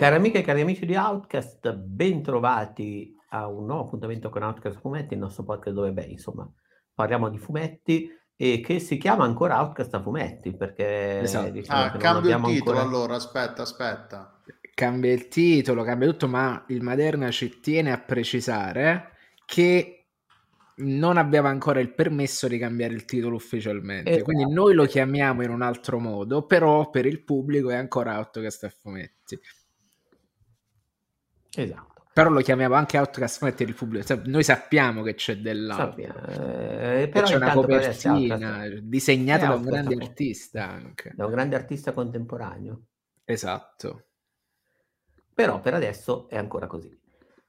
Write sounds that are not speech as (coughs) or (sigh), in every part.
Cari amiche e cari amici di Outcast, bentrovati a un nuovo appuntamento con Outcast Fumetti, il nostro podcast dove, beh, insomma, parliamo di fumetti e che si chiama ancora Outcast a Fumetti, perché Esatto. diciamo Ah, che non cambio il titolo ancora... allora, aspetta, aspetta. Cambia il titolo, cambia tutto, ma il Maderna ci tiene a precisare che non abbiamo ancora il permesso di cambiare il titolo ufficialmente. Esatto. Quindi noi lo chiamiamo in un altro modo, però per il pubblico è ancora Outcast a fumetti. Esatto. Però lo chiamiamo anche fumetti per il pubblico. Sa- Noi sappiamo che c'è dell'altro. Sappiamo, eh, Che però c'è una copertina disegnata da un grande fu- artista anche. da un grande artista contemporaneo. Esatto. Però per adesso è ancora così.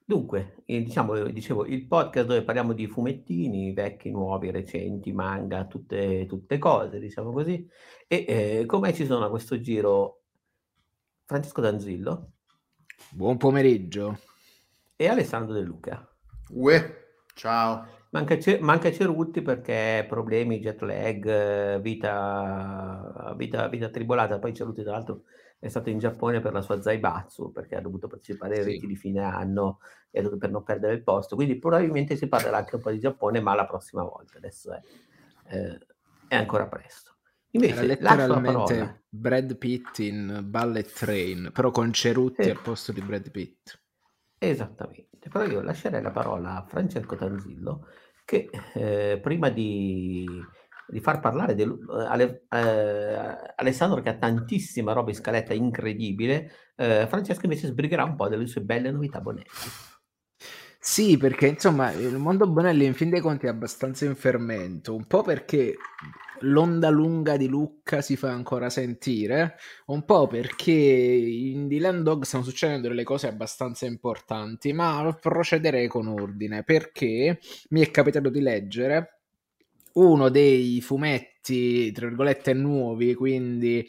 Dunque, eh, diciamo, eh, dicevo, il podcast dove parliamo di fumettini, vecchi, nuovi, recenti, manga, tutte, tutte cose, diciamo così. E eh, con me ci sono a questo giro Francesco Danzillo Buon pomeriggio. e Alessandro De Luca. Uè, ciao. Manca, manca Cerutti perché problemi, jet lag, vita, vita, vita tribolata. Poi Cerutti, tra l'altro, è stato in Giappone per la sua Zaibatsu perché ha dovuto partecipare ai Sì. riti di fine anno e ha dovuto- per non perdere il posto. Quindi probabilmente si parlerà anche un po' di Giappone, ma la prossima volta. Adesso è, eh, è ancora presto. Era Invece, parola. letteralmente Brad Pitt in Ballet Train, però con Cerutti Sì. al posto di Brad Pitt. Esattamente, però io lascerei la parola a Francesco Tanzillo che eh, prima di, di far parlare del, eh, eh, Alessandro che ha tantissima roba in scaletta incredibile, eh, Francesco invece sbrigherà un po' delle sue belle novità Bonetti. Sì, perché insomma il mondo Bonelli in fin dei conti è abbastanza in fermento, un po' perché l'onda lunga di Lucca si fa ancora sentire, un po' perché in Dylan Dog stanno succedendo delle cose abbastanza importanti, ma procederei con ordine, perché mi è capitato di leggere uno dei fumetti, tra virgolette, nuovi, quindi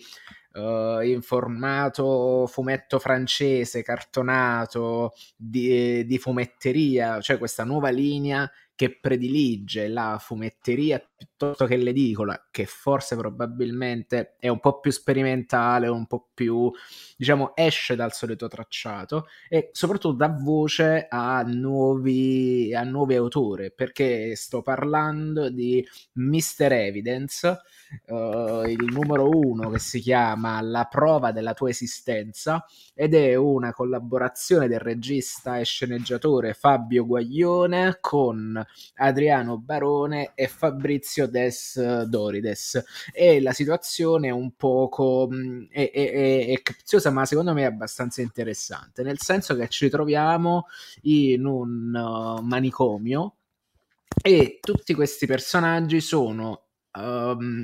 eh, in formato fumetto francese, cartonato, di, di fumetteria, cioè questa nuova linea che predilige la fumetteria piuttosto che l'edicola, che forse probabilmente è un po' più sperimentale, un po' più, diciamo, esce dal solito tracciato e soprattutto dà voce a nuovi, a nuovi autori, perché sto parlando di Mr. Evidence, eh, il numero uno che si chiama La prova della tua esistenza ed è una collaborazione del regista e sceneggiatore Fabio Guaglione con Adriano Barone e Fabrizio Des Dorides. E la situazione è un poco mh, è, è, è- è capziosa ma secondo me è abbastanza interessante nel senso che ci troviamo in un uh, manicomio e tutti questi personaggi sono um,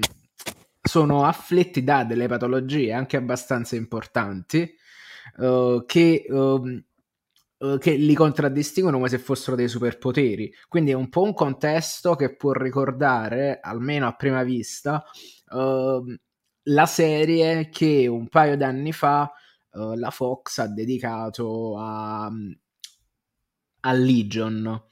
sono afflitti da delle patologie anche abbastanza importanti uh, che, um, che li contraddistinguono come se fossero dei superpoteri. Quindi è un po' un contesto che può ricordare, almeno a prima vista, um, la serie che un paio d'anni fa uh, la Fox ha dedicato a, a Legion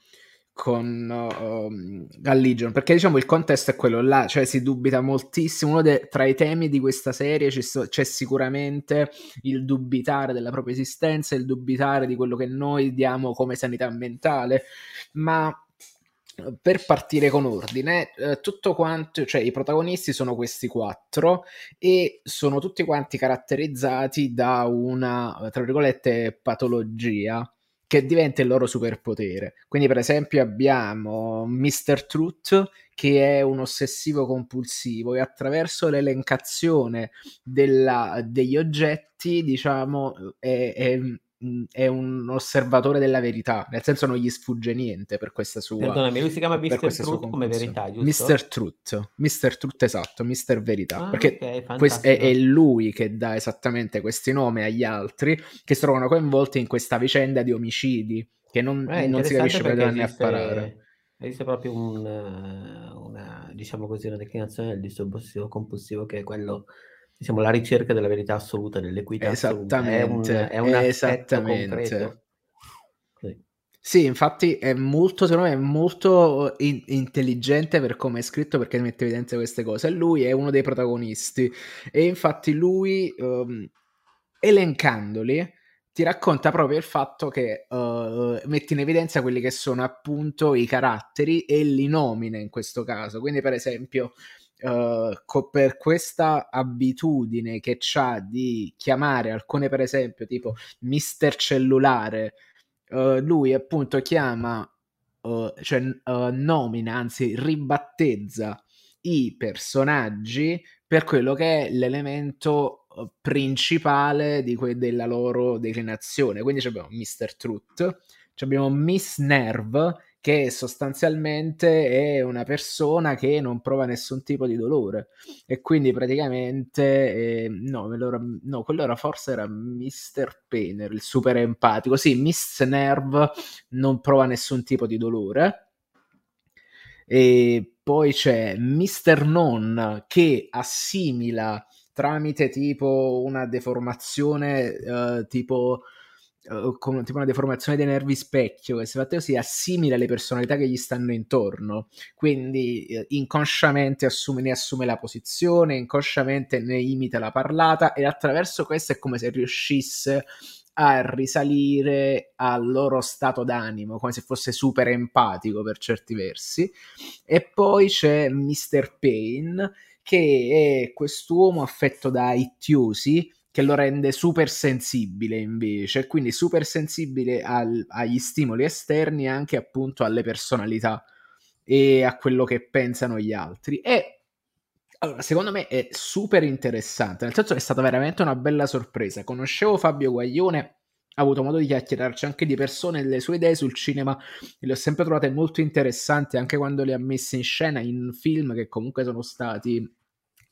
con um, a Legion perché diciamo il contesto è quello là cioè si dubita moltissimo. Uno de- tra i temi di questa serie so- c'è sicuramente il dubitare della propria esistenza il dubitare di quello che noi diamo come sanità mentale ma eh, per partire con ordine, eh, tutto quanto, cioè i protagonisti sono questi quattro e sono tutti quanti caratterizzati da una, tra virgolette, patologia che diventa il loro superpotere. Quindi, per esempio, abbiamo Mr. Truth, che è un ossessivo compulsivo e attraverso l'elencazione della- degli oggetti, diciamo, è, è- è un osservatore della verità, nel senso non gli sfugge niente per questa sua Perdonami, lui si chiama Mr. Truth come verità, giusto? Mr. Truth, Mr. Truth esatto, Mr. Verità, Ah, perché ok, questo è, è lui che dà esattamente questi nomi agli altri che si trovano coinvolti in questa vicenda di omicidi che non, Eh, non si capisce per anni a parare. esiste proprio un, una, diciamo così, una declinazione del disturbo compulsivo che è quello, diciamo, la ricerca della verità assoluta, dell'equità assoluta. È un, Esattamente, è un esattamente. Sì, infatti è molto, secondo me, è molto in- intelligente per come è scritto perché mette in evidenza queste cose. Lui è uno dei protagonisti e infatti lui, ehm, elencandoli, ti racconta proprio il fatto che uh, metti in evidenza quelli che sono appunto i caratteri e li nomina in questo caso. Quindi, per esempio, uh, co- per questa abitudine che ha di chiamare alcune, per esempio, tipo Mister Cellulare, uh, lui appunto chiama, cioè nomina, anzi ribattezza i personaggi per quello che è l'elemento principale que- della loro declinazione. Quindi abbiamo Mr. Truth, abbiamo Miss Nerve, che sostanzialmente è una persona che non prova nessun tipo di dolore e quindi praticamente eh, no, allora, no, quello era forse era Mr. Painter, il super empatico. Sì, Miss Nerve non prova nessun tipo di dolore. E poi c'è Mr. Non che assimila tramite tipo una deformazione uh, tipo come, tipo una deformazione dei nervi specchio che se fatte così assimila le personalità che gli stanno intorno quindi uh, inconsciamente assume, ne assume la posizione inconsciamente ne imita la parlata e attraverso questo è come se riuscisse a risalire al loro stato d'animo, come se fosse super empatico per certi versi. E poi c'è Mr. Pain, che è quest'uomo affetto da ittiosi che lo rende super sensibile invece, quindi super sensibile al, agli stimoli esterni e anche appunto alle personalità e a quello che pensano gli altri. E allora, secondo me è super interessante, nel senso che è stata veramente una bella sorpresa. Conoscevo Fabio Guaglione, ho avuto modo di chiacchierarci anche di persone e le sue idee sul cinema e le ho sempre trovate molto interessanti anche quando le ha messe in scena in film che comunque sono stati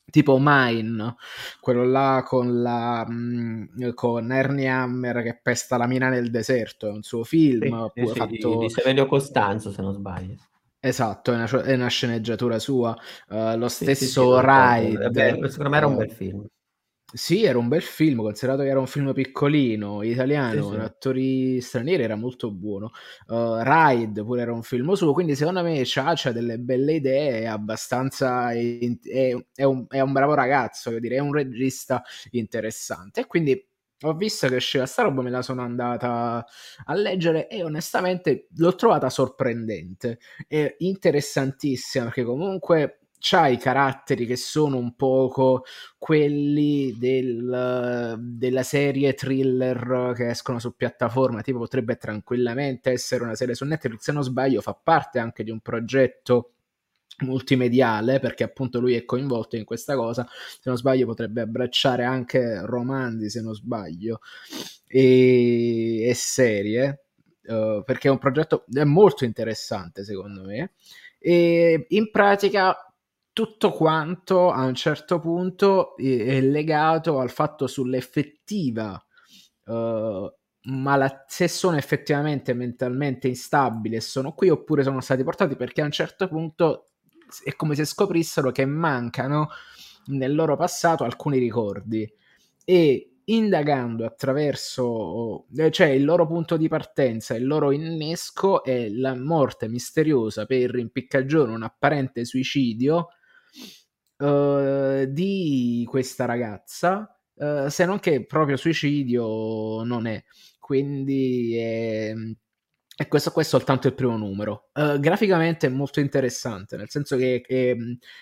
tipo Mine, quello là con, la, mm, con Ernie Hammer che pesta la mina nel deserto, è un suo film. Sì, sì, fatto... di, di Severio Costanzo, se non sbaglio. Esatto, è una, è una sceneggiatura sua. Uh, lo stesso sì, Ride. Secondo me era un bel film. Sì, era un bel film, considerato che era un film piccolino, italiano, sì, con sì. attori stranieri, era molto buono. Uh, Ride pure era un film suo, quindi secondo me Ciacia ha delle belle idee, è abbastanza... È, è, è, un, è un bravo ragazzo, io direi, è un regista interessante. E quindi ho visto che usciva sta roba, me la sono andata a leggere e onestamente l'ho trovata sorprendente e interessantissima perché comunque c'ha i caratteri che sono un poco quelli del, della serie thriller che escono su piattaforma, tipo potrebbe tranquillamente essere una serie su Netflix, se non sbaglio fa parte anche di un progetto multimediale perché appunto lui è coinvolto in questa cosa se non sbaglio potrebbe abbracciare anche romanzi se non sbaglio e, e serie uh, perché è un progetto è molto interessante secondo me e in pratica tutto quanto a un certo punto è legato al fatto sull'effettiva uh, malat- se sono effettivamente mentalmente instabili e sono qui oppure sono stati portati perché a un certo punto è come se scoprissero che mancano nel loro passato alcuni ricordi. E indagando attraverso eh, cioè il loro punto di partenza, il loro innesco è la morte misteriosa per impiccagione, un apparente suicidio uh, di questa ragazza, uh, se non che proprio suicidio non è. Quindi è, e questo qua è soltanto il primo numero. Uh, graficamente è molto interessante, nel senso che è,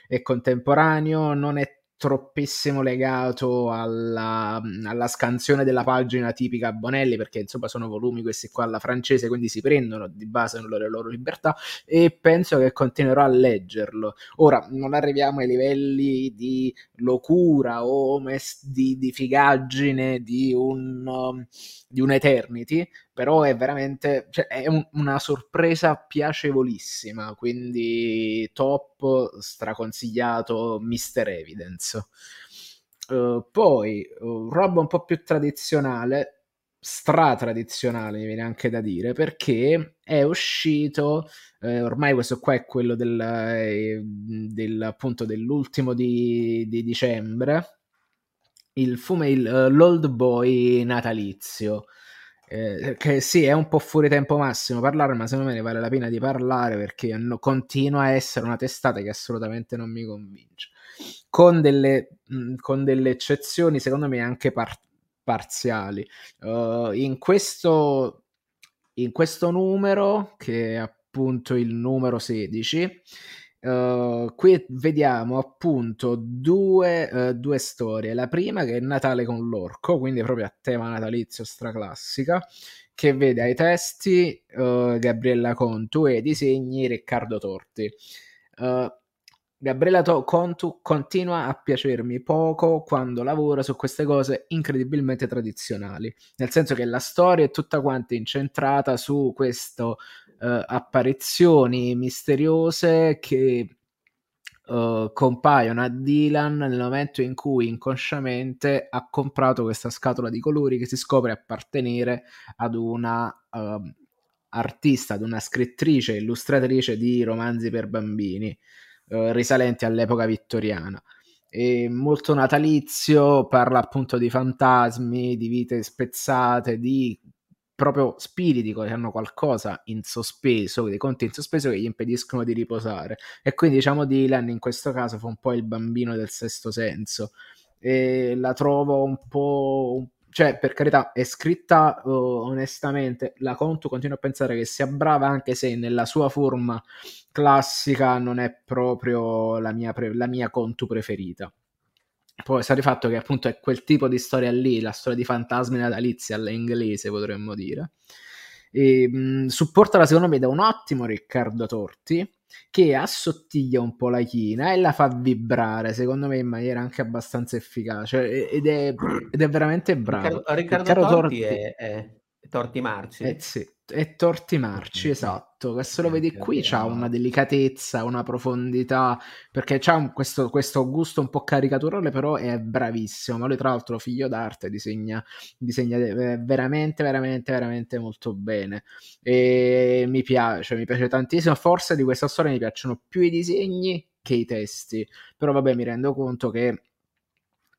è contemporaneo, non è troppissimo legato alla, alla, scansione della pagina tipica Bonelli, perché insomma sono volumi questi qua alla francese, quindi si prendono di base le loro libertà e penso che continuerò a leggerlo. Ora, non arriviamo ai livelli di locura o mes- di, di figaggine di un, um, di un Eternity, però è veramente cioè, è un, una sorpresa piacevolissima, quindi top straconsigliato Mister Evidence. Uh, poi uh, roba un po' più tradizionale, stra tradizionale mi viene anche da dire, perché è uscito, eh, ormai questo qua è quello del, eh, del, appunto dell'ultimo di, di dicembre, il fume, uh, l'Old Boy natalizio eh, che sì, è un po' fuori tempo massimo parlare, ma secondo me ne vale la pena di parlare perché no, continua a essere una testata che assolutamente non mi convince. Con delle, mh, con delle eccezioni, secondo me, anche par- parziali. Uh, in, questo, in questo numero, che è appunto il numero 16, Uh, qui vediamo appunto due, uh, due, storie. La prima che è Natale con l'orco, quindi proprio a tema natalizio straclassica, che vede ai testi uh, Gabriella Contu e ai disegni Riccardo Torti. Gabriella to- Contu continua a piacermi poco quando lavora su queste cose incredibilmente tradizionali, nel senso che la storia è tutta quanta incentrata su questo uh, apparizioni misteriose che uh, compaiono a Dylan nel momento in cui inconsciamente ha comprato questa scatola di colori che si scopre appartenere ad una uh, artista, ad una scrittrice, illustratrice di romanzi per bambini risalenti all'epoca vittoriana. È molto natalizio, parla appunto di fantasmi, di vite spezzate, di proprio spiriti che hanno qualcosa in sospeso, dei conti in sospeso che gli impediscono di riposare. E quindi diciamo Dylan in questo caso fa un po' il bambino del sesto senso. E la trovo un po', cioè per carità è scritta uh, onestamente la Contu continua a pensare che sia brava anche se nella sua forma classica non è proprio la mia, pre- la mia Contu preferita poi sta di fatto che appunto è quel tipo di storia lì, la storia di fantasmi natalizi all'inglese potremmo dire. E, mh, supportala secondo me da un ottimo Riccardo Torti che assottiglia un po' la china e la fa vibrare secondo me in maniera anche abbastanza efficace ed è, ed è veramente bravo. Riccardo, Riccardo, Riccardo Torti, Torti è, è, Torti Marci. Eh sì, è Torti Marci, esatto. Che se lo vedi qui c'ha una delicatezza, una profondità, perché c'ha questo, questo, gusto un po' caricaturale, però è bravissimo. Ma lui, tra l'altro, figlio d'arte, disegna, disegna veramente, veramente, veramente molto bene. E mi piace, mi piace tantissimo. Forse di questa storia mi piacciono più i disegni che i testi. Però vabbè, mi rendo conto che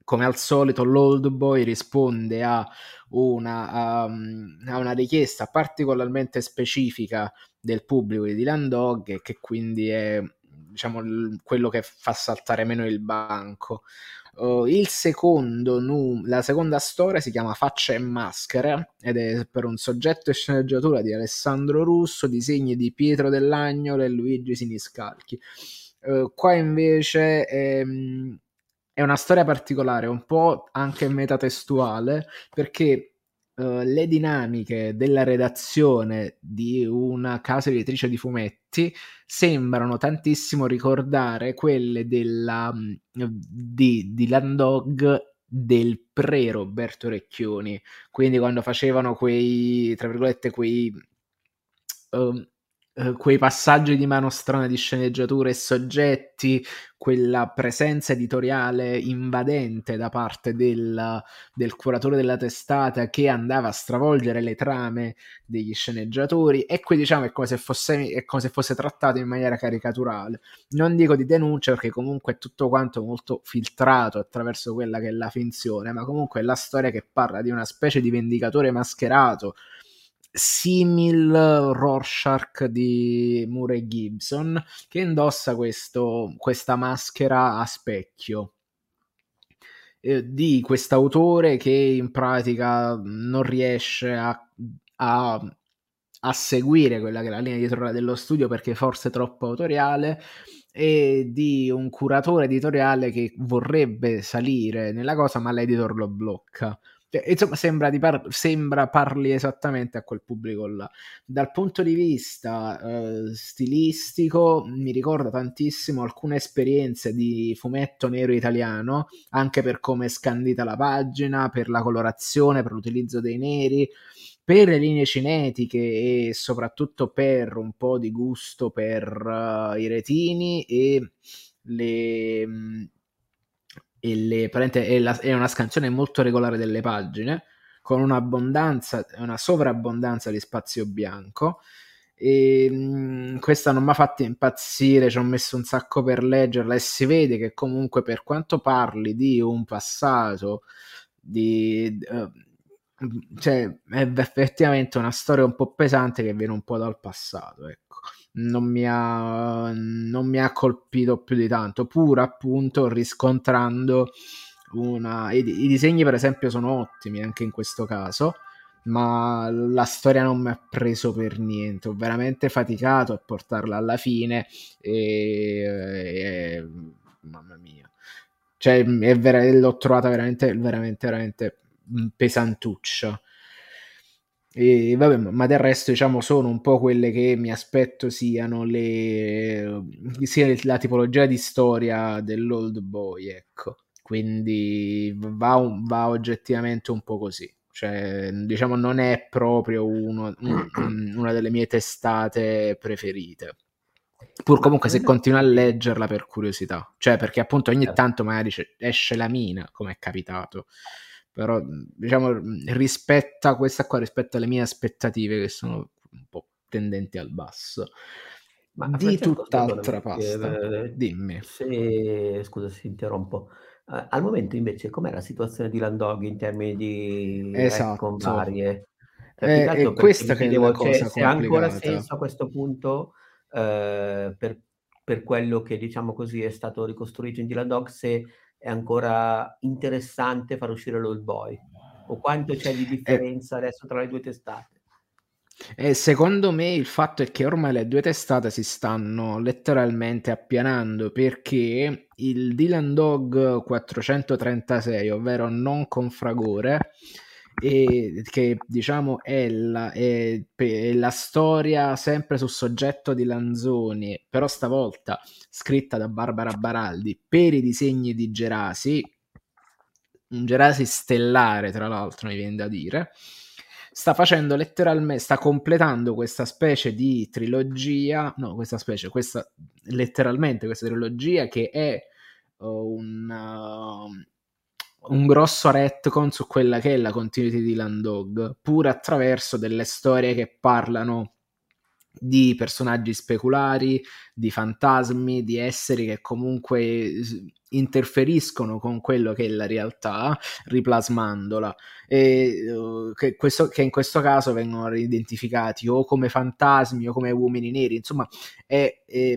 come al solito l'old boy risponde a una, um, a una, richiesta particolarmente specifica del pubblico di Dylan Dog e che quindi è diciamo quello che fa saltare meno il banco. Uh, il secondo num- la seconda storia si chiama Faccia e Maschere ed è per un soggetto e sceneggiatura di Alessandro Russo, disegni di Pietro Dell'Agnolo e Luigi Siniscalchi. Uh, qua invece ehm, è una storia particolare, un po' anche metatestuale, perché uh, le dinamiche della redazione di una casa editrice di fumetti sembrano tantissimo ricordare quelle della, mm, di, di Landog del pre-Roberto Recchioni, quindi quando facevano quei, tra virgolette, quei... Um, eh, quei passaggi di mano strana di sceneggiature e soggetti, quella presenza editoriale invadente da parte del, del, curatore della testata che andava a stravolgere le trame degli sceneggiatori e qui diciamo è come se fosse, è come se fosse trattato in maniera caricaturale. Non dico di denuncia perché comunque è tutto quanto molto filtrato attraverso quella che è la finzione, ma comunque è la storia che parla di una specie di vendicatore mascherato simil Rorschach di Murray Gibson che indossa questo, questa maschera a specchio eh, di quest'autore che in pratica non riesce a, a, a seguire quella che è la linea editoriale dello studio perché forse è troppo autoriale e di un curatore editoriale che vorrebbe salire nella cosa ma l'editor lo blocca cioè, insomma, sembra, par- sembra, parli esattamente a quel pubblico là. Dal punto di vista uh, stilistico, mi ricorda tantissimo alcune esperienze di fumetto nero italiano, anche per come è scandita la pagina, per la colorazione, per l'utilizzo dei neri, per le linee cinetiche e soprattutto per un po' di gusto per uh, i retini e le e le, è, la, è, una scansione molto regolare delle pagine con un'abbondanza, una sovrabbondanza di spazio bianco. E mh, mm, questa non mi ha fatto impazzire, ci ho messo un sacco per leggerla e si vede che comunque per quanto parli di un passato di, uh, cioè è effettivamente una storia un po' pesante che viene un po' dal passato ecco non mi, ha, non mi ha colpito più di tanto, pur appunto riscontrando una... I, I, disegni, per esempio, sono ottimi anche in questo caso, ma la storia non mi ha preso per niente. Ho veramente faticato a portarla alla fine e... e mamma mia. Cioè, è vera... l'ho trovata veramente, veramente, veramente pesantuccia. E vabbè, ma del resto, diciamo, sono un po' quelle che mi aspetto siano le sia la tipologia di storia dell'old boy, ecco. Quindi va, va oggettivamente un po' così. Cioè, diciamo, non è proprio uno, un, una delle mie testate preferite. Pur comunque se continuo a leggerla per curiosità, cioè perché appunto ogni certo. tanto magari esce la mina, come è capitato però diciamo rispetta questa qua rispetto alle mie aspettative che sono un po' tendenti al basso. Ma di tutt'altra pasta. eh, dimmi. se, scusa se interrompo uh, al momento invece com'è la situazione di Landog in termini di esatto. varie? Cioè, è, è questa che è la cosa cioè, se ha ancora senso a questo punto uh, per, per quello che diciamo così è stato ricostruito in Dylan Dog se è ancora interessante far uscire l'Old Boy? O quanto c'è di eh. differenza eh, adesso tra le due testate? Eh, secondo me il fatto è che ormai le due testate si stanno letteralmente appianando perché il Dylan Dog 436, ovvero non con fragore, e che diciamo è la, è, è la, storia sempre su soggetto di Lanzoni, però stavolta scritta da Barbara Baraldi per i disegni di Gerasi, un Gerasi stellare tra l'altro mi viene da dire, sta facendo letteralmente, sta completando questa specie di trilogia, no questa specie, questa letteralmente questa trilogia che è uh, un... Grosso retcon su quella che è la continuity di Landog, pur attraverso delle storie che parlano di personaggi speculari, di fantasmi, di esseri che comunque interferiscono con quello che è la realtà, riplasmandola, e uh, che, questo, che, in questo caso vengono identificati o come fantasmi o come uomini neri, insomma è, è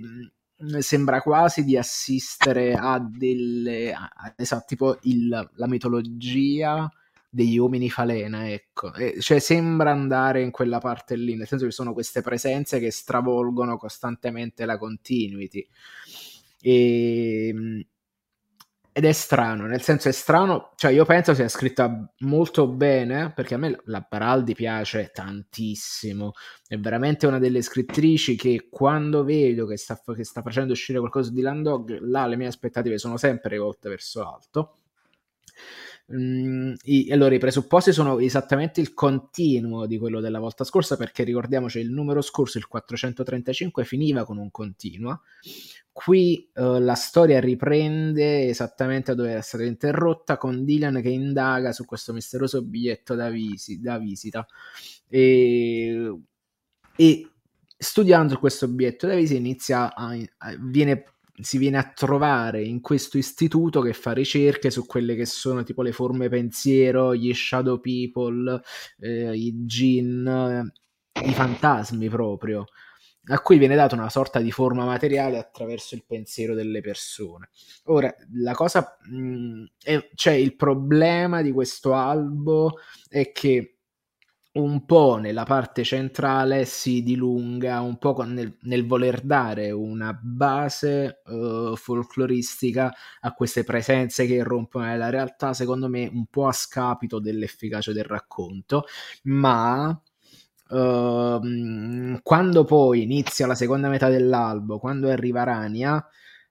sembra quasi di assistere a delle a, esatto, tipo il, la mitologia degli uomini falena, ecco. E, cioè sembra andare in quella parte lì, nel senso che sono queste presenze che stravolgono costantemente la continuity. E, ehm, ed è strano, nel senso è strano, cioè io penso sia scritta molto bene, perché a me la Baraldi piace tantissimo, è veramente una delle scrittrici che quando vedo che sta, che sta facendo uscire qualcosa di Landog, là le mie aspettative sono sempre rivolte verso alto. Mm, i, allora, i presupposti sono esattamente il continuo di quello della volta scorsa, perché ricordiamoci il numero scorso, il 435, finiva con un continuo. Qui uh, la storia riprende esattamente dove era stata interrotta, con Dylan che indaga su questo misterioso biglietto da, visi, da visita. E, e studiando questo biglietto da visita inizia a, a, viene si viene a trovare in questo istituto che fa ricerche su quelle che sono tipo le forme pensiero, gli shadow people, eh, i jinn, i fantasmi proprio, a cui viene data una sorta di forma materiale attraverso il pensiero delle persone. Ora, la cosa, mh, mm, è, cioè il problema di questo albo è che un po' nella parte centrale si dilunga un po' nel, nel voler dare una base uh, folcloristica a queste presenze che irrompono nella realtà, secondo me un po' a scapito dell'efficacia del racconto, ma uh, quando poi inizia la seconda metà dell'albo, quando arriva Rania,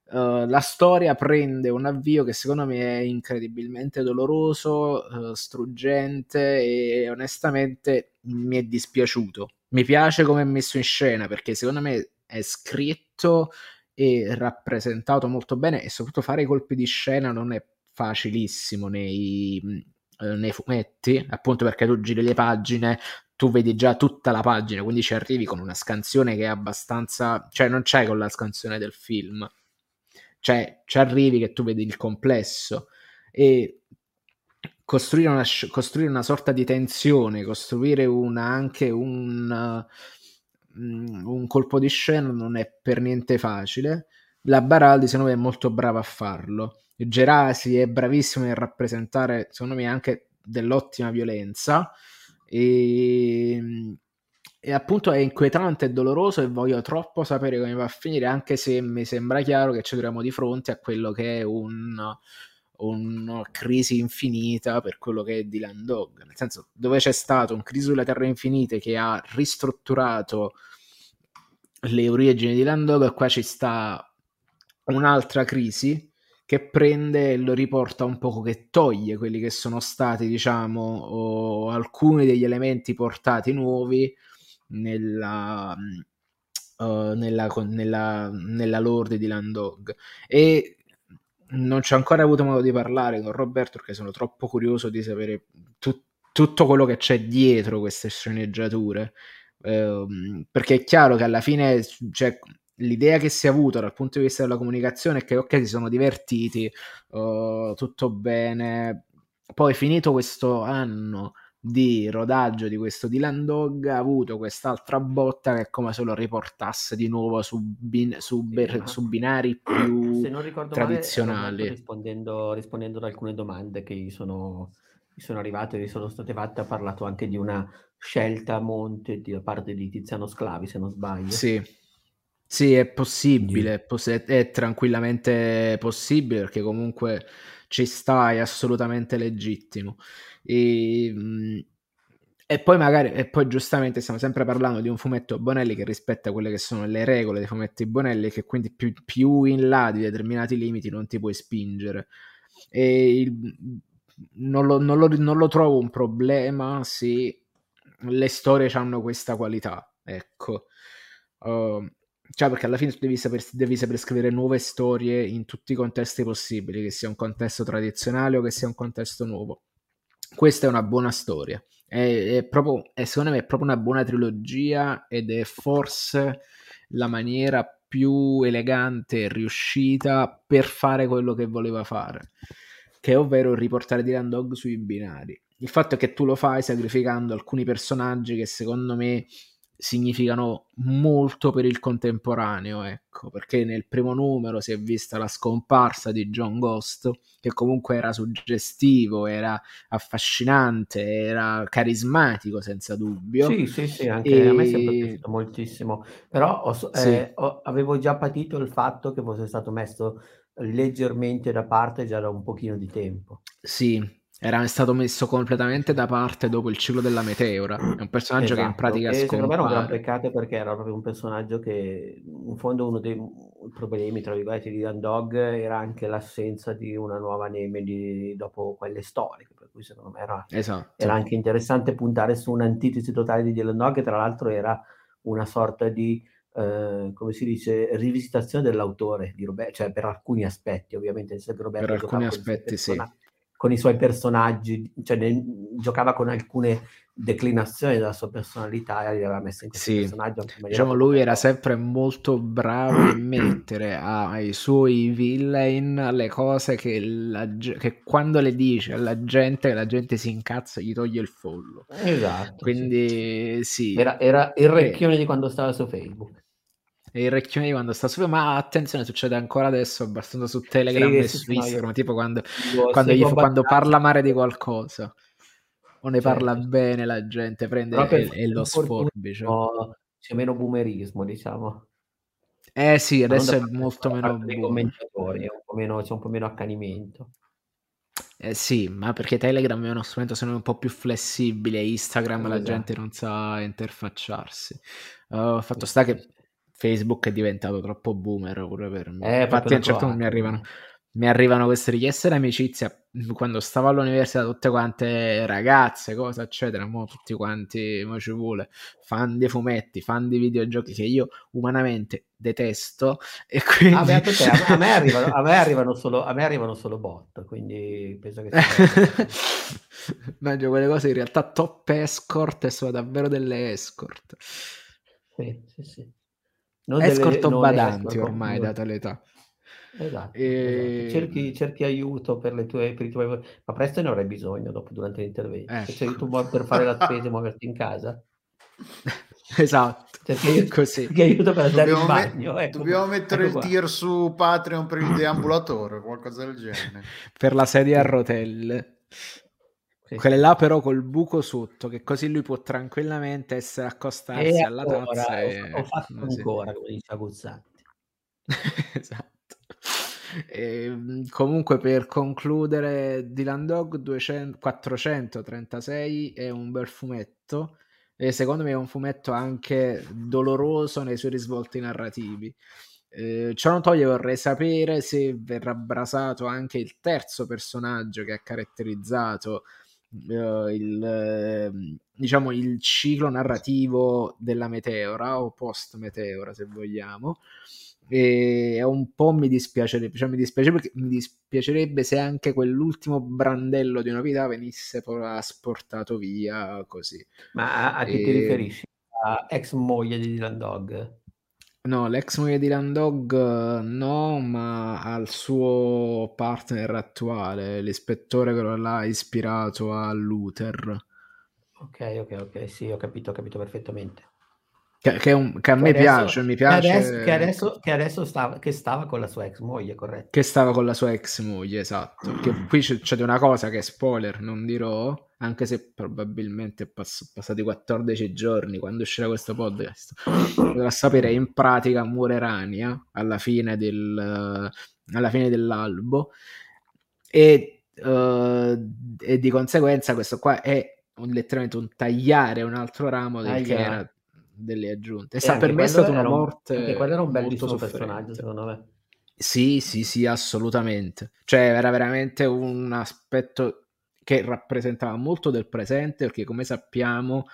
Uh, la storia prende un avvio che secondo me è incredibilmente doloroso, uh, struggente e onestamente mi è dispiaciuto. Mi piace come è messo in scena perché secondo me è scritto e rappresentato molto bene e soprattutto fare i colpi di scena non è facilissimo nei, uh, nei fumetti, appunto perché tu giri le pagine, tu vedi già tutta la pagina, quindi ci arrivi con una scansione che è abbastanza... cioè non c'è con la scansione del film cioè ci arrivi che tu vedi il complesso e costruire una, costruire una sorta di tensione, costruire una, anche un, mm, un colpo di scena non è per niente facile. La Baraldi secondo me è molto brava a farlo Gerasi è bravissimo nel rappresentare, secondo me, anche dell'ottima violenza. E, e appunto è inquietante e doloroso e voglio troppo sapere come va a finire, anche se mi sembra chiaro che ci troviamo di fronte a quello che è un, una crisi infinita per quello che è Dylan Dog, nel senso dove c'è stato un crisi sulle terre infinite che ha ristrutturato le origini di Dylan Dog, qua ci sta un'altra crisi che prende e lo riporta un poco, che toglie quelli che sono stati, diciamo, alcuni degli elementi portati nuovi nella, uh, nella, nella, nella lore di Landog. E non ci ho ancora avuto modo di parlare con Roberto perché sono troppo curioso di sapere tu, tutto quello che c'è dietro queste sceneggiature. Uh, perché è chiaro che alla fine cioè, l'idea che si è avuta dal punto di vista della comunicazione è che ok si sono divertiti uh, tutto bene poi finito questo anno di rodaggio di questo Dylan Dog ha avuto quest'altra botta che è come se lo riportasse di nuovo su, bin- su, ber- su binari più (coughs) tradizionali. Male, rispondendo, rispondendo, ad alcune domande che gli sono, gli sono arrivate, gli sono state fatte, ha parlato anche di una scelta a monte da parte di Tiziano Sclavi, se non sbaglio. Sì, sì è possibile, è, poss- è tranquillamente possibile perché comunque ci sta, è assolutamente legittimo. E, e poi magari, e poi giustamente stiamo sempre parlando di un fumetto Bonelli che rispetta quelle che sono le regole dei fumetti Bonelli, che quindi più, più in là di determinati limiti non ti puoi spingere. E il, non, lo, non, lo, non lo trovo un problema se le storie hanno questa qualità, ecco. Uh, cioè, perché alla fine devi saper, devi saper scrivere nuove storie in tutti i contesti possibili, che sia un contesto tradizionale o che sia un contesto nuovo questa è una buona storia. È, è proprio, è, secondo me è proprio una buona trilogia ed è forse la maniera più elegante e riuscita per fare quello che voleva fare, che è ovvero riportare Dylan Dog sui binari. Il fatto è che tu lo fai sacrificando alcuni personaggi che secondo me significano molto per il contemporaneo, ecco, perché nel primo numero si è vista la scomparsa di John Ghost, che comunque era suggestivo, era affascinante, era carismatico senza dubbio. Sì, sì, sì, anche e... a me è sempre piaciuto moltissimo, però ho, sì. eh, ho, avevo già patito il fatto che fosse stato messo leggermente da parte già da un pochino di tempo. Sì, era stato messo completamente da parte dopo il ciclo della meteora. È un personaggio esatto. che in esatto. pratica scompare. Secondo me era un gran peccato perché era proprio un personaggio che, in fondo, uno dei problemi, tra virgolette, di Dan Dog era anche l'assenza di una nuova Nemedi dopo quelle storiche. Per cui, secondo me, era, esatto. era anche interessante puntare su un'antitesi totale di Dylan Dog, che tra l'altro era una sorta di. Uh, come si dice, rivisitazione dell'autore di Roberto, cioè per alcuni aspetti, ovviamente. Per alcuni aspetti, sì con i suoi personaggi, cioè ne, giocava con alcune declinazioni della sua personalità e li aveva messe in questo sì. personaggio. Diciamo, lui era sempre molto bravo a (clears throat) mettere ai suoi villain le cose che, la, che, quando le dice alla gente, la gente si incazza e gli toglie il follo. Esatto. Quindi sì. sì. Era, era, il recchione eh. di quando stava su Facebook il recchione di quando sta su ma attenzione succede ancora adesso abbastanza su Telegram sì, e su Instagram tipo quando, quando, gli, quando parla male di qualcosa. O ne parla certo. bene la gente prende e, e, lo sforbice c'è meno boomerismo diciamo. Eh sì adesso è molto meno commentatori è un po' meno, c'è un po' meno accanimento. Eh sì, ma perché Telegram è uno strumento secondo me un po' più flessibile, Instagram esatto. la gente non sa interfacciarsi. Uh, fatto sta che Facebook è diventato troppo boomer pure per me. Eh, Infatti a un certo punto mi arrivano, mi arrivano queste richieste d'amicizia quando stavo all'università tutte quante ragazze, cosa eccetera, mo tutti quanti, mo ci vuole, fan di fumetti, fan di videogiochi che io umanamente detesto (laughs) e quindi... Ah, beh, te, a, a, me arrivano, a, me arrivano solo, a me arrivano solo bot, quindi penso che sia... (laughs) Mangio quelle cose in realtà top escort e sono davvero delle escort. Sì, sì, sì. Non escort delle, badanti escort, ormai, data l'età. Esatto, e... esatto. Cerchi, cerchi, aiuto per, le tue, per i tuoi... Ma presto ne avrai bisogno dopo, durante l'intervento. Eh. Se aiuto per fare la spesa e muoverti in casa. (laughs) esatto. perché, Così. perché aiuto per andare Dobbiamo, in me- bagno. ecco dobbiamo mettere ecco il qua. tier su Patreon per il deambulatore, qualcosa del genere. per la sedia a rotelle. Sì. Quelle là però col buco sotto, che così lui può tranquillamente essere accostarsi E alla ancora, tazza e... ho fatto ancora, come dice Aguzzanti. (laughs) esatto. E, comunque per concludere Dylan Dog 200, 436 è un bel fumetto e secondo me è un fumetto anche doloroso nei suoi risvolti narrativi. Eh, ciò non toglie, vorrei sapere se verrà brasato anche il terzo personaggio che ha caratterizzato eh, il, eh, diciamo, il ciclo narrativo della Meteora o post Meteora se vogliamo e un po' mi dispiacerebbe, cioè mi dispiacerebbe, mi dispiacerebbe se anche quell'ultimo brandello di novità venisse poi asportato via così. Ma a, a chi ti E- riferisci? A ex moglie di Dylan Dog? No, l'ex moglie di Landog no, ma al suo partner attuale, l'ispettore che l'ha ispirato a Luther, Ok, ok, ok, sì, ho capito, ho capito perfettamente. Che, che un- che a Che me adesso- piace, mi che piace adesso, che adesso, che adesso stava, che stava con la sua ex moglie, corretto? che stava con la sua ex moglie, esatto. Che qui c'è, c'è una cosa che spoiler non dirò, anche se probabilmente è pass- passati 14 giorni quando uscirà questo podcast. Dovrà sapere in pratica muore Rania alla fine, del, alla fine dell'albo e, eh, e di conseguenza questo qua è un- letteralmente un tagliare un altro ramo del che Aia. era delle aggiunte. E E sta per me è stata una un- morte Anche quello era un bellissimo personaggio, secondo me. Sì, sì, sì, assolutamente. Cioè, era veramente un aspetto che rappresentava molto del presente, perché come sappiamo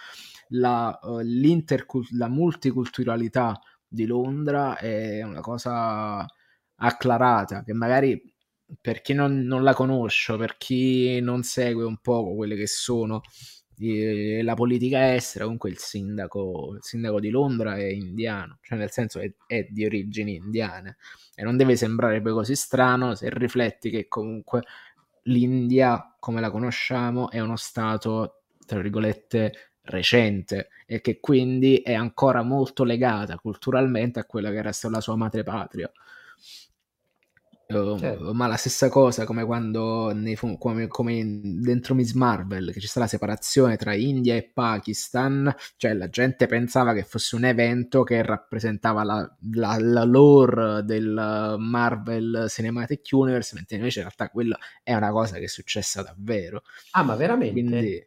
la, eh, l'intercul- la multiculturalità di Londra è una cosa acclarata, che magari per chi non, non la conosce, per chi non segue un po' quelle che sono eh, la politica estera, comunque il sindaco, il sindaco di Londra è indiano, cioè nel senso è, è di origini indiane e non deve sembrare poi così strano se rifletti che comunque l'India, come la conosciamo, è uno stato, tra virgolette, recente e che quindi è ancora molto legata culturalmente a quella che era stata la sua madrepatria. Certo. ma la stessa cosa come quando nei come, come dentro Miss Marvel che ci sta la separazione tra India e Pakistan cioè la gente pensava che fosse un evento che rappresentava la, la, la lore del Marvel Cinematic Universe mentre invece in realtà quello è una cosa che è successa davvero Ah, ma veramente? quindi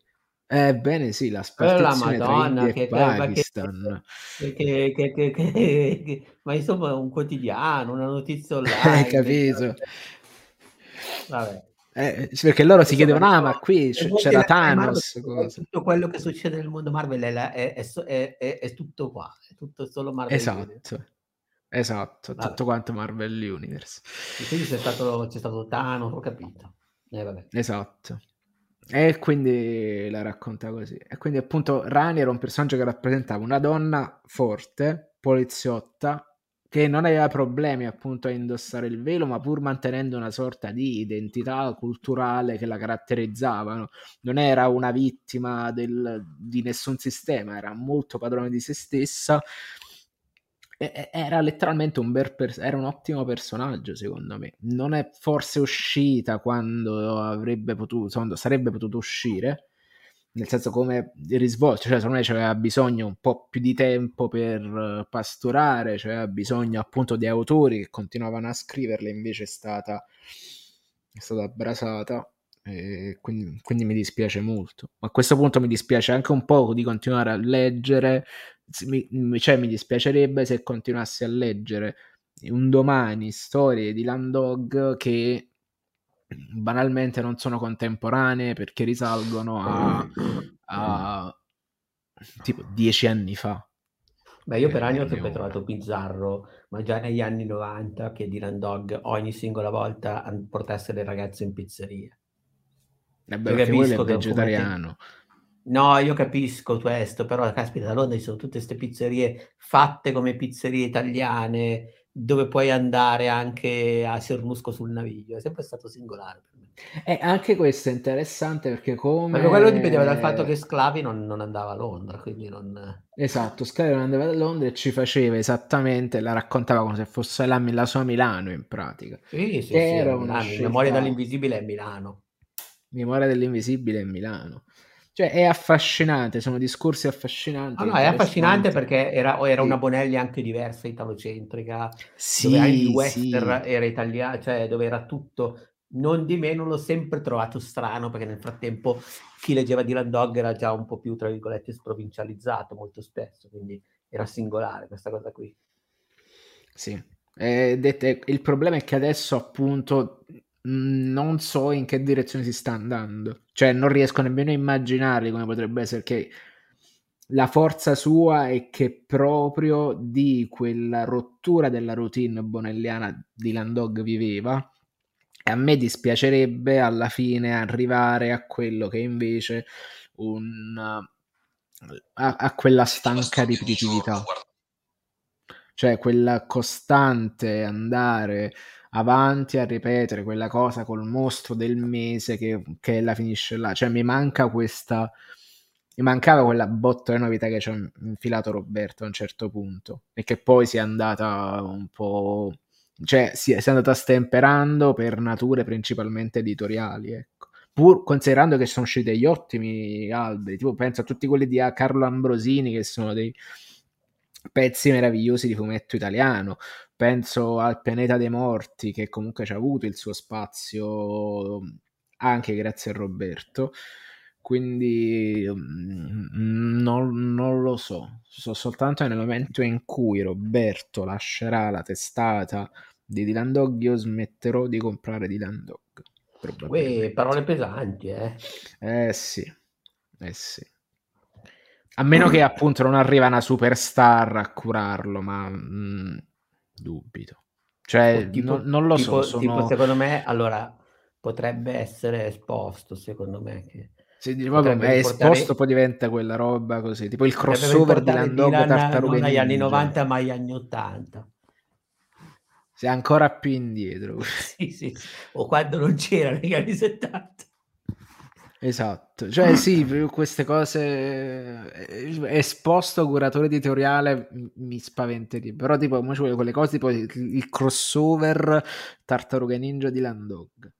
ebbene sì la la spartizione tra Madonna, che, Pakistan che- che- che- ma insomma un quotidiano, una notizia (laughs) online. hai capito Vabbè. Eh, perché loro si chiedevano ah ma qui c- c'era eh, Marvel, Thanos tutto, quello che succede nel mondo Marvel è, la- è- è è- tutto qua, è tutto solo Marvel. Universe. Esatto, esatto, Vabbè. tutto quanto Marvel Universe. E quindi c'è stato, c'è stato Thanos, ho capito. Eh, vabbè. Esatto. E quindi la racconta così. E quindi appunto Rani era un personaggio che rappresentava una donna forte, poliziotta, che non aveva problemi appunto a indossare il velo, ma pur mantenendo una sorta di identità culturale che la caratterizzavano. Non era una vittima del- di nessun sistema, era molto padrone di se stessa. Era letteralmente un bel pers- era un ottimo personaggio, secondo me. Non è forse uscita quando avrebbe potuto, quando sarebbe potuto uscire, nel senso come risvolto, cioè secondo me c'aveva bisogno un po' più di tempo per pasturare, c'aveva bisogno appunto di autori che continuavano a scriverle, invece è stata, è stata abbrasata. E quindi, quindi mi dispiace molto. Ma a questo punto mi dispiace anche un po' di continuare a leggere mi, cioè, mi dispiacerebbe se continuassi a leggere un domani storie di Landog che banalmente non sono contemporanee perché risalgono a, a tipo dieci anni fa. Beh, io per Eh, anni ho sempre trovato bizzarro, ma già negli anni 90 che Dylan Dog ogni singola volta portasse le ragazze in pizzeria. Eh beh, perché quello è vegetariano. No, io capisco questo, però caspita, a Londra ci sono tutte queste pizzerie fatte come pizzerie italiane, dove puoi andare anche a Cernusco sul naviglio, è sempre stato singolare per me. E anche questo è interessante perché come... Perché quello dipendeva dal fatto che Sclavi non, non andava a Londra, quindi non... Esatto, Sclavi non andava a Londra e ci faceva esattamente, la raccontava come se fosse la, la sua Milano in pratica. Sì, sì, Era sì, una Milano, scelta- Memoria dall'invisibile è Milano. Memoria dell'invisibile in Milano. Cioè è affascinante, sono discorsi affascinanti. Ah, no, è affascinante perché era, era Sì. una Bonelli anche diversa, italocentrica, Sì, dove il sì. western era italiano, cioè dove era tutto. Non di meno l'ho sempre trovato strano perché nel frattempo chi leggeva Dylan Dog era già un po' più, tra virgolette, sprovincializzato molto spesso, quindi era singolare questa cosa qui. Sì. Eh, dette- il problema è che adesso appunto non so in che direzione si sta andando. Cioè non riesco nemmeno a immaginare come potrebbe essere che la forza sua è che proprio di quella rottura della routine bonelliana di Landog viveva e a me dispiacerebbe alla fine arrivare a quello che invece un a, a quella stanca ripetitività cioè quella costante andare avanti a ripetere quella cosa col mostro del mese che, che la finisce là. Cioè mi manca questa... Mi mancava quella botta di novità che ci ha infilato Roberto a un certo punto e che poi si è andata un po'... Cioè si è, si è andata stemperando per nature principalmente editoriali, ecco. Pur considerando che sono usciti degli ottimi alberi, tipo penso a tutti quelli di Carlo Ambrosini che sono dei pezzi meravigliosi di fumetto italiano. Penso al Pianeta dei Morti, che comunque ci ha avuto il suo spazio anche grazie a Roberto. Quindi mm, non, non lo so. So soltanto nel momento in cui Roberto lascerà la testata di Dylan Dog, io smetterò di comprare Dylan Dog. Uè, parole pesanti, eh. Eh sì, eh sì. A meno che (clears throat) appunto non arriva una superstar a curarlo, ma mm, dubito. Cioè, tipo, non, non lo tipo, so, tipo, sono... secondo me, allora, potrebbe essere esposto, secondo me, che Se dici, vabbè, è esposto, poi diventa quella roba così, tipo il crossover di Landog non agli anni Ninja. 90, ma agli anni 80. Sei ancora più indietro. Sì, (laughs) sì, sì. O quando non c'era negli anni 70. Esatto, cioè sì, (clears throat) queste cose eh, esposto curatore editoriale mi spaventerebbe, però tipo ci vogliono quelle cose tipo il crossover Tartaruga Ninja di Landog.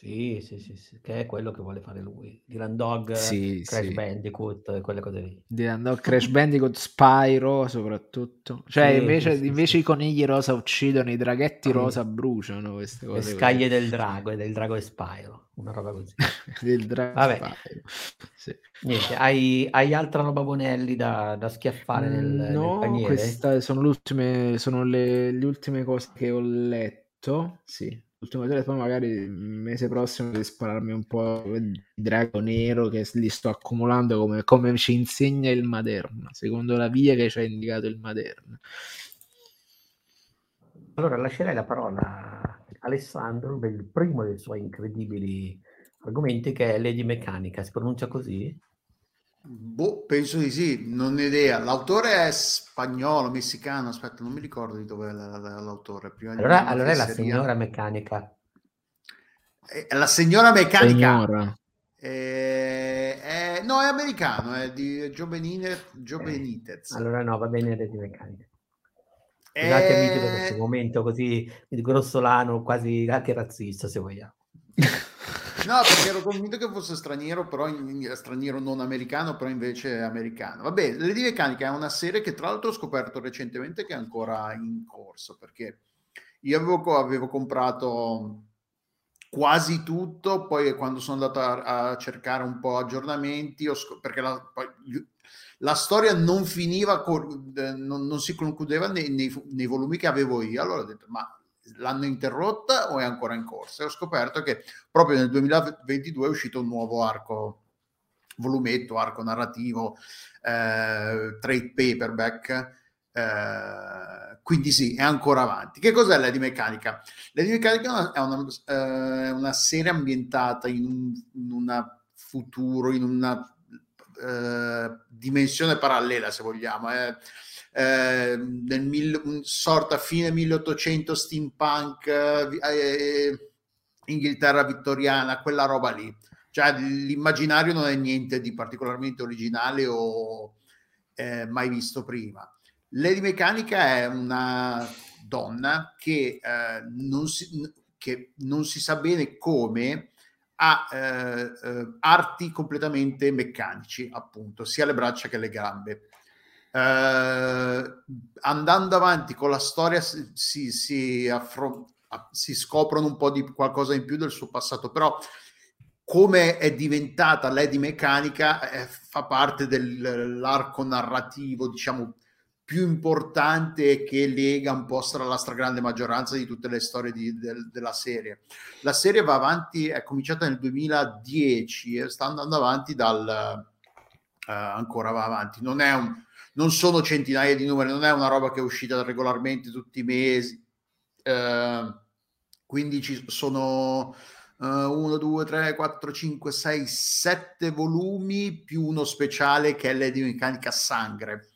Sì, sì, sì, sì, che è quello che vuole fare lui. Dylan Dog, Sì, Crash sì. Bandicoot, quelle cose lì. Di Landog, Crash Bandicoot, Spyro soprattutto. Cioè Sì, invece, sì, invece sì. i conigli rosa uccidono, i draghetti rosa bruciano queste Le cose. scaglie del drago e del drago e Spyro, una roba così. (laughs) del drago Vabbè. Spyro. Sì. Niente, hai, hai altra roba Bonelli da, da schiaffare nel, nel no, paniere? queste sono, le ultime, sono le, le ultime cose che ho letto. Sì, l'ultima cosa, poi magari il mese prossimo di spararmi un po' di drago nero che li sto accumulando come, come ci insegna il Maderna, secondo la via che ci ha indicato il Maderna. Allora lascerei la parola a Alessandro per il primo dei suoi incredibili argomenti che è Lady Meccanica. Si pronuncia così? Boh, penso di sì, non ho idea. L'autore è spagnolo, messicano, aspetta, non mi ricordo di dove è la- la- l'autore. Prima di Allora, allora è la signora Meccanica. È la signora meccanica. Signora. Eh, è- no, è americano, è di Benitez. Joe Benitez. Allora no, va bene Lady Meccanica. Scusate amici per questo Eh, momento così grossolano, quasi anche razzista se vogliamo. (laughs) No, perché ero convinto che fosse straniero, però in- straniero non americano, però invece americano. Vabbè, Lady Meccanica è una serie che tra l'altro ho scoperto recentemente che è ancora in corso, perché io avevo, avevo comprato quasi tutto, poi quando sono andato a, a cercare un po' aggiornamenti, scop- perché la, poi la storia non finiva, col- eh, non, non si concludeva nei, nei nei volumi che avevo io, allora ho detto, ma l'hanno interrotta o è ancora in corsa? E ho scoperto che proprio nel 2022 è uscito un nuovo arco, volumetto, arco narrativo, eh, trade paperback, eh, quindi sì, è ancora avanti. Che cos'è Lady Meccanica? Lady Meccanica è una, eh, una serie ambientata in un in una futuro, in una eh, dimensione parallela, se vogliamo. Eh. Eh, nel mil, sorta fine 1800 steampunk, eh, Inghilterra vittoriana, quella roba lì. Cioè, l'immaginario non è niente di particolarmente originale o eh, mai visto prima. Lady Meccanica è una donna che, eh, non si, che non si sa bene come ha eh, eh, arti completamente meccanici, appunto, sia le braccia che le gambe. Eh, andando avanti con la storia si, si, affron- si scoprono un po' di qualcosa in più del suo passato, però come è diventata Lady Meccanica eh, fa parte dell'arco narrativo, diciamo, più importante che lega un po' la stragrande maggioranza di tutte le storie di, del, della serie. La serie va avanti, è cominciata nel 2010 e sta andando avanti dal... Uh, ancora va avanti, non, è un, non sono centinaia di numeri, non è una roba che è uscita regolarmente tutti i mesi, uh, quindi ci sono... 1, 2, 3, 4, 5, 6, 7 volumi più uno speciale che è l'Edi Meccanica Sangre.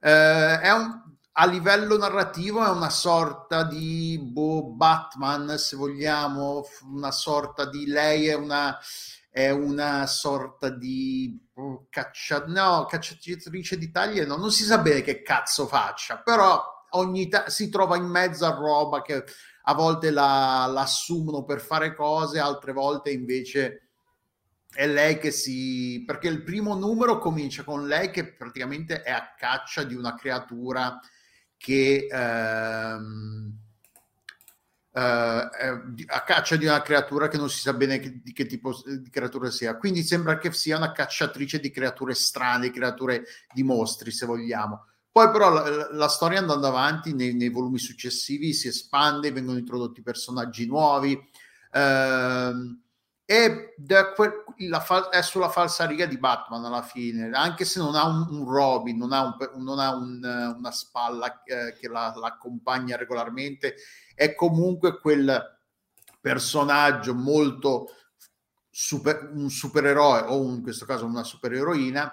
Eh, è un, a livello narrativo è una sorta di boh, Batman, se vogliamo, una sorta di lei è una, è una sorta di oh, caccia, no, cacciatrice di taglie, no, non si sa bene che cazzo faccia, però ogni ta- si trova in mezzo a roba che a volte la, la assumono per fare cose, altre volte invece è lei che si... perché il primo numero comincia con lei che praticamente è a caccia di una creatura che... Ehm, eh, a caccia di una creatura che non si sa bene che, di che tipo di creatura sia. Quindi sembra che sia una cacciatrice di creature strane, creature di mostri, se vogliamo. Poi però la, la storia andando avanti nei, nei, volumi successivi si espande, vengono introdotti personaggi nuovi. Ehm, e fa- è sulla falsa riga di Batman alla fine, anche se non ha un, un Robin, non ha, un, non ha un, una spalla eh, che la, l'accompagna regolarmente, è comunque quel personaggio molto super, un supereroe o in questo caso una supereroina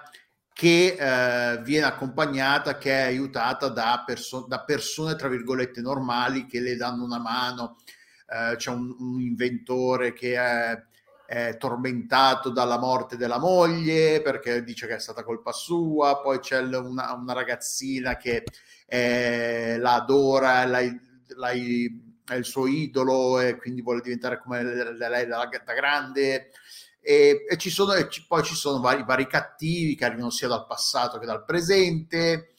che eh, viene accompagnata, che è aiutata da, perso- da persone tra virgolette normali che le danno una mano. Eh, c'è un, un inventore che è è tormentato dalla morte della moglie perché dice che è stata colpa sua, poi c'è una, una ragazzina che eh, la adora, la, la, è il suo idolo e quindi vuole diventare come lei da, da grande. E, e, ci sono, e ci, poi ci sono vari, vari cattivi che arrivano sia dal passato che dal presente.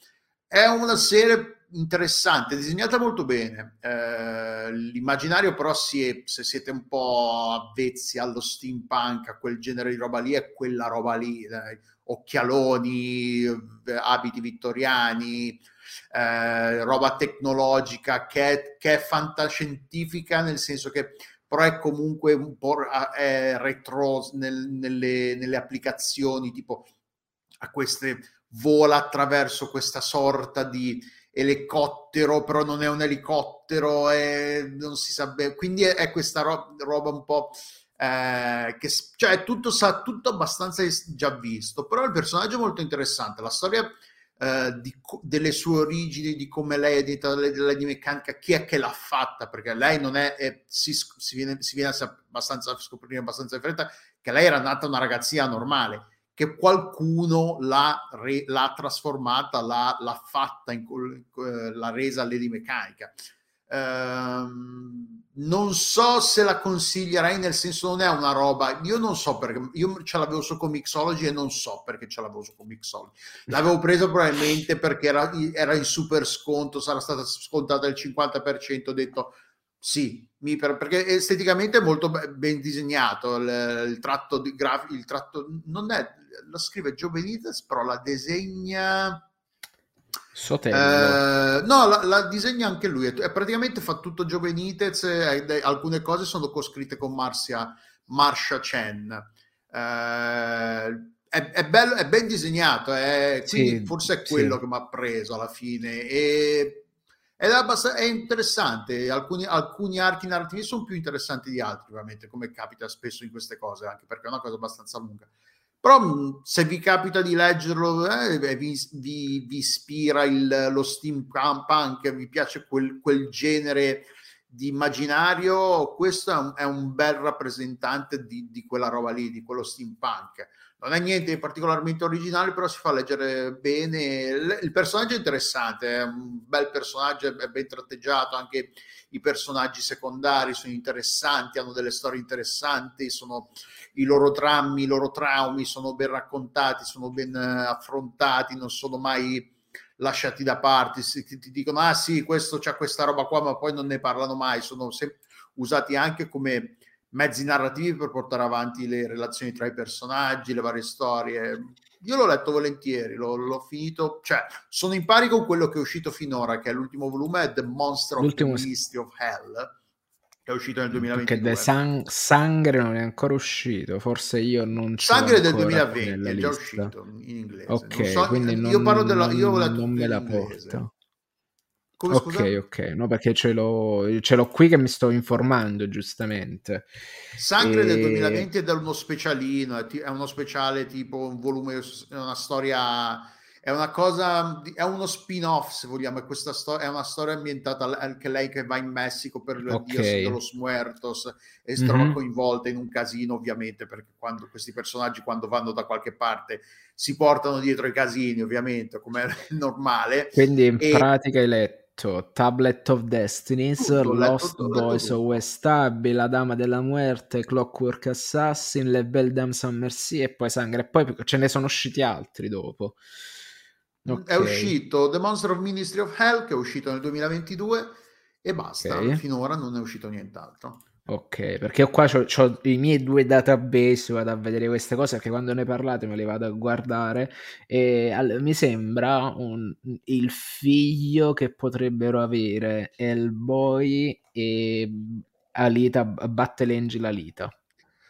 È una serie interessante, disegnata molto bene. Eh, l'immaginario, però, si è, se siete un po' avvezzi allo steampunk, a quel genere di roba lì, è quella roba lì. Dai. Occhialoni, abiti vittoriani, eh, roba tecnologica che è, che è fantascientifica, nel senso che però è comunque un po' retro nel, nelle, nelle applicazioni, tipo a queste vola attraverso questa sorta di elicottero, però non è un elicottero, e non si sa bene. Quindi è, è questa ro- roba un po'. Eh, che cioè tutto sa tutto abbastanza già visto, però il personaggio è molto interessante. La storia eh, di, delle sue origini, di come lei è diventata Lady Meccanica, chi è che l'ha fatta? Perché lei non è, è si, si, viene, si viene abbastanza a scoprire abbastanza in fretta che lei era nata una ragazzina normale che qualcuno l'ha, re, l'ha trasformata, l'ha, l'ha fatta, in, eh, l'ha resa Lady Meccanica. Ehm, non so se la consiglierei, nel senso non è una roba, io non so perché, io ce l'avevo su Comixology e non so perché ce l'avevo su Comixology. L'avevo presa probabilmente perché era, era in super sconto, sarà stata scontata il 50%, ho detto sì, mi, perché esteticamente è molto ben disegnato il, il tratto di grafico, il tratto non è, lo scrive Benitez, però la disegna Sotello. Eh, no, la, la, disegna anche lui, è, è praticamente fa tutto Joe Benitez, eh, alcune cose sono coscritte con Marcia, Marsha Chen. Eh, è, è, bello, è ben disegnato, è, sì, forse è quello sì. che mi ha preso alla fine. E ed è, abbast- è interessante, alcuni, alcuni, archi narrativi sono più interessanti di altri, ovviamente, come capita spesso in queste cose, anche perché è una cosa abbastanza lunga. Però se vi capita di leggerlo, eh, vi, vi, vi, ispira il, lo steampunk, vi piace quel, quel genere di immaginario, questo è un, è un bel rappresentante di, di, quella roba lì, di quello steampunk. Non è niente particolarmente originale, però si fa leggere bene. Il personaggio è interessante, è un bel personaggio, è ben tratteggiato, anche i personaggi secondari sono interessanti, hanno delle storie interessanti, sono i loro drammi, i loro traumi sono ben raccontati, sono ben eh, affrontati, non sono mai lasciati da parte, ti, ti dicono ah sì, questo c'ha questa roba qua, ma poi non ne parlano mai, sono sempre usati anche come mezzi narrativi per portare avanti le relazioni tra i personaggi, le varie storie. Io l'ho letto volentieri, l'ho, l'ho finito, cioè sono in pari con quello che è uscito finora, che è l'ultimo volume, è The Monster of the Mystery of Hell, è uscito nel 2022. Perché San- Sangre non è ancora uscito, forse io non c'è. Sangre del 2020 è già uscito in inglese. Ok, so, quindi non, io parlo della, io non, non me la porto. Come, ok, ok, no perché ce l'ho, ce l'ho, qui che mi sto informando giustamente. Sangre e... del 2020 è uno specialino, è, uno speciale tipo un volume, una storia è una cosa, è uno spin-off se vogliamo, è, questa sto- è una storia ambientata anche lei che va in Messico per okay. Dios de los Muertos e si mm-hmm. trova coinvolta in un casino ovviamente perché quando questi personaggi quando vanno da qualche parte si portano dietro i casini ovviamente come è (laughs) normale. Quindi in e... pratica hai letto Tablet of Destinies, tutto, Lost letto, Boys of West Abbey, La Dama della Muerte, Clockwork Assassin, Le Belle Dame Sans Merci e poi Sangre e poi ce ne sono usciti altri dopo. Okay. È uscito The Monster of Ministry of Hell, che è uscito nel 2022, e basta. Okay. Finora non è uscito nient'altro. Ok, perché qua ho i miei due database, vado a vedere queste cose perché quando ne parlate me le vado a guardare e all- mi sembra un, il figlio che potrebbero avere Hellboy e Alita, Battle Angel Alita.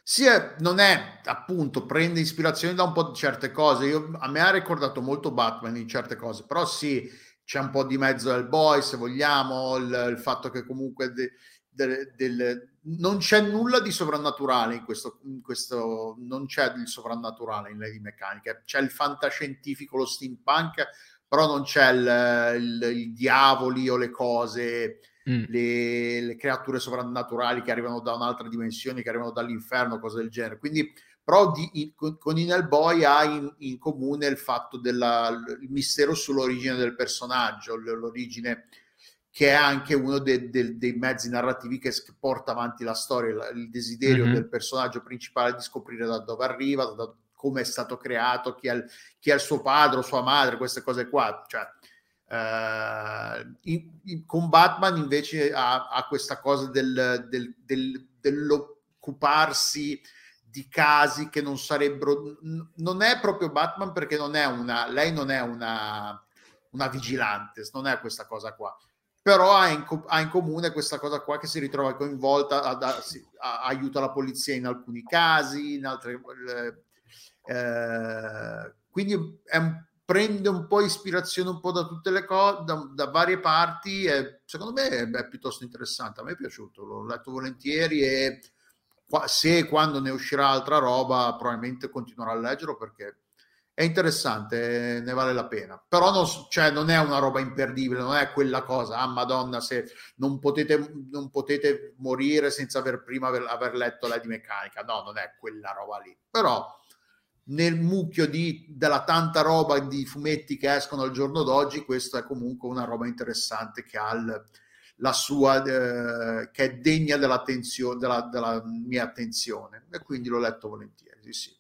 Sì, non è appunto, prende ispirazione da un po' di certe cose. Io, a me ha ricordato molto Batman in certe cose, però sì, c'è un po' di mezzo del boy, se vogliamo, il, il fatto che comunque de, de, del, non c'è nulla di sovrannaturale in questo, in questo, non c'è il sovrannaturale in Lady Meccanica, c'è il fantascientifico, lo steampunk, però non c'è il, il, i diavoli o le cose mm. le, le, creature sovrannaturali che arrivano da un'altra dimensione, che arrivano dall'inferno, cose del genere. Quindi, però di, in, con, Inel Boy ha in, in, comune il fatto del mistero sull'origine del personaggio, l'origine che è anche uno de, de, dei mezzi narrativi che, porta avanti la storia, il, il desiderio mm-hmm. del personaggio principale di scoprire da dove arriva, da, come è stato creato, chi è, il, chi è il suo padre o sua madre, queste cose qua. Cioè, Uh, in, in, con Batman invece ha, ha questa cosa del, del, del, dell'occuparsi di casi che non sarebbero non è proprio Batman perché non è una lei non è una, una vigilante non è questa cosa qua. Però ha in, ha in, comune questa cosa qua che si ritrova coinvolta a, a, a, aiuta la polizia in alcuni casi in altre eh, eh, quindi è un prende un po' ispirazione un po' da tutte le cose, da, da, varie parti e secondo me è, è, piuttosto interessante. A me è piaciuto, l'ho letto volentieri e qua, se quando ne uscirà altra roba probabilmente continuerò a leggerlo perché è interessante, ne vale la pena. Però non, cioè, non è una roba imperdibile, non è quella cosa, ah madonna, se non potete, non potete morire senza aver prima aver, aver letto la di meccanica. No, non è quella roba lì. Però nel mucchio di, della tanta roba di fumetti che escono al giorno d'oggi, questa è comunque una roba interessante che ha il, la sua, eh, che è degna dell'attenzione, della, della, mia attenzione e quindi l'ho letto volentieri, sì.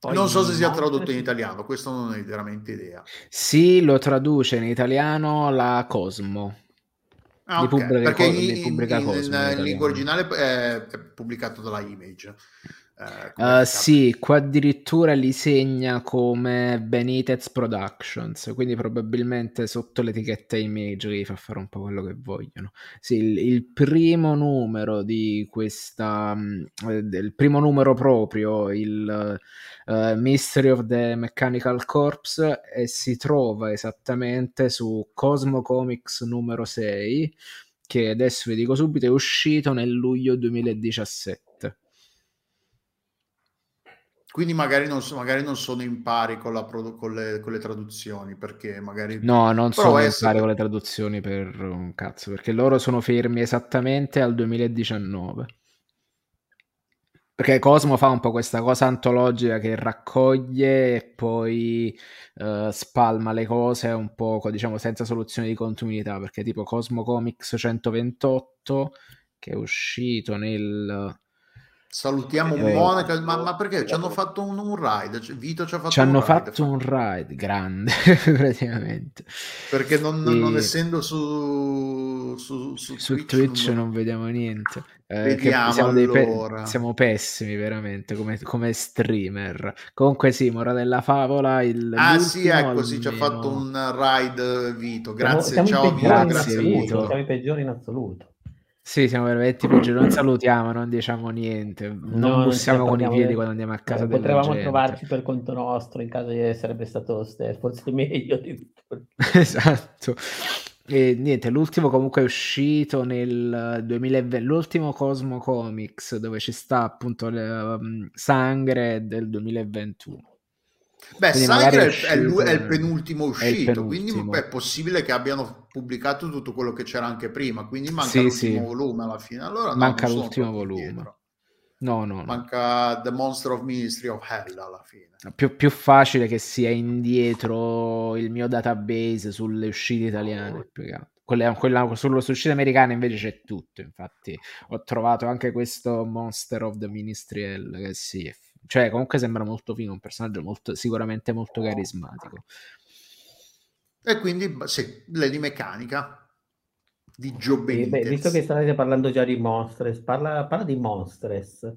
Poi non so se sia tradotto in italiano, questo non ho veramente idea. Sì, lo traduce in italiano la Cosmo. Ah, okay. Perché in, in, in, in lingua originale è, è pubblicato dalla Image. Uh, sì, qua addirittura li segna come Benitez Productions, quindi probabilmente sotto l'etichetta Image gli fa fare un po' quello che vogliono. Sì, il, il primo numero di questa, il mm, primo numero proprio, il uh, Mystery of the Mechanical Corpse, e si trova esattamente su Cosmo Comics numero 6, che adesso vi dico subito è uscito nel luglio 2017. Quindi magari non, so, magari non, sono in pari con, produ- con, le, con, le, traduzioni, perché magari... No, non Però sono essere... in pari con le traduzioni per un cazzo, perché loro sono fermi esattamente al 2019. Perché Cosmo fa un po' questa cosa antologica che raccoglie e poi uh, spalma le cose un po', diciamo, senza soluzione di continuità, perché tipo Cosmo Comics 128, che è uscito nel Salutiamo eh, Monaca, ma, ma, perché ci hanno fatto un, un ride? Vito ci ha fatto ci un hanno ride, fatto un ride grande (laughs) praticamente. Perché non, e... non essendo su, su, su, su Twitch, Twitch non... non... vediamo niente. Eh, vediamo siamo, allora. pe- siamo, pessimi veramente come, come, streamer. Comunque sì Mora della Favola il, ah sì ecco sì ci ha fatto un ride Vito. Grazie siamo, siamo ciao Vito grazie Vito. Siamo i peggiori in assoluto sì, siamo veramente peggiori, non salutiamo, non diciamo niente, non no, bussiamo con i piedi quando andiamo a casa eh, Potevamo trovarci per conto nostro in caso di sarebbe stato forse (laughs) meglio di (laughs) Esatto. E niente, l'ultimo comunque è uscito nel 2020, l'ultimo Cosmo Comics dove ci sta appunto le, um, Sangre del 2021. Beh, Sangre è, è, il, è, il penultimo uscito, il penultimo. quindi è possibile che abbiano pubblicato tutto quello che c'era anche prima, quindi manca sì, l'ultimo sì. volume alla fine. Allora, no, manca l'ultimo volume. No, no, no, Manca The Monster of Ministry of Hell alla fine. Più, più facile che sia indietro il mio database sulle uscite italiane. Quella, quella, sulle uscite americane invece c'è tutto. Infatti, ho trovato anche questo Monster of the Ministry Hell che sì, cioè comunque sembra molto fino, un personaggio molto, sicuramente molto carismatico. E quindi sì, Lady Meccanica di Joe Benitez. Beh, visto che state parlando già di Monstres, parla, parla di Monstres.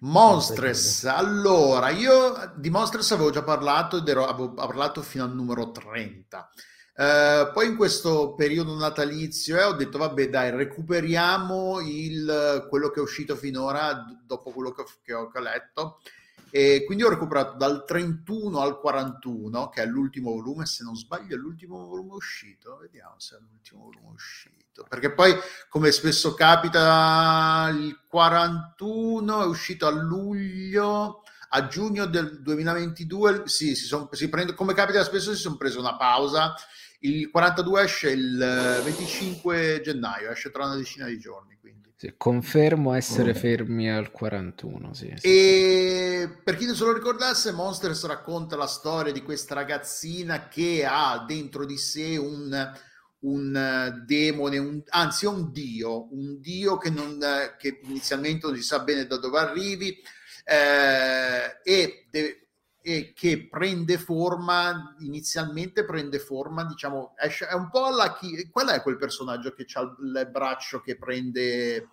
Monstres, allora io di Monstres avevo già parlato ed ero, avevo parlato fino al numero 30. Eh, poi in questo periodo natalizio eh, ho detto vabbè dai recuperiamo il, quello che è uscito finora dopo quello che, ho, che ho letto. E quindi ho recuperato dal 31 al 41 che è l'ultimo volume se non sbaglio è l'ultimo volume uscito. Vediamo se è l'ultimo volume uscito. Perché poi come spesso capita il 41 è uscito a luglio a giugno del 2022 sì, si, son, si prende, come capita spesso si sono preso una pausa il 42 esce il 25 gennaio, esce tra una decina di giorni. Quindi. Sì, confermo essere fermi al 41. Sì, sì, e per chi non se lo ricordasse, Monsters racconta la storia di questa ragazzina che ha dentro di sé un, un demone, un, anzi un dio, un dio che, non, che inizialmente non si sa bene da dove arrivi eh, e deve, e che prende forma inizialmente prende forma diciamo esce, è un po' la chi qual è quel personaggio che ha il braccio che prende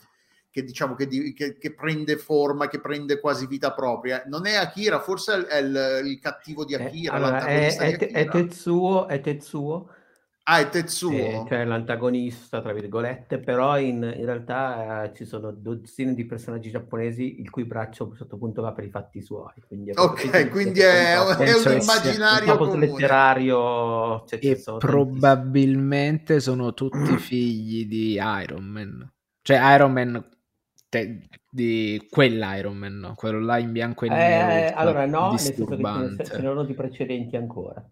che diciamo che, che, che, prende forma che prende quasi vita propria non è Akira forse è il, il cattivo di eh, Akira, eh, allora, è, è, di Akira. è Tetsuo è Tetsuo Ah, è Tetsuo. Eh, cioè l'antagonista, tra virgolette, però in, in realtà eh, ci sono dozzine di personaggi giapponesi il cui braccio a un certo punto va per i fatti suoi. Quindi ok, quindi è, è, è un immaginario un letterario. Cioè, e probabilmente sono tutti (clears throat) figli di Iron Man. Cioè Iron Man te, di quell'Iron Man, no? quello là in bianco e nero. Eh, allora no, nel senso che ce ne sono di precedenti ancora.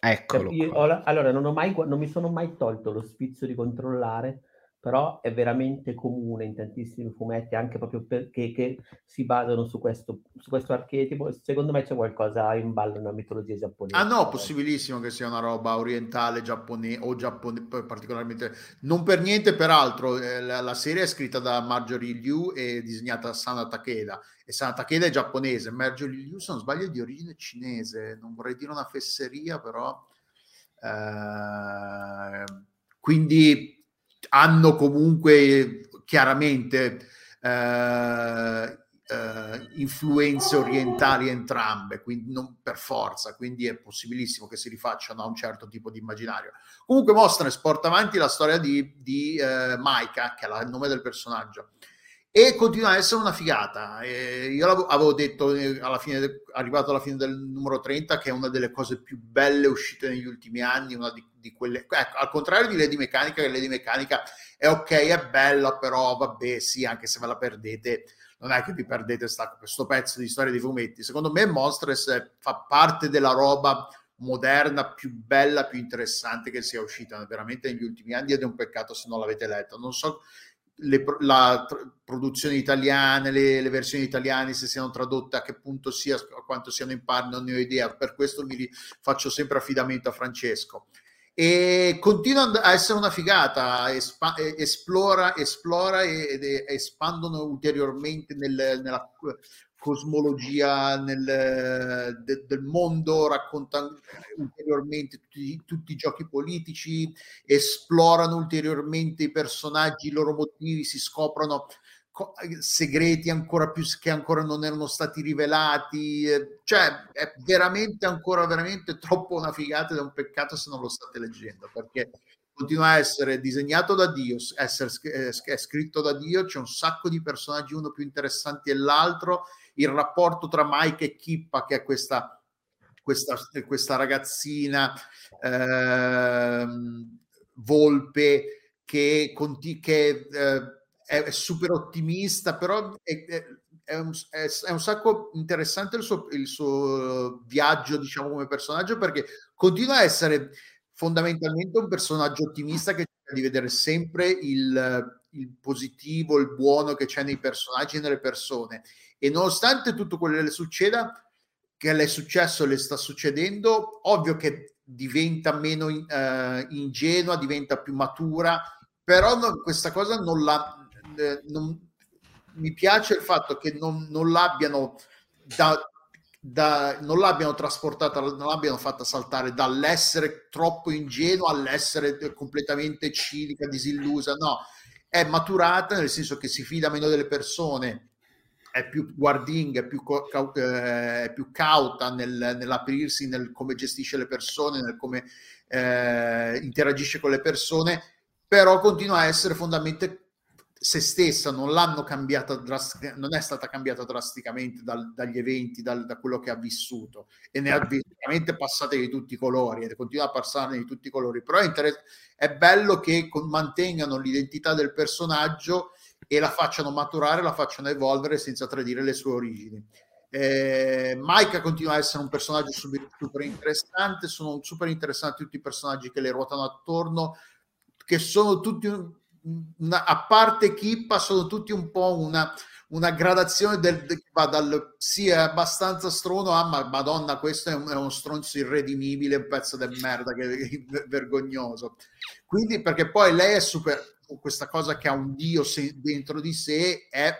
Eccolo. Io, allora, non, mai, non, mi sono mai tolto lo spizio di controllare, però è veramente comune in tantissimi fumetti, anche proprio perché si basano su questo, su questo archetipo. Secondo me c'è qualcosa in ballo nella mitologia giapponese. Ah no, possibilissimo che sia una roba orientale, giapponese o giapponese, particolarmente... Non per niente, peraltro, eh, la, la, serie è scritta da Marjorie Liu e disegnata da Sana Takeda. E Sana Takeda è giapponese, Marjorie Liu, se non sbaglio, è di origine cinese. Non vorrei dire una fesseria, però... Eh, quindi hanno comunque chiaramente eh, eh, influenze orientali entrambe, quindi non per forza, quindi è possibilissimo che si rifacciano a un certo tipo di immaginario. Comunque mostrano e porta avanti la storia di, di eh, Maika, che è il nome del personaggio e continua a essere una figata. E io avevo detto eh, alla fine, arrivato alla fine del numero 30, che è una delle cose più belle uscite negli ultimi anni, una di, di quelle, ecco, al contrario di Lady Meccanica, che Lady Meccanica è ok, è bella, però vabbè, sì, anche se ve la perdete, non è che vi perdete questo pezzo di storia dei fumetti. Secondo me Monstres fa parte della roba moderna, più bella, più interessante che sia uscita veramente negli ultimi anni ed è un peccato se non l'avete letto. Non so le la tr- produzioni italiane, le, le, versioni italiane se siano tradotte a che punto sia, a quanto siano in par, non ne ho idea, per questo mi faccio sempre affidamento a Francesco. E continua a essere una figata, espa- esplora, esplora ed espandono ulteriormente nel, nella cosmologia nel, de, del mondo, raccontano ulteriormente tutti, tutti, i giochi politici, esplorano ulteriormente i personaggi, i loro motivi, si scoprono co- segreti ancora più che ancora non erano stati rivelati, cioè è veramente ancora veramente troppo una figata ed è un peccato se non lo state leggendo perché continua a essere disegnato da Dio, essere, è scritto da Dio, c'è un sacco di personaggi uno più interessanti dell'altro il rapporto tra Mike e Kippa, che è questa, questa, questa ragazzina eh, volpe che, conti- che eh, è super ottimista, però è, è, è, un, è, un, sacco interessante il suo, il suo viaggio, diciamo, come personaggio, perché continua a essere fondamentalmente un personaggio ottimista che cerca di vedere sempre il, il positivo, il buono che c'è nei personaggi e nelle persone e nonostante tutto quello che le succeda, che le è successo le sta succedendo, ovvio che diventa meno eh, ingenua, diventa più matura, però no, questa cosa non la... Eh, non, mi piace il fatto che non, non l'abbiano da, da, non l'abbiano trasportata, non l'abbiano fatta saltare dall'essere troppo ingenua all'essere completamente cinica, disillusa, no, è maturata nel senso che si fida meno delle persone, è più guarding, è più, eh, è più cauta nel, nell'aprirsi, nel come gestisce le persone, nel come eh, interagisce con le persone, però continua a essere fondamentalmente se stessa, non l'hanno cambiata drasticamente, non è stata cambiata drasticamente dal, dagli eventi, dal, da quello che ha vissuto e ne ha veramente passate di tutti i colori e continua a passarne di tutti i colori, però è, inter- è bello che con, mantengano l'identità del personaggio e la facciano maturare, la facciano evolvere senza tradire le sue origini. Eh, Maika continua a essere un personaggio super, interessante, sono super interessanti tutti i personaggi che le ruotano attorno, che sono tutti, una, a parte Kippa, sono tutti un po' una, una gradazione del, che va sì è abbastanza strono a ma madonna questo è, un, è uno stronzo irredimibile un pezzo di merda che, (laughs) vergognoso quindi perché poi lei è super questa cosa che ha un dio dentro di sé è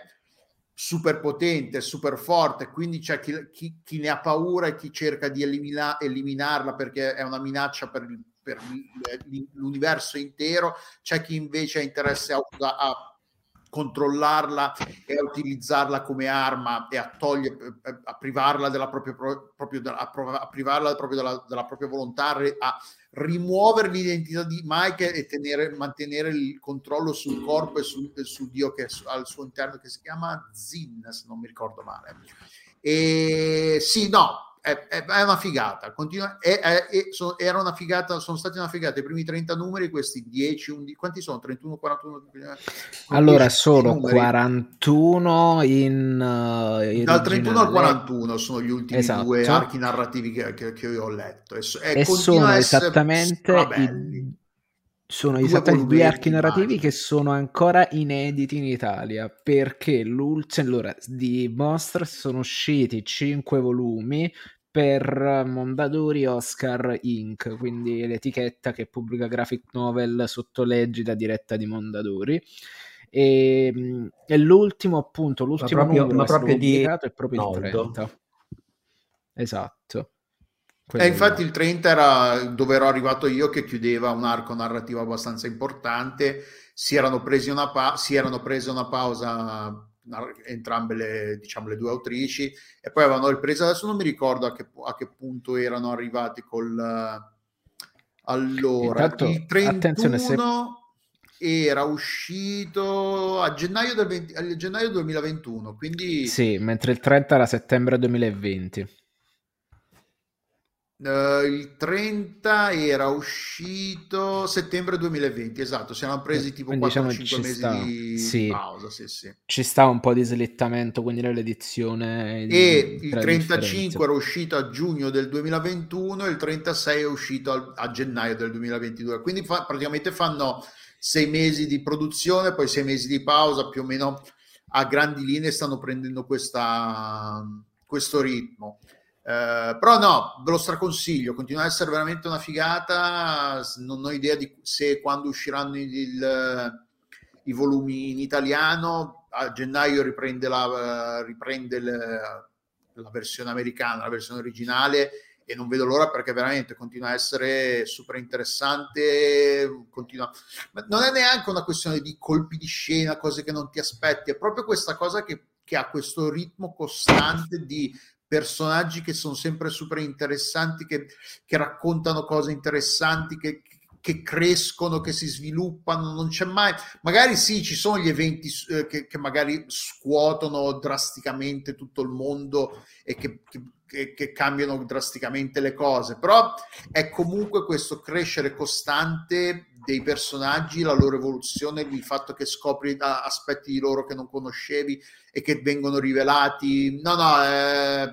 super potente, super forte, quindi c'è chi, chi, chi, ne ha paura e chi cerca di elimina, eliminarla perché è una minaccia per, per, l'universo intero, c'è chi invece ha interesse a, a controllarla e a utilizzarla come arma e a togliere, a privarla della propria, proprio, a privarla proprio della, della propria volontà, a rimuovere l'identità di Mike e tenere, mantenere il controllo sul corpo e sul, sul dio che è al suo interno che si chiama Zin, se non mi ricordo male. E sì, no, è, è, una figata. Continua, sono, era una figata, sono stati una figata i primi 30 numeri, questi 10, 11, quanti sono? 31, 41? Allora, sono numeri. 41 in, uh, in Dal 31 al 41 sono gli ultimi esatto. due archi narrativi che, che, che io ho letto. E, e sono esattamente i, sono esattamente due archi narrativi che sono ancora inediti in Italia perché allora, di Monsters sono usciti 5 volumi per Mondadori Oscar Inc., quindi l'etichetta che pubblica graphic novel sotto legida diretta di Mondadori. E, e l'ultimo, appunto, l'ultimo ma proprio, numero ma proprio di... è proprio Noldo. il 30. Esatto. E infatti il 30 era dove ero arrivato io che chiudeva un arco narrativo abbastanza importante, si erano presi una, pa- si erano prese una pausa entrambe le, diciamo, le due autrici e poi avevano ripreso, adesso non mi ricordo a che, a che punto erano arrivati col... Allora, Intanto, il 31 se... era uscito a gennaio, del 20, a gennaio 2021, quindi... Sì, mentre il 30 era settembre 2020. Uh, il 30 era uscito settembre 2020, esatto, si erano presi tipo quindi 4-5 diciamo mesi sta, di sì, pausa. Sì, sì. Ci sta un po' di slittamento quindi nell'edizione. E il 35 era uscito a giugno del 2021 e il 36 è uscito a, a gennaio del 2022. Quindi fa, praticamente fanno sei mesi di produzione, poi sei mesi di pausa, più o meno a grandi linee stanno prendendo questa, questo ritmo. Eh, però no, ve lo straconsiglio, continua a essere veramente una figata, non ho idea di se e quando usciranno il, il, i volumi in italiano, a gennaio riprende la, riprende il, la versione americana, la versione originale e non vedo l'ora perché veramente continua a essere super interessante. Continua... non è neanche una questione di colpi di scena, cose che non ti aspetti, è proprio questa cosa che, che ha questo ritmo costante di personaggi che sono sempre super interessanti, che, che raccontano cose interessanti, che, che, crescono, che si sviluppano, non c'è mai, magari sì, ci sono gli eventi eh, che, che, magari scuotono drasticamente tutto il mondo e che, che, cambiano drasticamente le cose, però è comunque questo crescere costante dei personaggi, la loro evoluzione, il fatto che scopri aspetti di loro che non conoscevi e che vengono rivelati. No, no, è,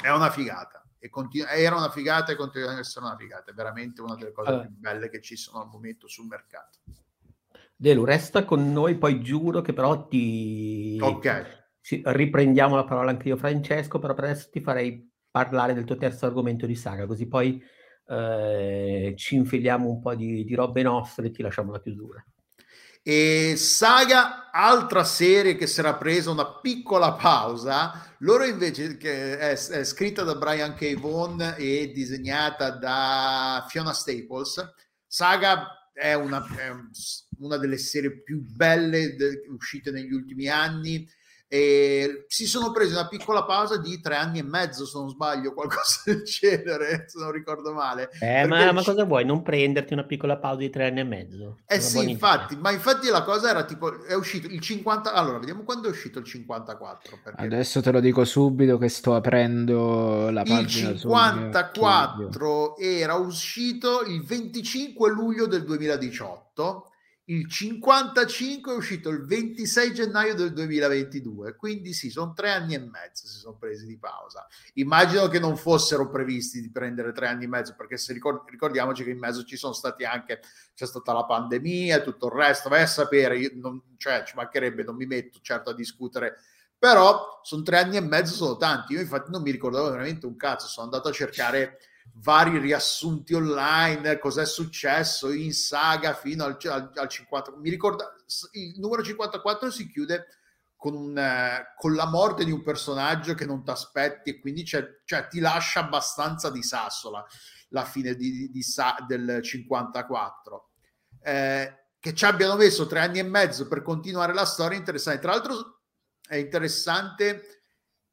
è una figata. E continu- era una figata e continua ad essere una figata. È veramente una delle cose allora. più belle che ci sono al momento sul mercato. Delu, resta con noi, poi giuro che però ti... Ok. Sì, riprendiamo la parola anche io, Francesco, però per adesso ti farei parlare del tuo terzo argomento di saga, così poi eh, ci infiliamo un po' di, di robe nostre e ti lasciamo la chiusura. E Saga, altra serie che era presa una piccola pausa, loro invece che è, è scritta da Brian K. Vaughan e disegnata da Fiona Staples. Saga è una, è una delle serie più belle de, uscite negli ultimi anni e si sono presi una piccola pausa di tre anni e mezzo, se non sbaglio, qualcosa del (laughs) genere, se non ricordo male. Eh, ma, ma, cosa vuoi? Non prenderti una piccola pausa di tre anni e mezzo? Eh sì, infatti, idea. ma infatti la cosa era tipo, è uscito il 50, allora vediamo quando è uscito il 54. Perché... Adesso te lo dico subito che sto aprendo la pagina. Il 54 era uscito il 25 luglio del 2018 il 55 è uscito il 26 gennaio del 2022, quindi sì, sono tre anni e mezzo si sono presi di pausa. Immagino che non fossero previsti di prendere tre anni e mezzo, perché se ricord- ricordiamoci che in mezzo ci sono stati anche, c'è stata la pandemia e tutto il resto, vai a sapere, non, cioè ci mancherebbe, non mi metto certo a discutere, però sono tre anni e mezzo, sono tanti. Io infatti non mi ricordavo veramente un cazzo, sono andato a cercare vari riassunti online, cos'è successo in saga fino al, al, al 50. Mi ricorda, il numero 54 si chiude con, un, eh, con la morte di un personaggio che non ti aspetti e quindi cioè, ti lascia abbastanza di sassola la fine di, di, di del 54. Eh, che ci abbiano messo tre anni e mezzo per continuare la storia interessante. Tra l'altro è interessante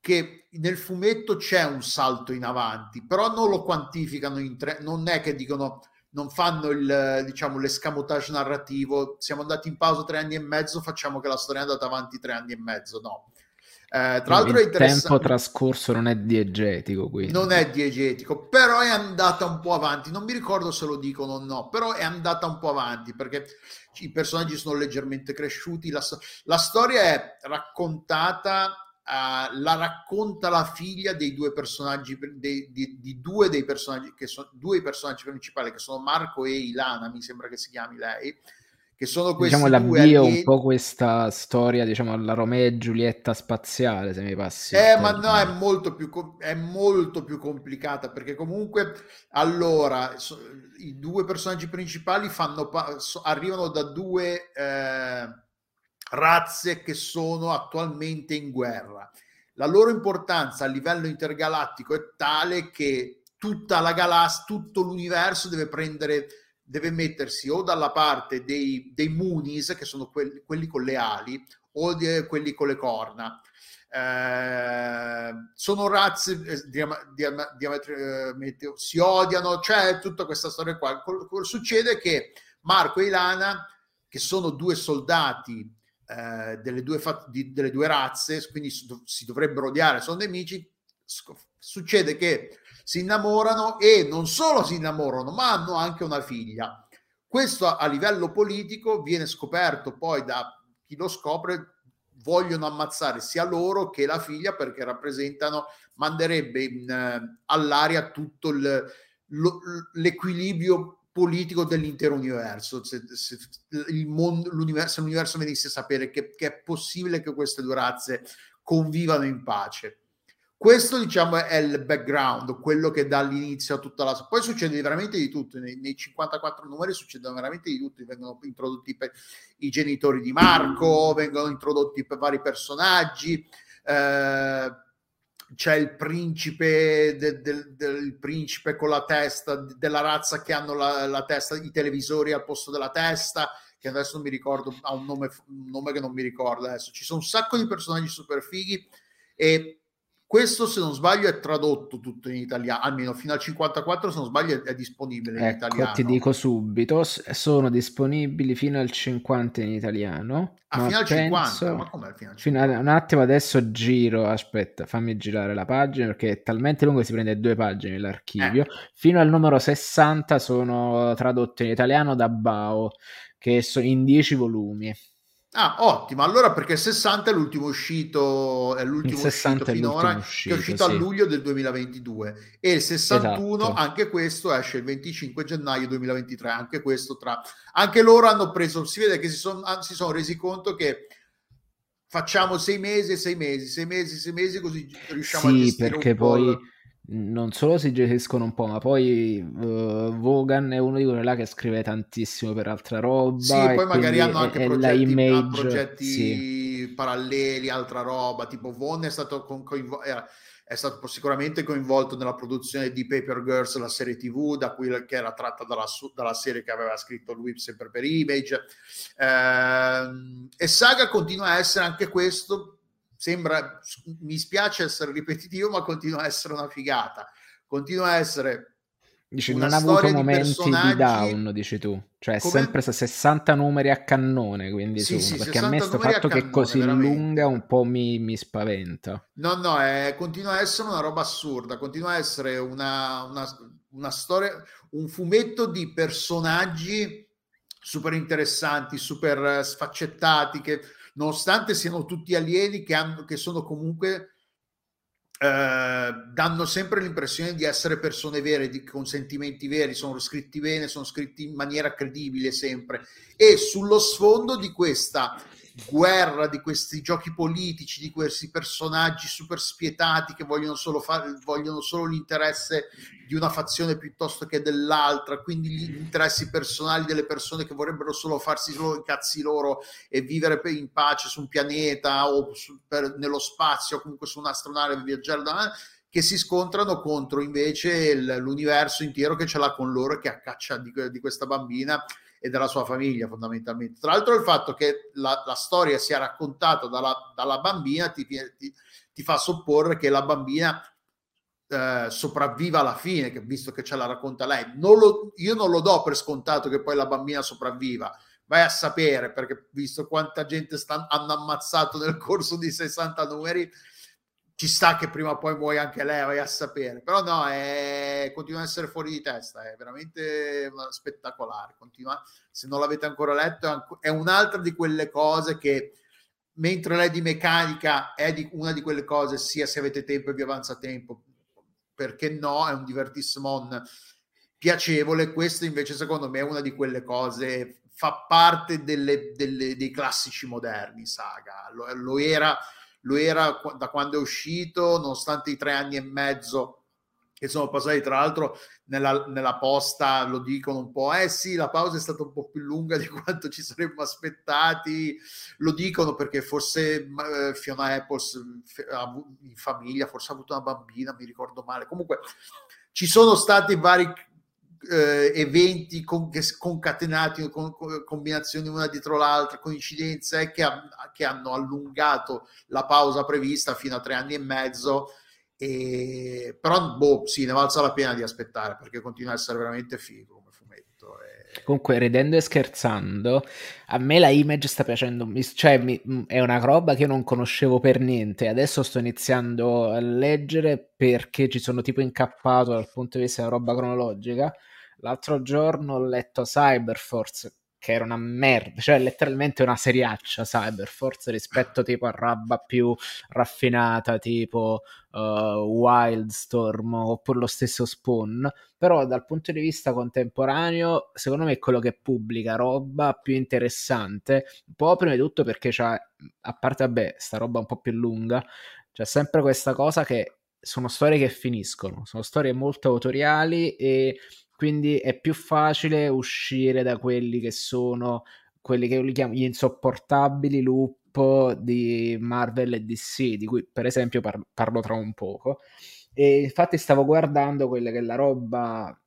che nel fumetto c'è un salto in avanti, però non lo quantificano in tre, non è che dicono non fanno il diciamo l'escamotage narrativo, siamo andati in pausa tre anni e mezzo, facciamo che la storia è andata avanti tre anni e mezzo, no. Eh, tra l'altro il tempo trascorso non è diegetico, quindi. Non è diegetico, però è andata un po' avanti. Non mi ricordo se lo dicono o no, però è andata un po' avanti perché i personaggi sono leggermente cresciuti. La, la storia è raccontata Uh, la racconta la figlia dei due personaggi dei, di, di, due dei personaggi che sono due personaggi principali che sono Marco e Ilana mi sembra che si chiami lei che sono questi diciamo l'avvio un po' questa storia diciamo la Romeo e Giulietta spaziale se mi passi eh ma no è molto più è molto più complicata perché comunque allora so, i due personaggi principali fanno so, arrivano da due eh, razze che sono attualmente in guerra. La loro importanza a livello intergalattico è tale che tutta la galassia, tutto l'universo deve prendere, deve mettersi o dalla parte dei, dei Moonies, che sono quelli, quelli con le ali, o di, quelli con le corna. Eh, sono razze eh, diam- diam- diametralmente eh, si odiano, c'è tutta questa storia qua. Succede che Marco e Ilana, che sono due soldati eh, delle, due di, delle due razze, quindi si dovrebbero odiare, sono nemici. Succede che si innamorano e non solo si innamorano, ma hanno anche una figlia. Questo a, a livello politico viene scoperto poi da chi lo scopre, vogliono ammazzare sia loro che la figlia perché rappresentano, manderebbe in, uh, all'aria tutto il, lo, l'equilibrio politico dell'intero universo. Se, se, mondo, l'universo, l'universo venisse a sapere che, che, è possibile che queste due razze convivano in pace. Questo, diciamo, è il background, quello che dà l'inizio a tutta la... Poi succede veramente di tutto, nei, nei 54 numeri succedono veramente di tutto, vengono introdotti i genitori di Marco, vengono introdotti per vari personaggi, eh, c'è il principe del, del, del, principe con la testa della razza che hanno la, la, testa, i televisori al posto della testa, che adesso non mi ricordo, ha un nome, un nome che non mi ricordo adesso. Ci sono un sacco di personaggi super fighi e questo, se non sbaglio, è tradotto tutto in italiano, almeno fino al 54, se non sbaglio, è, disponibile in ecco, italiano. Ti dico subito, sono disponibili fino al 50 in italiano. Ah, fino al penso... 50? Ma com'è fino al 50? Fino a... Un attimo, adesso giro, aspetta, fammi girare la pagina perché è talmente lungo che si prende due pagine l'archivio. Eh. Fino al numero 60 sono tradotte in italiano da Bao, che sono in 10 volumi. Ah, ottimo. Allora perché 60 è l'ultimo uscito, è l'ultimo uscito finora, uscito, che è uscito sì. a luglio del 2022 e il 61, esatto. anche questo esce il 25 gennaio 2023, anche questo tra... Anche loro hanno preso, si vede che si sono, si sono resi conto che facciamo sei mesi, sei mesi, sei mesi, sei mesi, così riusciamo sì, a gestire perché poi non solo si gestiscono un po', ma poi uh, Vogan è uno di quelli là che scrive tantissimo per altra roba. Sì, poi magari hanno anche progetti, image, progetti sì. paralleli, altra roba, tipo Von è stato, coinvo- è stato sicuramente coinvolto nella produzione di Paper Girls, la serie TV, da cui, che era tratta dalla, dalla serie che aveva scritto lui sempre per Image. Eh, e Saga continua a essere anche questo sembra, mi spiace essere ripetitivo, ma continua a essere una figata. Continua a essere Dici, non ha avuto momenti personaggi... di down, dici tu. Cioè, Come? sempre 60 numeri a cannone, quindi sì, su, sì, perché a me questo fatto che è così veramente. lunga un po' mi, mi spaventa. No, no, è, continua a essere una roba assurda, continua a essere una, una, una storia, un fumetto di personaggi super interessanti, super sfaccettati, che nonostante siano tutti alieni che, hanno, che sono comunque eh, danno sempre l'impressione di essere persone vere, di, con sentimenti veri, sono scritti bene, sono scritti in maniera credibile sempre. E sullo sfondo di questa guerra, di questi giochi politici, di questi personaggi super spietati che vogliono solo, fare, vogliono solo l'interesse di una fazione piuttosto che dell'altra, quindi gli interessi personali delle persone che vorrebbero solo farsi solo i cazzi loro e vivere in pace su un pianeta o su, per, nello spazio comunque su un'astronave viaggiare da che si scontrano contro invece l'universo intero che ce l'ha con loro che a caccia di, di questa bambina e della sua famiglia fondamentalmente. Tra l'altro il fatto che la, la storia sia raccontata dalla, dalla bambina ti, ti, ti, fa supporre che la bambina eh, sopravviva alla fine, che, visto che ce la racconta lei. Non lo, io non lo do per scontato che poi la bambina sopravviva, vai a sapere perché visto quanta gente sta, hanno ammazzato nel corso di 60 numeri ci sta che prima o poi muoia anche lei, vai a sapere. Però no, è... continua ad essere fuori di testa, è veramente spettacolare. Continua... Se non l'avete ancora letto, è un'altra di quelle cose che, mentre lei di meccanica è di una di quelle cose, sia se avete tempo e vi avanza tempo, perché no, è un divertissimo piacevole. Questo invece secondo me è una di quelle cose, fa parte delle, delle, dei classici moderni, saga. Lo, lo era lui era da quando è uscito, nonostante i tre anni e mezzo che sono passati, tra l'altro nella, nella, posta lo dicono un po', eh sì, la pausa è stata un po' più lunga di quanto ci saremmo aspettati, lo dicono perché forse eh, Fiona Apples in famiglia, forse ha avuto una bambina, mi ricordo male, comunque ci sono stati vari eh, eventi con, concatenati con, con, combinazioni una dietro l'altra, coincidenze che, ha, che, hanno allungato la pausa prevista fino a tre anni e mezzo. E, però, boh, sì, ne valsa la pena di aspettare perché continua a essere veramente figo come fumetto. E... Comunque, ridendo e scherzando, a me la image sta piacendo, cioè mi, è una roba che io non conoscevo per niente. Adesso sto iniziando a leggere perché ci sono tipo incappato dal punto di vista della roba cronologica. L'altro giorno ho letto Cyberforce, che era una merda, cioè letteralmente una seriaccia Cyberforce rispetto (laughs) tipo a roba più raffinata tipo uh, Wildstorm oppure lo stesso Spawn, però dal punto di vista contemporaneo secondo me è quello che pubblica roba più interessante, un po' prima di tutto perché c'ha, a parte vabbè, sta roba un po' più lunga, c'è sempre questa cosa che sono storie che finiscono, sono storie molto autoriali e quindi è più facile uscire da quelli che sono quelli che io li chiamo gli insopportabili loop di Marvel e DC, di cui per esempio par- parlo tra un poco. E infatti stavo guardando quella che è la roba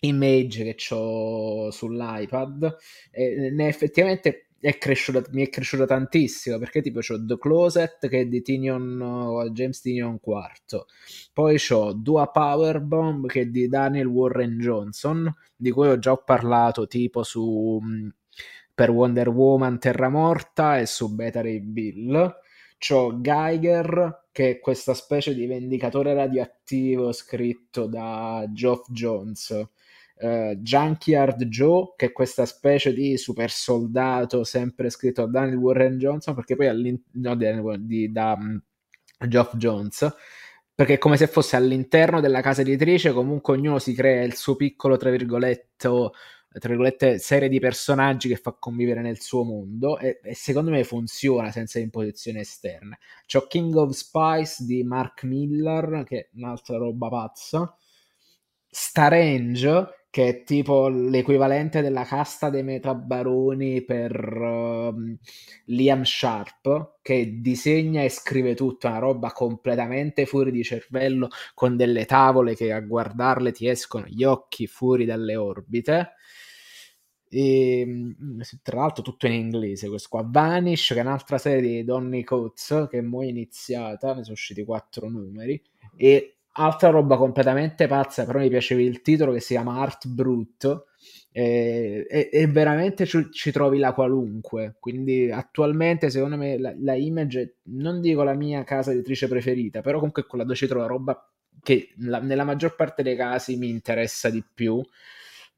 image che ho sull'iPad e ne effettivamente è cresciuta, mi è cresciuta tantissimo perché tipo ho The Closet che è di Tinion, James Tinion IV poi ho Dua Powerbomb che è di Daniel Warren Johnson di cui ho già parlato tipo su per Wonder Woman Terra Morta e su Beta Ray Bill. C'ho Geiger che è questa specie di vendicatore radioattivo scritto da Geoff Jones uh, Junkyard Joe, che è questa specie di super soldato sempre scritto da Daniel Warren Johnson, perché poi all'interno no, di, da um, Geoff Jones, perché è come se fosse all'interno della casa editrice, comunque ognuno si crea il suo piccolo, tra virgolette, tra virgolette, serie di personaggi che fa convivere nel suo mondo e, e secondo me funziona senza imposizioni esterne. C'ho King of Spice di Mark Miller, che è un'altra roba pazza. Starange, che è tipo l'equivalente della casta dei metabaroni per uh, Liam Sharp, che disegna e scrive tutta una roba completamente fuori di cervello, con delle tavole che a guardarle ti escono gli occhi fuori dalle orbite. E, mm, tra l'altro tutto in inglese questo qua Vanish che è un'altra serie di Donny Coates che è mo' iniziata ne sono usciti quattro numeri e altra roba completamente pazza, però mi piaceva il titolo che si chiama Art Brut e, e, e veramente ci, ci, trovi la qualunque. Quindi attualmente secondo me la, la, Image, non dico la mia casa editrice preferita, però comunque quella dove ci trovo roba che la, nella maggior parte dei casi mi interessa di più.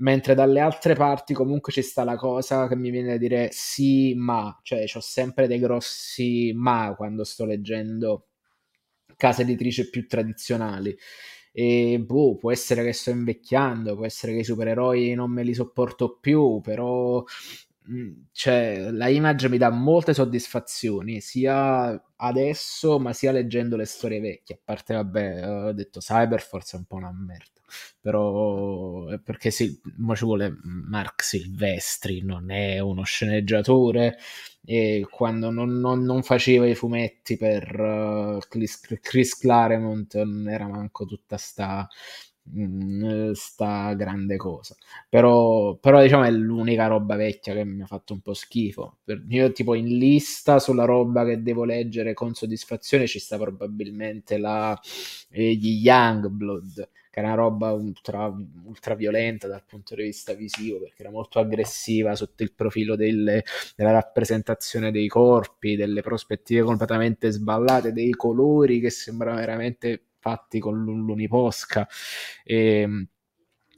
Mentre dalle altre parti comunque ci sta la cosa che mi viene da dire sì, ma, cioè ho sempre dei grossi ma quando sto leggendo case editrici più tradizionali. E boh, può essere che sto invecchiando, può essere che i supereroi non me li sopporto più, però mm, cioè, la Image mi dà molte soddisfazioni, sia adesso, ma sia leggendo le storie vecchie. A parte, vabbè, ho detto Cyberforce è un po' una merda però perché sì, ma ci vuole Mark Silvestri, non è uno sceneggiatore e quando non, non, non faceva i fumetti per uh, Chris, Chris Claremont non era manco tutta sta mm, sta grande cosa. Però, però diciamo è l'unica roba vecchia che mi ha fatto un po' schifo. Io tipo in lista sulla roba che devo leggere con soddisfazione ci sta probabilmente la, eh, gli Youngblood che era una roba ultra, ultra violenta dal punto di vista visivo, perché era molto aggressiva sotto il profilo delle, della rappresentazione dei corpi, delle prospettive completamente sballate, dei colori che sembravano veramente fatti con l'uniposca. E,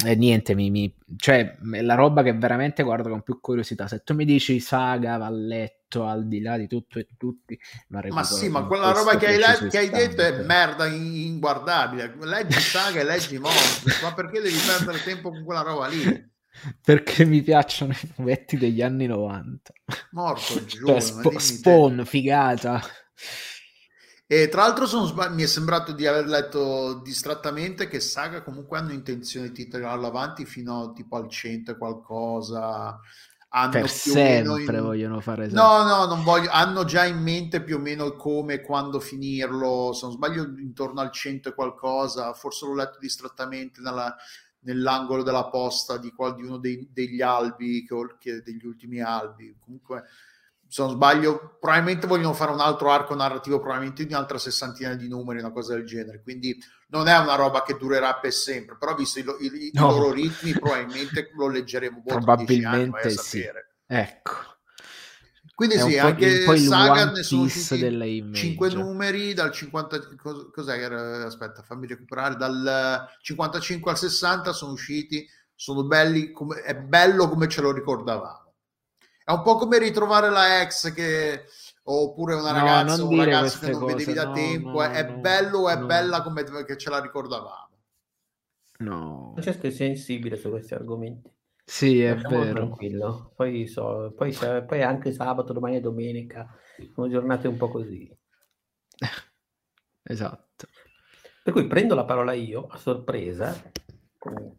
e niente, mi, mi, cioè, la roba che veramente guardo con più curiosità. Se tu mi dici saga, valletto, al di là di tutto e tutti. Ma sì, ma quella roba che hai, che hai detto è merda inguardabile. Leggi saga e leggi mostri, ma perché devi perdere tempo con quella roba lì? (laughs) Perché mi piacciono i fumetti degli anni 90. Morto giù. Cioè, sp- spawn, figata. E tra l'altro sbag- mi è sembrato di aver letto distrattamente che Saga comunque hanno intenzione di tirarlo avanti fino tipo al 100 e qualcosa. Hanno per sempre in... vogliono fare esatto. no no non voglio hanno già in mente più o meno come e quando finirlo. Se non sbaglio intorno al 100 e qualcosa. Forse l'ho letto distrattamente nella, nell'angolo della posta di, qual, di uno dei, degli albi che, degli ultimi albi. Comunque se non sbaglio, probabilmente vogliono fare un altro arco narrativo, probabilmente di un'altra sessantina di numeri, una cosa del genere. Quindi non è una roba che durerà per sempre, però visto i, i, no. i loro ritmi, probabilmente lo leggeremo probabilmente anni, sì. Ecco. Quindi è sì, anche Saga ne sono usciti 5 numeri dal 50 cos'è aspetta, fammi recuperare dal 55 al 60 sono usciti, sono belli come, è bello come ce lo ricordavamo. È un po' come ritrovare la ex che oppure una ragazza no, o un ragazzo che non cose. vedevi da no, tempo. No, è bello, è bella come che ce la ricordavamo. No. Francesco è sensibile su questi argomenti. Sì, è Lasciamo vero. Tranquillo. Poi, so, poi, poi anche sabato, domani e domenica sono giornate un po' così. (laughs) esatto. Per cui prendo la parola io a sorpresa con,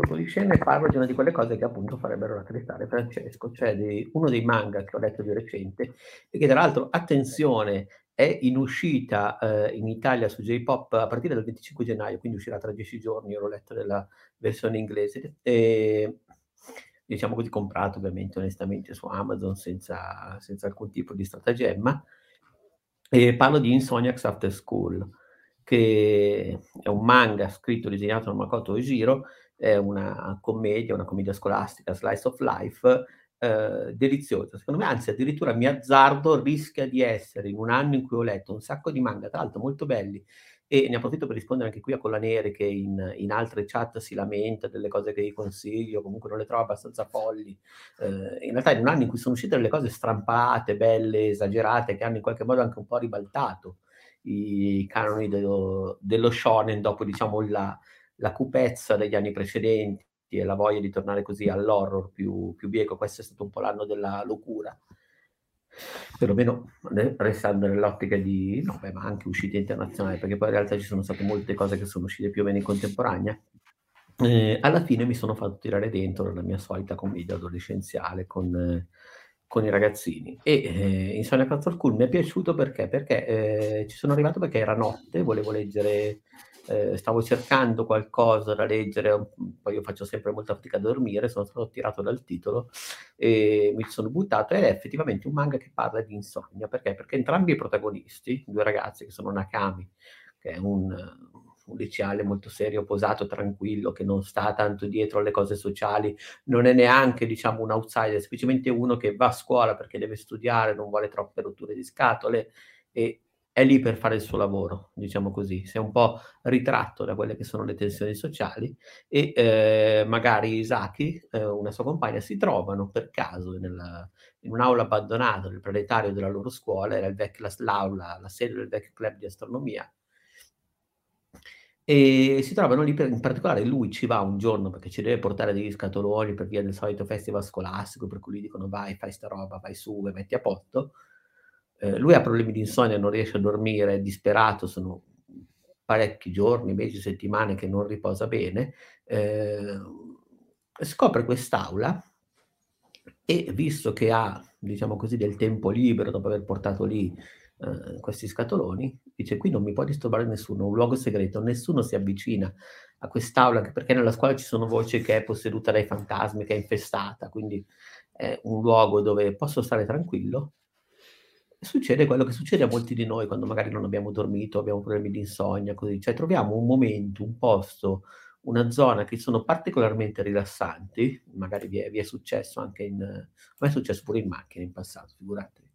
colpo di scena e parlo di una di quelle cose che appunto farebbero rattristare Francesco, cioè di uno dei manga che ho letto di recente e che tra l'altro, attenzione, è in uscita eh, in Italia su J-Pop a partire dal 25 gennaio, quindi uscirà tra dieci giorni, io l'ho letto nella versione inglese, e diciamo così comprato ovviamente onestamente su Amazon senza, senza alcun tipo di stratagemma, e parlo di Insomniacs After School che è un manga scritto e disegnato da Makoto Ojiro, è una commedia, una commedia scolastica, slice of life, eh, deliziosa. Secondo me, anzi, addirittura mi azzardo, rischia di essere in un anno in cui ho letto un sacco di manga, tra l'altro molto belli, e ne approfitto per rispondere anche qui a Collanere che in, in, altre chat si lamenta delle cose che gli consiglio, comunque non le trovo abbastanza folli. Eh, in realtà in un anno in cui sono uscite delle cose strampate, belle, esagerate, che hanno in qualche modo anche un po' ribaltato i canoni dello, dello shonen dopo diciamo la, la cupezza degli anni precedenti e la voglia di tornare così all'horror più, più bieco. Questo è stato un po' l'anno della locura. Perlomeno restando nell'ottica di, no, beh, ma anche uscite internazionali, perché poi in realtà ci sono state molte cose che sono uscite più o meno in contemporanea. Eh, alla fine mi sono fatto tirare dentro la mia solita commedia adolescenziale con eh, con i ragazzini e eh, Insomnia Castle Cool mi è piaciuto perché, perché eh, ci sono arrivato perché era notte, volevo leggere, eh, stavo cercando qualcosa da leggere, poi io faccio sempre molta fatica a dormire, sono stato tirato dal titolo e mi sono buttato ed è effettivamente un manga che parla di insonnia, perché? Perché entrambi i protagonisti, due ragazzi che sono Nakami, che è un un liceale molto serio, posato, tranquillo, che non sta tanto dietro alle cose sociali, non è neanche, diciamo, un outsider, è semplicemente uno che va a scuola perché deve studiare, non vuole troppe rotture di scatole e è lì per fare il suo lavoro, diciamo così, si è un po' ritratto da quelle che sono le tensioni sociali e eh, magari Isaki, eh, una sua compagna, si trovano per caso nella, in un'aula abbandonata del planetario della loro scuola, era vecchio, l'aula, la sede del vecchio club di astronomia, e si trovano lì, per, in particolare lui ci va un giorno perché ci deve portare degli scatoloni per via del solito festival scolastico, per cui gli dicono vai, fai sta roba, vai su e metti a posto. Eh, lui ha problemi di insonnia, non riesce a dormire, è disperato, sono parecchi giorni, mesi, settimane che non riposa bene. Eh, scopre quest'aula e visto che ha, diciamo così, del tempo libero dopo aver portato lì eh, questi scatoloni, dice qui non mi può disturbare nessuno, un luogo segreto, nessuno si avvicina a quest'aula, perché nella scuola ci sono voci che è posseduta dai fantasmi, che è infestata, quindi è un luogo dove posso stare tranquillo. Succede quello che succede a molti di noi quando magari non abbiamo dormito, abbiamo problemi di insonnia, così, cioè troviamo un momento, un posto, una zona che sono particolarmente rilassanti, magari vi è, vi è successo anche in, ma è successo pure in macchina in passato, figuratevi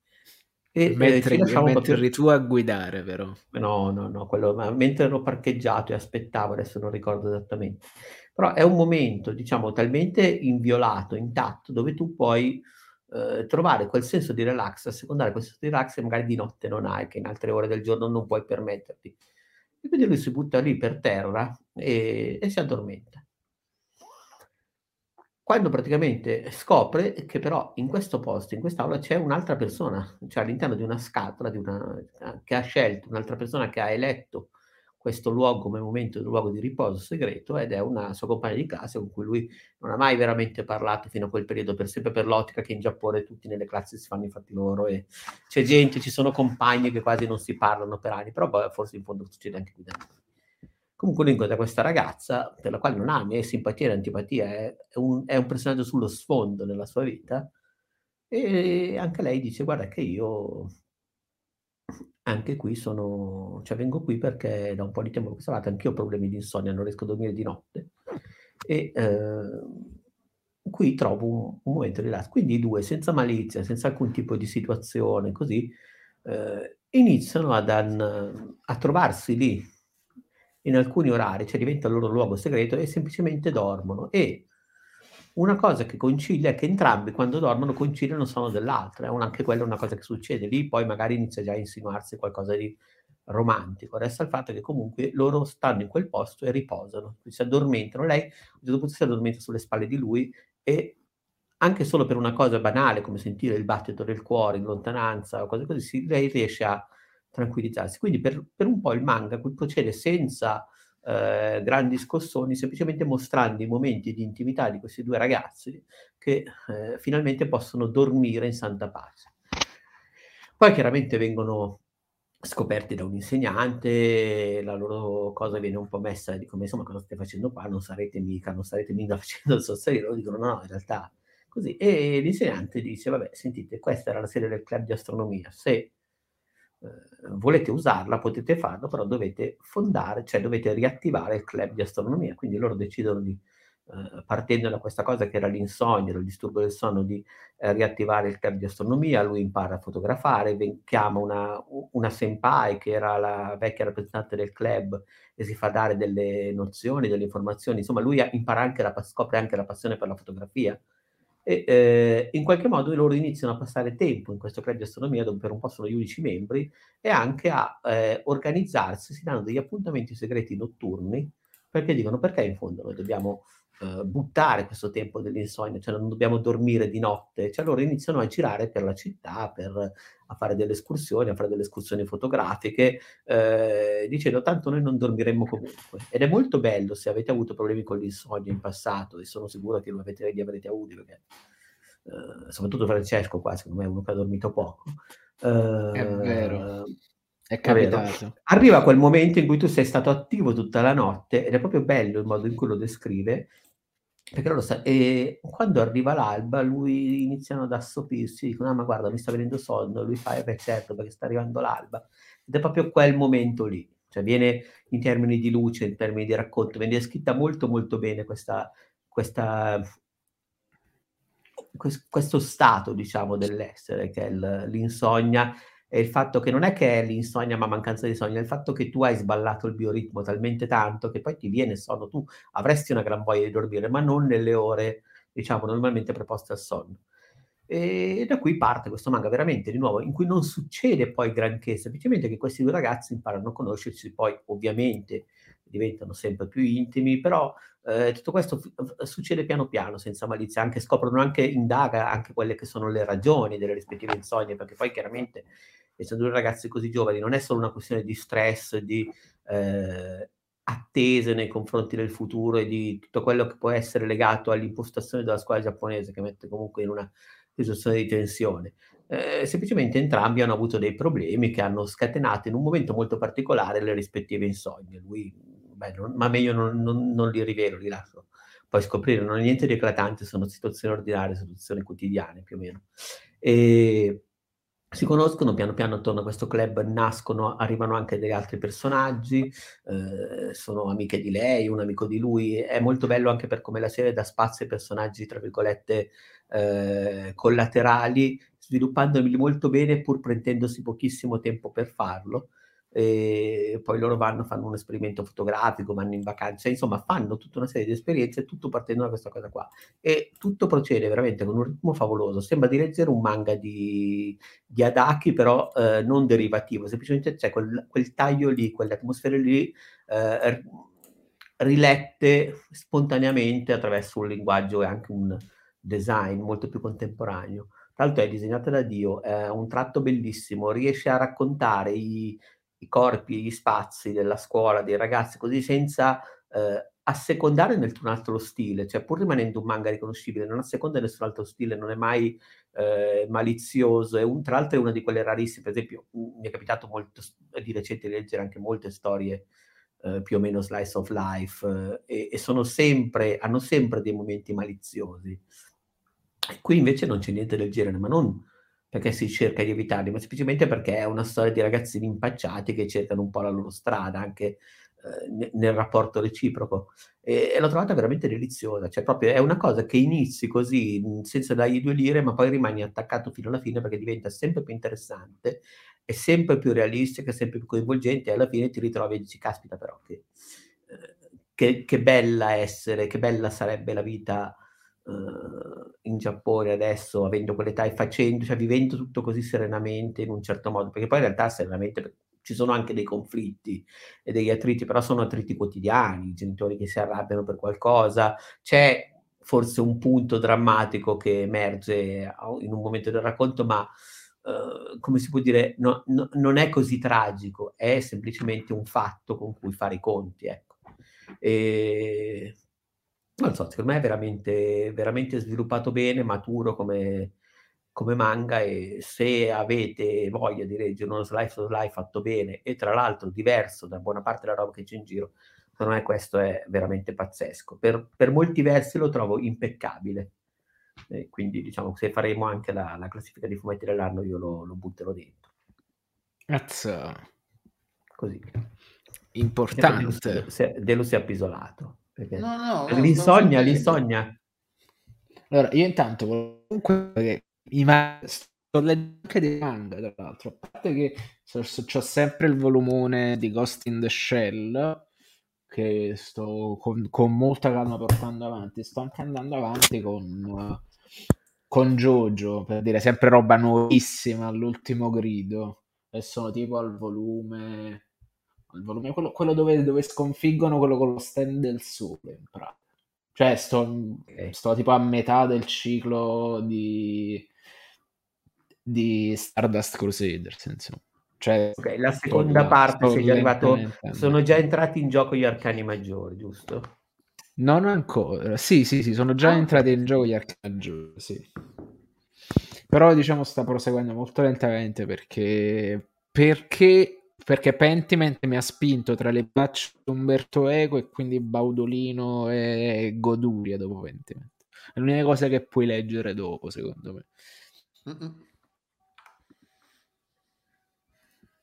e, mentre, eh, mentre tu a guidare, però. No, no, no, quello, ma mentre ero parcheggiato e aspettavo, adesso non ricordo esattamente. Però è un momento, diciamo, talmente inviolato, intatto, dove tu puoi eh, trovare quel senso di relax, assecondare quel senso di relax che magari di notte non hai, che in altre ore del giorno non puoi permetterti. E quindi lui si butta lì per terra e, e si addormenta quando praticamente scopre che però in questo posto, in quest'aula, c'è un'altra persona, cioè all'interno di una scatola di una, che ha scelto, un'altra persona che ha eletto questo luogo come momento, un luogo di riposo segreto ed è una sua compagna di classe con cui lui non ha mai veramente parlato fino a quel periodo, per sempre per l'ottica che in Giappone tutti nelle classi si fanno i fatti loro e c'è gente, ci sono compagni che quasi non si parlano per anni, però poi forse in fondo succede anche qui da noi. Comunque lui incontra questa ragazza per la quale non ha né simpatia né antipatia, è un, è un personaggio sullo sfondo nella sua vita E anche lei dice: "Guarda che io anche qui sono cioè vengo qui perché da un po' di tempo a questa parte anch'io ho problemi di insonnia, non riesco a dormire di notte e, ehm, qui trovo un un momento di relax". Quindi i 2 senza malizia, senza alcun tipo di situazione così, ehm, iniziano ad an a trovarsi lì in alcuni orari, cioè diventa il loro luogo segreto e semplicemente dormono. E una cosa che coincide è che entrambi quando dormono coincidono il sonno dell'altro, è un anche quella è una cosa che succede. Lì poi magari inizia già a insinuarsi qualcosa di romantico. Resta il fatto che comunque loro stanno in quel posto e riposano, si addormentano. Lei a un certo punto si addormenta sulle spalle di lui e anche solo per una cosa banale come sentire il battito del cuore in lontananza o cose così, lei riesce a tranquillizzarsi. Quindi per per un po' il manga procede senza, ehm, grandi scossoni, semplicemente mostrando i momenti di intimità di questi 2 ragazzi che, ehm, finalmente possono dormire in santa pace. Poi chiaramente vengono scoperti da un insegnante, la loro cosa viene un po' messa dico: "Ma insomma cosa state facendo qua? Non sarete mica non sarete mica (laughs) facendo il sul Loro dicono: "No, no, in realtà così". E l'insegnante dice: "Vabbè sentite questa era la sede del club di astronomia, se volete usarla, potete farlo, però dovete fondare, cioè dovete riattivare il club di astronomia. Quindi loro decidono di, ehm, partendo da questa cosa che era l'insonnia, il disturbo del sonno, di eh, riattivare il club di astronomia. Lui impara a fotografare, ven- chiama una, una senpai che era la vecchia rappresentante del club e si fa dare delle nozioni, delle informazioni. Insomma, lui impara anche la, scopre anche la passione per la fotografia e eh, in qualche modo loro iniziano a passare tempo in questo club di astronomia dove per un po' sono gli unici membri e anche a eh, organizzarsi, si danno degli appuntamenti segreti notturni perché dicono perché in fondo noi dobbiamo eh, buttare questo tempo dell'insonnia, cioè non dobbiamo dormire di notte, cioè loro iniziano a girare per la città, per, a fare delle escursioni, a fare delle escursioni fotografiche, eh, dicendo tanto noi non dormiremmo comunque. Ed è molto bello se avete avuto problemi con l'insonnia in passato, e sono sicuro che lo avete, li avrete avuti, perché eh, soprattutto Francesco qua, secondo me è uno che ha dormito poco. Eh, è vero. È capitato. Arriva quel momento in cui tu sei stato attivo tutta la notte ed è proprio bello il modo in cui lo descrive, perché lo sa, e quando arriva l'alba lui iniziano ad assopirsi, dicono, ah ma guarda mi sta venendo sonno, lui fa, eh certo perché sta arrivando l'alba, ed è proprio quel momento lì, cioè viene in termini di luce, in termini di racconto, viene scritta molto molto bene questa, questa questo stato, diciamo, dell'essere, che è l'insonnia, e il fatto che non è che è l'insonnia ma mancanza di sonno, è il fatto che tu hai sballato il bioritmo talmente tanto che poi ti viene sonno, tu avresti una gran voglia di dormire, ma non nelle ore, diciamo, normalmente preposte al sonno. E da qui parte questo manga veramente di nuovo in cui non succede poi granché, semplicemente che questi due ragazzi imparano a conoscersi, poi ovviamente diventano sempre più intimi, però eh, tutto questo f- succede piano piano, senza malizia, anche scoprono anche, indaga anche quelle che sono le ragioni delle rispettive insonnie, perché poi chiaramente essendo due ragazzi così giovani non è solo una questione di stress, di eh, attese nei confronti del futuro e di tutto quello che può essere legato all'impostazione della scuola giapponese che mette comunque in una situazione di tensione. Eh, semplicemente entrambi hanno avuto dei problemi che hanno scatenato in un momento molto particolare le rispettive insonnie. Lui, beh, non, ma meglio non, non, non, li rivelo, li lascio poi scoprire, non è niente di eclatante, sono situazioni ordinarie, situazioni quotidiane più o meno. E si conoscono piano piano attorno a questo club, nascono, arrivano anche degli altri personaggi, eh, sono amiche di lei, un amico di lui, è molto bello anche per come la serie dà spazio ai personaggi, tra virgolette, eh, collaterali, sviluppandoli molto bene pur prendendosi pochissimo tempo per farlo e poi loro vanno, fanno un esperimento fotografico, vanno in vacanza, insomma fanno tutta una serie di esperienze, tutto partendo da questa cosa qua. E tutto procede veramente con un ritmo favoloso, sembra di leggere un manga di, di Adaki, però eh, non derivativo, semplicemente c'è quel, quel taglio lì, quelle atmosfere lì, eh, rilette spontaneamente attraverso un linguaggio e anche un design molto più contemporaneo. Tra l'altro è disegnata da Dio, è un tratto bellissimo, riesce a raccontare i, i corpi, gli spazi della scuola, dei ragazzi, così senza eh, assecondare nel un altro stile, cioè pur rimanendo un manga riconoscibile, non asseconda nessun altro stile, non è mai eh, malizioso, è un, tra l'altro è una di quelle rarissime, per esempio mi è capitato molto di recente di leggere anche molte storie eh, più o meno slice of life eh, e, sono sempre, hanno sempre dei momenti maliziosi. Qui invece non c'è niente del genere, ma non perché si cerca di evitarli, ma semplicemente perché è una storia di ragazzini impacciati che cercano un po' la loro strada, anche eh, nel rapporto reciproco. E, e, l'ho trovata veramente deliziosa, cioè proprio è una cosa che inizi così, senza dargli due lire, ma poi rimani attaccato fino alla fine perché diventa sempre più interessante, è sempre più realistica, sempre più coinvolgente e alla fine ti ritrovi e dici, caspita però, che, eh, che, che bella essere, che bella sarebbe la vita in Giappone adesso, avendo quell'età e facendo, cioè vivendo tutto così serenamente in un certo modo, perché poi in realtà serenamente ci sono anche dei conflitti e degli attriti, però sono attriti quotidiani, genitori che si arrabbiano per qualcosa, c'è forse un punto drammatico che emerge in un momento del racconto, ma uh, come si può dire, no, no, non è così tragico, è semplicemente un fatto con cui fare i conti. Ecco. E non so, secondo me è veramente, veramente sviluppato bene, maturo come, come manga e se avete voglia di leggere uno slice of life fatto bene e tra l'altro diverso da buona parte della roba che c'è in giro, secondo me questo è veramente pazzesco. Per, per molti versi lo trovo impeccabile. E quindi diciamo se faremo anche la, la classifica di fumetti dell'anno io lo, lo butterò dentro. Cazzo. Così. Importante. Dello si è appisolato. Perché no, no, no, l'insonnia, l'insonnia. Allora, io intanto comunque i ma- sto leggendo anche dei manga, tra l'altro, a parte che ho sempre il volumone di Ghost in the Shell che sto con, con, molta calma portando avanti. Sto anche andando avanti con, con Jojo, per dire sempre roba nuovissima all'ultimo grido. E sono tipo al volume il volume, quello, quello dove, dove, sconfiggono quello con lo stand del sole, in pratica. Cioè, sto, okay. sto tipo a metà del ciclo di, di Stardust Crusaders, insomma. Cioè, okay, la seconda sto, parte sto arrivato, sono già entrati in gioco gli arcani maggiori, giusto? Non ancora, sì, sì, sì, sono già ah. entrati in gioco gli arcani maggiori, sì. Però diciamo sta proseguendo molto lentamente perché perché perché Pentiment mi ha spinto tra le braccia di Umberto Eco e quindi Baudolino e Goduria dopo Pentiment. È l'unica cosa che puoi leggere dopo, secondo me. Mm-mm.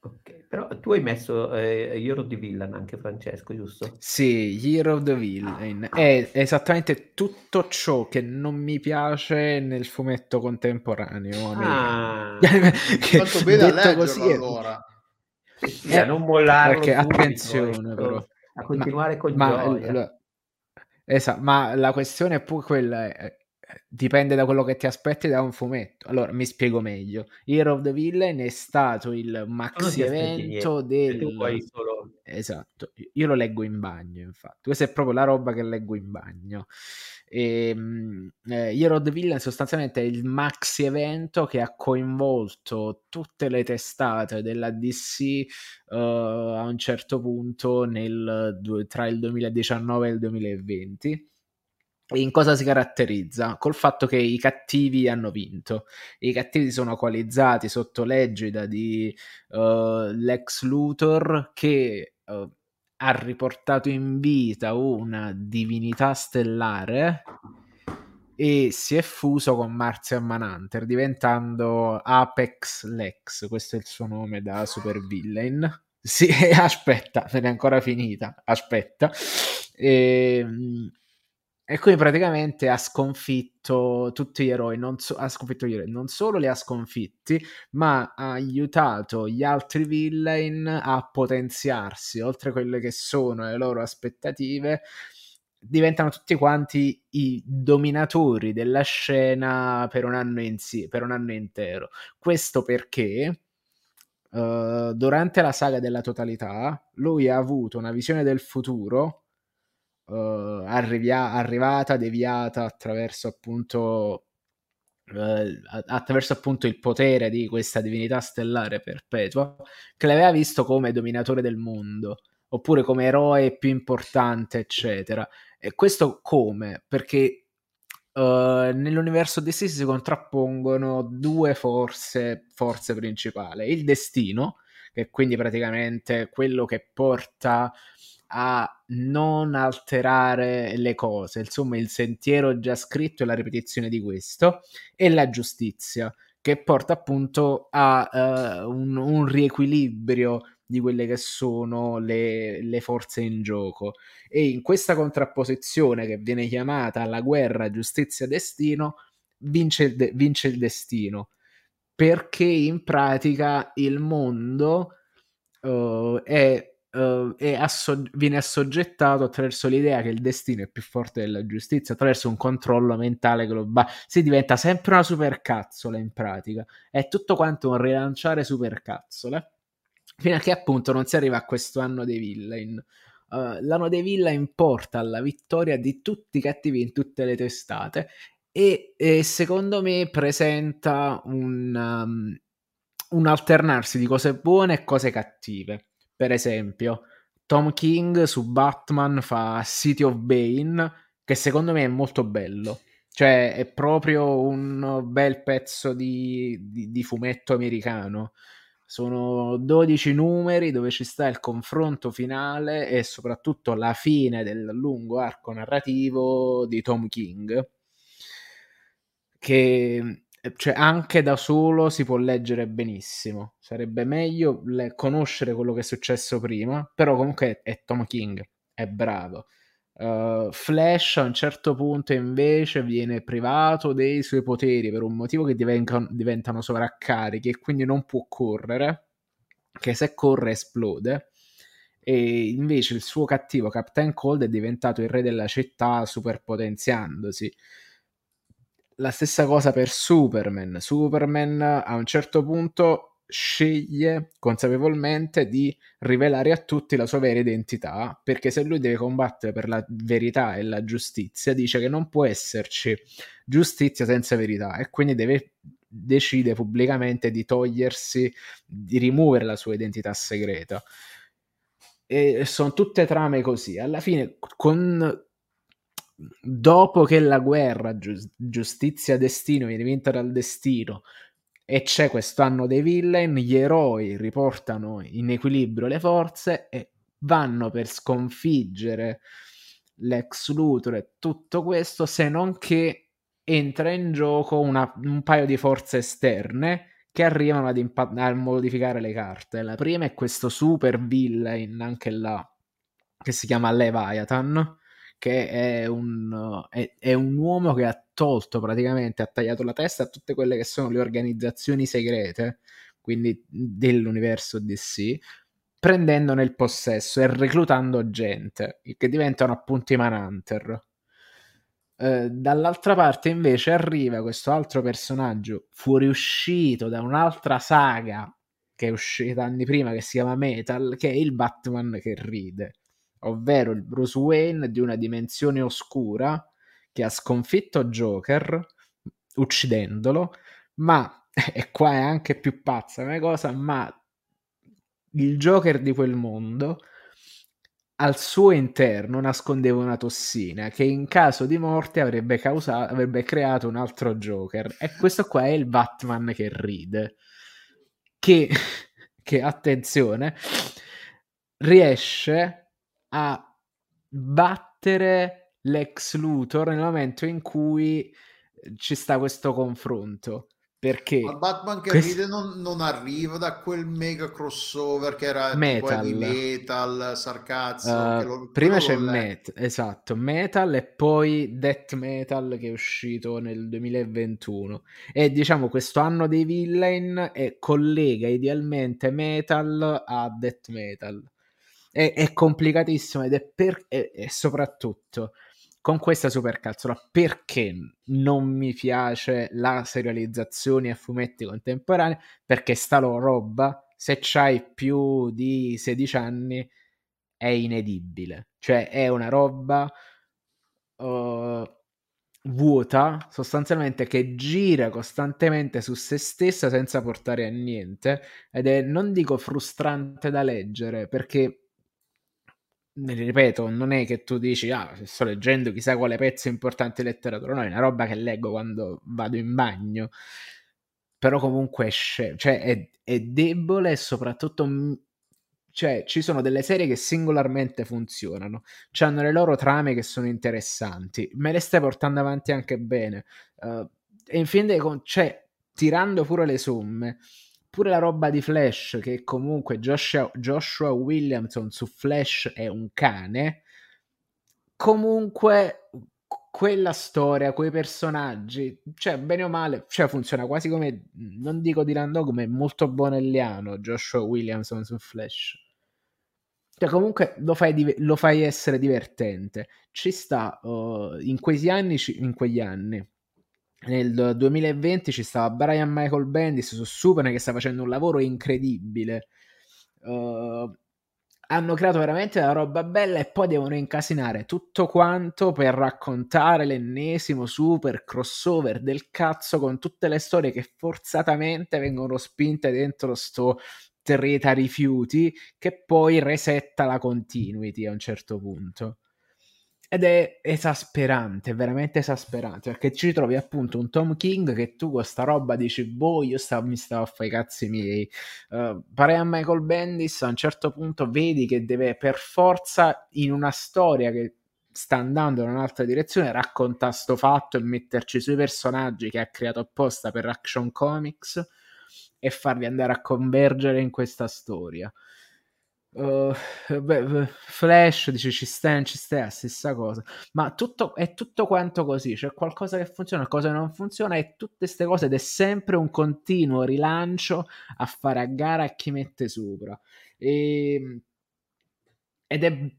Ok, però tu hai messo eh, Hero of the Villain anche Francesco, giusto? Sì, Hero of the Villain ah. è esattamente tutto ciò che non mi piace nel fumetto contemporaneo. Ah, (laughs) che, fatto bene a leggerlo così, allora sì, a non mollarlo perché attenzione ecco, però a continuare ma, con ma, gioia. Esatto, ma la questione è pure quella è, dipende da quello che ti aspetti da un fumetto. Allora, mi spiego meglio. Hero of the Villain è stato il maxi evento del... Solo... Esatto, io lo leggo in bagno, infatti. Questa è proprio la roba che leggo in bagno. E, ehm, eh, Hero of the Villain sostanzialmente è il maxi evento che ha coinvolto tutte le testate della DC uh, a un certo punto nel, tra il 2019 e il 2020 e in cosa si caratterizza? Col fatto che i cattivi hanno vinto. I cattivi sono coalizzati sotto l'egida di uh, Lex Luthor che uh, ha riportato in vita una divinità stellare e si è fuso con Martian Manhunter diventando Apex Lex, questo è il suo nome da supervillain. Sì, (laughs) aspetta, non è ancora finita, aspetta. Ehm, e quindi praticamente ha sconfitto tutti gli eroi, non, so, ha sconfitto gli eroi, non solo li ha sconfitti, ma ha aiutato gli altri villain a potenziarsi, oltre a quelle che sono le loro aspettative, diventano tutti quanti i dominatori della scena per un anno, insi- per un anno intero. Questo perché uh, durante la saga della totalità lui ha avuto una visione del futuro uh, arrivia- arrivata, deviata attraverso appunto Uh, attraverso appunto il potere di questa divinità stellare perpetua, che l'aveva visto come dominatore del mondo, oppure come eroe più importante, eccetera. E questo come? Perché uh, nell'universo DC si contrappongono due forze, forze principali. Il destino, che è quindi praticamente quello che porta a non alterare le cose, insomma il sentiero già scritto e la ripetizione di questo, e la giustizia, che porta appunto a uh, un, un, riequilibrio di quelle che sono le, le, forze in gioco. E in questa contrapposizione che viene chiamata la guerra, giustizia, destino, vince il, de- vince il destino, perché in pratica il mondo uh, è uh, asso- viene assoggettato attraverso l'idea che il destino è più forte della giustizia, attraverso un controllo mentale globale. Si diventa sempre una supercazzola in pratica. È tutto quanto un rilanciare supercazzole. Fino a che appunto non si arriva a questo anno dei villain. Uh, l'anno dei villain porta alla vittoria di tutti i cattivi in tutte le testate e, e secondo me presenta un, um, un alternarsi di cose buone e cose cattive per esempio, Tom King su Batman fa City of Bane, che secondo me è molto bello. Cioè, è proprio un bel pezzo di, di, di fumetto americano. Sono 12 numeri dove ci sta il confronto finale e soprattutto la fine del lungo arco narrativo di Tom King. Che cioè anche da solo si può leggere benissimo. Sarebbe meglio le- conoscere quello che è successo prima, però comunque è, Tom King, è bravo. Uh, Flash a un certo punto invece viene privato dei suoi poteri per un motivo che divengono, diventano sovraccarichi e quindi non può correre, che se corre esplode. E invece il suo cattivo Captain Cold è diventato il re della città superpotenziandosi la stessa cosa per Superman. Superman a un certo punto sceglie consapevolmente di rivelare a tutti la sua vera identità, perché se lui deve combattere per la verità e la giustizia, dice che non può esserci giustizia senza verità e quindi deve decide pubblicamente di togliersi, di rimuovere la sua identità segreta. E sono tutte trame così. Alla fine, con dopo che la guerra, giustizia, destino viene vinta dal destino e c'è quest'anno dei villain, gli eroi riportano in equilibrio le forze e vanno per sconfiggere l'ex Luthor e tutto questo, se non che entra in gioco una, un paio di forze esterne che arrivano ad impa- a modificare le carte. La prima è questo super villain, anche là, che si chiama Leviathan, che è un, è, è un, uomo che ha tolto praticamente, ha tagliato la testa a tutte quelle che sono le organizzazioni segrete, quindi dell'universo DC, prendendone il possesso e reclutando gente, che diventano appunto i Manhunter. Eh, dall'altra parte invece arriva questo altro personaggio fuoriuscito da un'altra saga che è uscita anni prima che si chiama Metal, che è il Batman che ride ovvero il Bruce Wayne di una dimensione oscura che ha sconfitto Joker uccidendolo, ma (laughs) e qua è anche più pazza come cosa, ma il Joker di quel mondo al suo interno nascondeva una tossina che in caso di morte avrebbe, causato, avrebbe creato un altro Joker. E questo qua è il Batman che ride. Che, (laughs) che attenzione, riesce a battere l'ex Luthor nel momento in cui ci sta questo confronto. Perché Ma Batman che questo... ride non, non, arriva da quel mega crossover che era metal, tipo metal sarcazzo. Uh, lo, prima c'è Met, esatto, Metal e poi Death Metal che è uscito nel 2021. E diciamo questo anno dei villain e collega idealmente Metal a Death Metal è, è complicatissimo ed è, per, e, soprattutto con questa supercazzola perché non mi piace la serializzazione a fumetti contemporanei? Perché sta loro roba se c'hai più di 16 anni è inedibile. Cioè è una roba uh, vuota sostanzialmente che gira costantemente su se stessa senza portare a niente ed è non dico frustrante da leggere perché ripeto, non è che tu dici, ah, sto leggendo chissà quale pezzo importante di letteratura, no, è una roba che leggo quando vado in bagno, però comunque esce, cioè è, è debole e soprattutto cioè, ci sono delle serie che singolarmente funzionano, hanno le loro trame che sono interessanti, me le stai portando avanti anche bene. Uh, e in fin dei conti, cioè, tirando pure le somme, pure la roba di Flash, che comunque Joshua, Joshua Williamson su Flash è un cane, comunque quella storia, quei personaggi, cioè bene o male, cioè funziona quasi come, non dico di Lando, come molto bonelliano Joshua Williamson su Flash. Cioè comunque lo fai, lo fai essere divertente. Ci sta, uh, in quegli anni, in quegli anni, nel 2020 ci stava Brian Michael Bendis su Superman che sta facendo un lavoro incredibile. Uh, hanno creato veramente la roba bella e poi devono incasinare tutto quanto per raccontare l'ennesimo super crossover del cazzo con tutte le storie che forzatamente vengono spinte dentro sto treta rifiuti che poi resetta la continuity a un certo punto. Ed è esasperante, veramente esasperante, perché ci trovi appunto un Tom King che tu con sta roba dici, boh, io stavo, mi stavo a fare i cazzi miei. Uh, pare a Michael Bendis, a un certo punto vedi che deve per forza, in una storia che sta andando in un'altra direzione, raccontare sto fatto e metterci sui personaggi che ha creato apposta per Action Comics e farli andare a convergere in questa storia. Uh, beh, Flash dice ci sta, ci sta, stessa cosa, ma tutto, è tutto quanto così. C'è qualcosa che funziona, qualcosa che non funziona, e tutte queste cose ed è sempre un continuo rilancio a fare a gara a chi mette sopra. E, ehm, ed è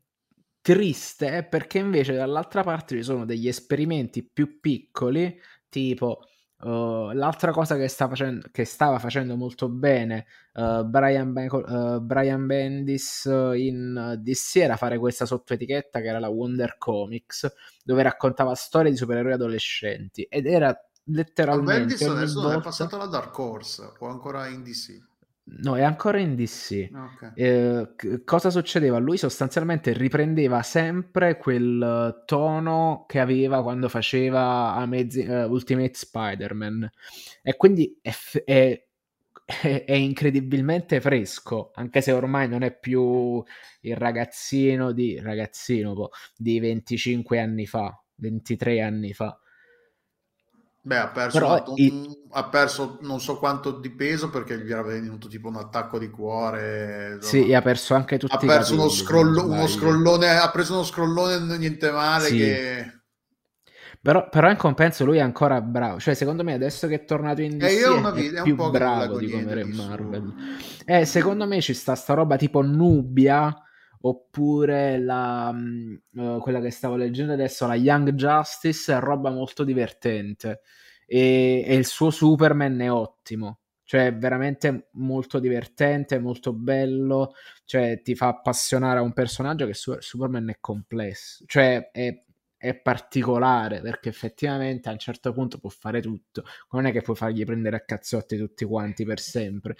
triste perché invece dall'altra parte ci sono degli esperimenti più piccoli, tipo Uh, l'altra cosa che, sta facendo, che, stava facendo molto bene uh, Brian, ben- uh, Brian, Bendis in DC era fare questa sottoetichetta che era la Wonder Comics, dove raccontava storie di supereroi adolescenti ed era letteralmente. Bendis adesso volta... è passato alla Dark Horse o ancora in DC? No, è ancora in DC. Okay. Eh, cosa succedeva? Lui sostanzialmente riprendeva sempre quel tono che aveva quando faceva Amazing, uh, Ultimate Spider-Man e quindi è, è, è, incredibilmente fresco, anche se ormai non è più il ragazzino di, ragazzino, di 25 anni fa, 23 anni fa. Beh, ha perso, Però un, i... ha perso non so quanto di peso perché gli era venuto tipo un attacco di cuore. Sì, e ha perso anche tutti ha perso uno, scrollo, uno scrollone, ha preso uno scrollone niente male sì. che... Però, però, in compenso lui è ancora bravo. Cioè, secondo me adesso che è tornato in DC eh, una è, è più bravo di come Marvel. Eh, secondo me ci sta sta roba tipo Nubia oppure la, uh, quella che stavo leggendo adesso, la Young Justice, è roba molto divertente. E, e il suo Superman è ottimo, cioè è veramente molto divertente, molto bello, cioè ti fa appassionare a un personaggio che su- Superman è complesso, cioè è, è, particolare perché effettivamente a un certo punto può fare tutto, non è che puoi fargli prendere a cazzotti tutti quanti per sempre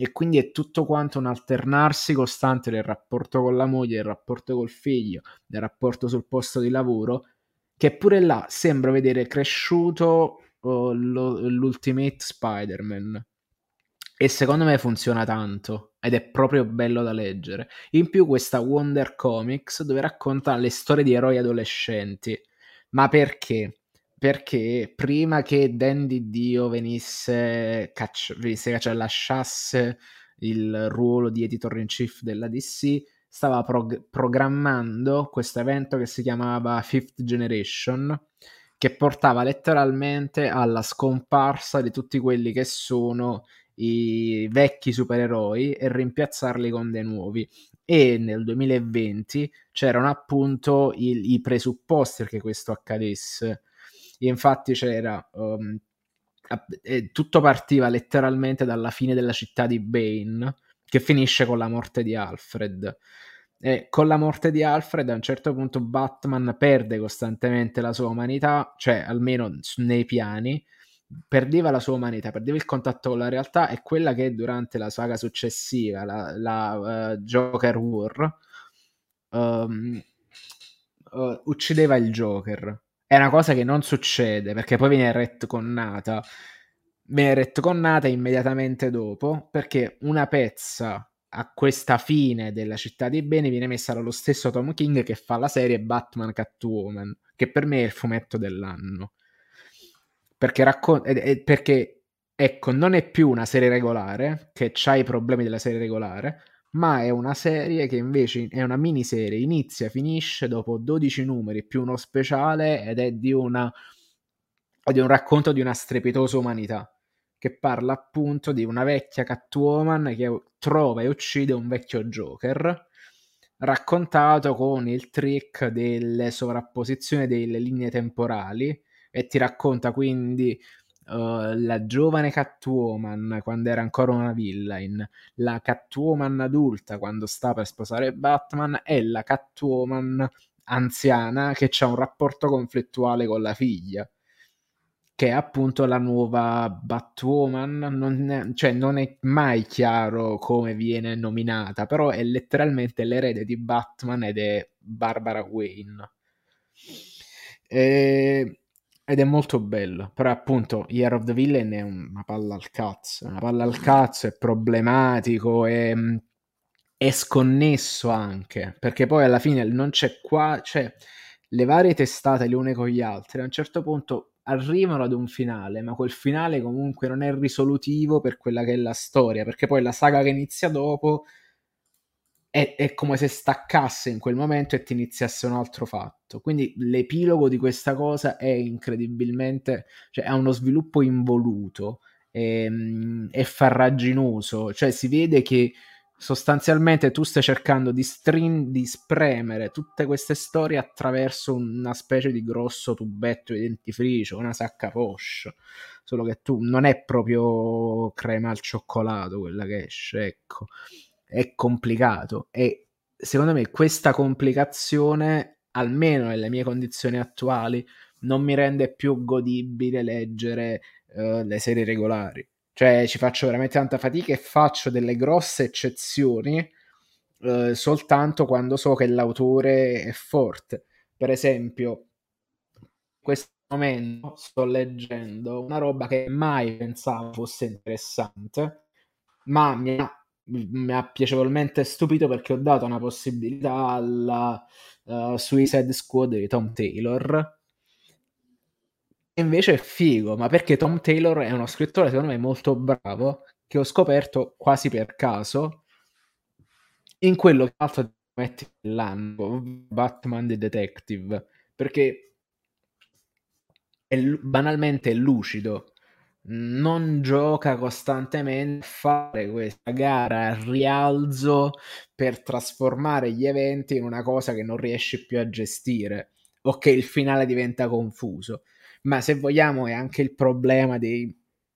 e quindi è tutto quanto un alternarsi costante del rapporto con la moglie, del rapporto col figlio, del rapporto sul posto di lavoro, che pure là sembra vedere cresciuto oh, lo, l'Ultimate Spider-Man. E secondo me funziona tanto ed è proprio bello da leggere. In più questa Wonder Comics dove racconta le storie di eroi adolescenti. Ma perché? Perché prima che Dandy Dio venisse, cacci- venisse lasciasse il ruolo di editor in chief della DC, stava prog- programmando questo evento che si chiamava Fifth Generation, che portava letteralmente alla scomparsa di tutti quelli che sono i vecchi supereroi e rimpiazzarli con dei nuovi. E nel 2020 c'erano appunto i, i presupposti perché questo accadesse infatti c'era... Um, tutto partiva letteralmente dalla fine della città di Bane, che finisce con la morte di Alfred. E con la morte di Alfred a un certo punto Batman perde costantemente la sua umanità, cioè almeno nei piani, perdeva la sua umanità, perdeva il contatto con la realtà e quella che durante la saga successiva, la, la uh, Joker War, um, uh, uccideva il Joker è una cosa che non succede perché poi viene retconnata. Viene retconnata immediatamente dopo perché una pezza a questa fine della città dei beni viene messa dallo stesso Tom King che fa la serie Batman Catwoman, che per me è il fumetto dell'anno. Perché, raccon- perché ecco, non è più una serie regolare, che ha i problemi della serie regolare, ma è una serie che invece è una miniserie, inizia, finisce dopo 12 numeri più uno speciale ed è di, una, di un racconto di una strepitosa umanità che parla appunto di una vecchia Catwoman che trova e uccide un vecchio Joker, raccontato con il trick delle sovrapposizioni delle linee temporali e ti racconta quindi uh, la giovane Catwoman quando era ancora una villain, la Catwoman adulta quando sta per sposare Batman e la Catwoman anziana che ha un rapporto conflittuale con la figlia che è appunto la nuova Batwoman, non è, cioè non è mai chiaro come viene nominata, però è letteralmente l'erede di Batman ed è Barbara Wayne. E, ed è molto bello, però appunto Year of the Villain è una palla al cazzo, una palla al cazzo, è problematico, è, è sconnesso anche, perché poi alla fine non c'è qua, cioè le varie testate le une con gli altri, a un certo punto arrivano ad un finale, ma quel finale comunque non è risolutivo per quella che è la storia, perché poi la saga che inizia dopo è, è, come se staccasse in quel momento e ti iniziasse un altro fatto. Quindi l'epilogo di questa cosa è incredibilmente, cioè ha uno sviluppo involuto, è, ehm, è farraginoso, cioè si vede che sostanzialmente tu stai cercando di, string, di spremere tutte queste storie attraverso una specie di grosso tubetto di dentifricio, una sacca poche, solo che tu non è proprio crema al cioccolato quella che esce, ecco, è complicato e secondo me questa complicazione, almeno nelle mie condizioni attuali, non mi rende più godibile leggere uh, le serie regolari cioè ci faccio veramente tanta fatica e faccio delle grosse eccezioni eh, soltanto quando so che l'autore è forte. Per esempio, in questo momento sto leggendo una roba che mai pensavo fosse interessante, ma mi ha, mi ha piacevolmente stupito perché ho dato una possibilità alla uh, Suicide Squad di Tom Taylor. Invece è figo, ma perché Tom Taylor è uno scrittore secondo me molto bravo, che ho scoperto quasi per caso in quello che altro metti l'anno, Batman the Detective, perché è banalmente lucido, non gioca costantemente a fare questa gara a rialzo per trasformare gli eventi in una cosa che non riesci più a gestire o che il finale diventa confuso. Ma se vogliamo è anche il problema dei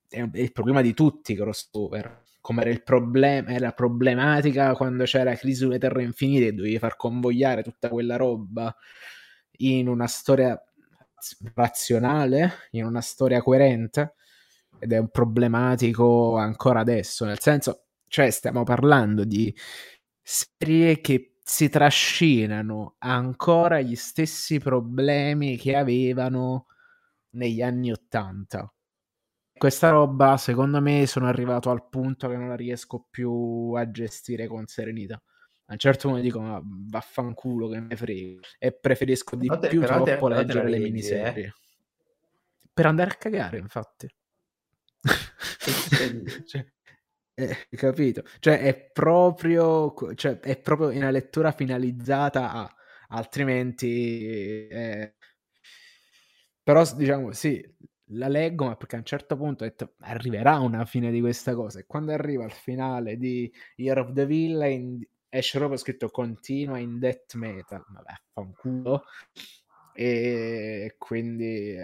è il problema di tutti i crossover. Come era il problema era problematica quando c'era Crisi sulle Terre Infinite e dovevi far convogliare tutta quella roba in una storia razionale in una storia coerente ed è un problematico ancora adesso nel senso cioè stiamo parlando di serie che si trascinano ancora gli stessi problemi che avevano negli anni Ottanta. Questa roba, secondo me, sono arrivato al punto che non la riesco più a gestire con serenità. A un certo punto dico, ma vaffanculo che me frega. E preferisco di te, più troppo te, leggere le miniserie. Eh? Per andare a cagare, infatti. Cioè, (laughs) eh, capito? Cioè, è proprio, cioè, è proprio una lettura finalizzata a... Altrimenti... Eh, però diciamo sì, la leggo, ma perché a un certo punto ho detto arriverà una fine di questa cosa. E quando arriva al finale di Year of the Villain esce proprio scritto continua in death metal. Vabbè, fa un culo. E quindi,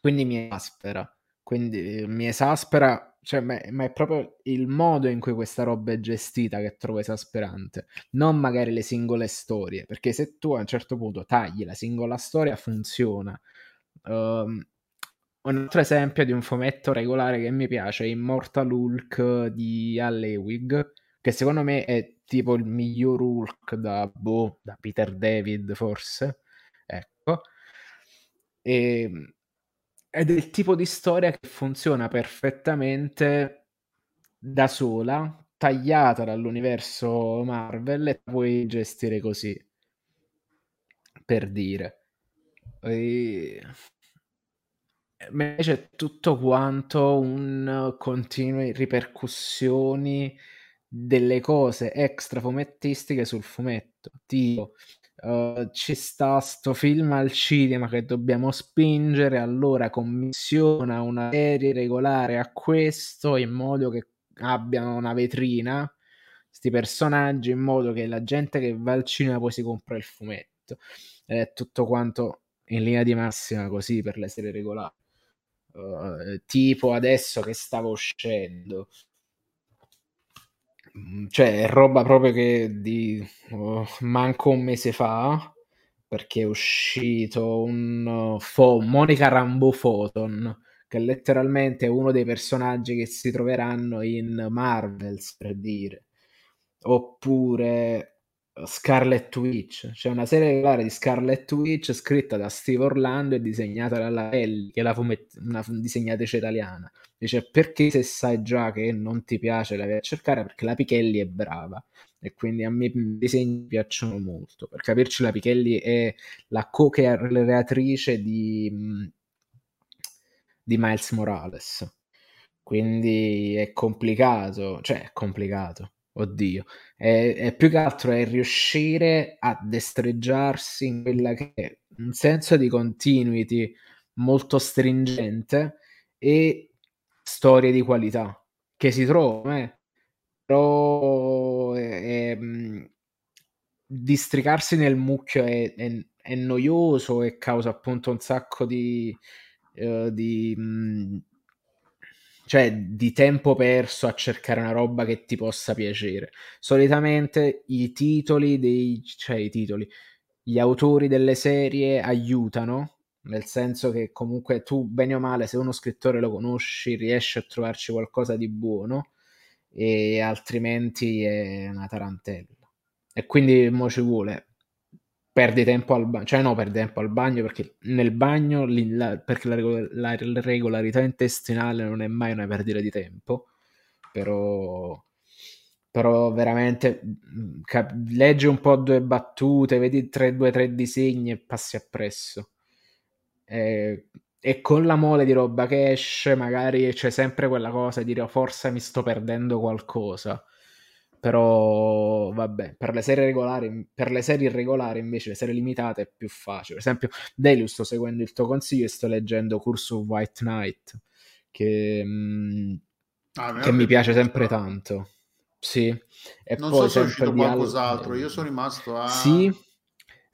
quindi mi esaspera. Quindi mi esaspera, cioè, ma, ma è proprio il modo in cui questa roba è gestita che trovo esasperante. Non magari le singole storie, perché se tu a un certo punto tagli la singola storia funziona Um, un altro esempio di un fumetto regolare che mi piace è Immortal Hulk di Al Ewig, che secondo me è tipo il miglior Hulk da, boh, da Peter David forse. Ecco. E, ehm, è il tipo di storia che funziona perfettamente da sola, tagliata dall'universo Marvel e puoi gestire così. Per dire. E... Invece tutto quanto un continue ripercussioni delle cose extra fumettistiche sul fumetto. Tipo, uh, ci sta sto film al cinema che dobbiamo spingere, allora commissiona una serie regolare a questo in modo che abbiano una vetrina, questi personaggi, in modo che la gente che va al cinema poi si compra il fumetto. È tutto quanto in linea di massima così per le serie regolari. Uh, tipo adesso che stavo uscendo cioè è roba proprio che di uh, manco un mese fa perché è uscito un uh, fo- Monica Rambo Photon che letteralmente è uno dei personaggi che si troveranno in Marvels, per dire. Oppure Scarlet Witch, c'è una serie regolare di Scarlet Witch scritta da Steve Orlando e disegnata dalla Ellie, che è fumet- una disegnatrice italiana. Dice perché se sai già che non ti piace la vai a cercare perché la Pichelli è brava e quindi a me i disegni piacciono molto. Per capirci la Pichelli è la co-creatrice di di Miles Morales. Quindi è complicato, cioè è complicato, oddio. È, è più che altro è riuscire a destreggiarsi in quella che è un senso di continuity molto stringente e storie di qualità che si trovano, eh. però è, è, districarsi nel mucchio è, è, noioso e causa appunto un sacco di, uh, di, mh, mm, cioè, di tempo perso a cercare una roba che ti possa piacere. Solitamente i titoli dei, cioè i titoli, gli autori delle serie aiutano, nel senso che comunque tu, bene o male, se uno scrittore lo conosci, riesci a trovarci qualcosa di buono, e altrimenti è una tarantella. E quindi mo ci vuole perdi tempo al bagno, cioè no, perdi tempo al bagno perché nel bagno la, perché la, la, la, regolarità intestinale non è mai una perdita di tempo, però, però veramente mm, cap- leggi un po' due battute, vedi tre, due tre disegni e passi appresso. E, e con la mole di roba che esce magari c'è sempre quella cosa di dire oh, forse mi sto perdendo qualcosa però vabbè, per le serie regolari, per le serie irregolari invece le serie limitate è più facile. Per esempio, Delius sto seguendo il tuo consiglio e sto leggendo Curse of White Knight, che, mh, mm, ah, che mi piace sempre tanto. Sì, e non poi so se è uscito qualcos'altro, io sono rimasto a... Sì,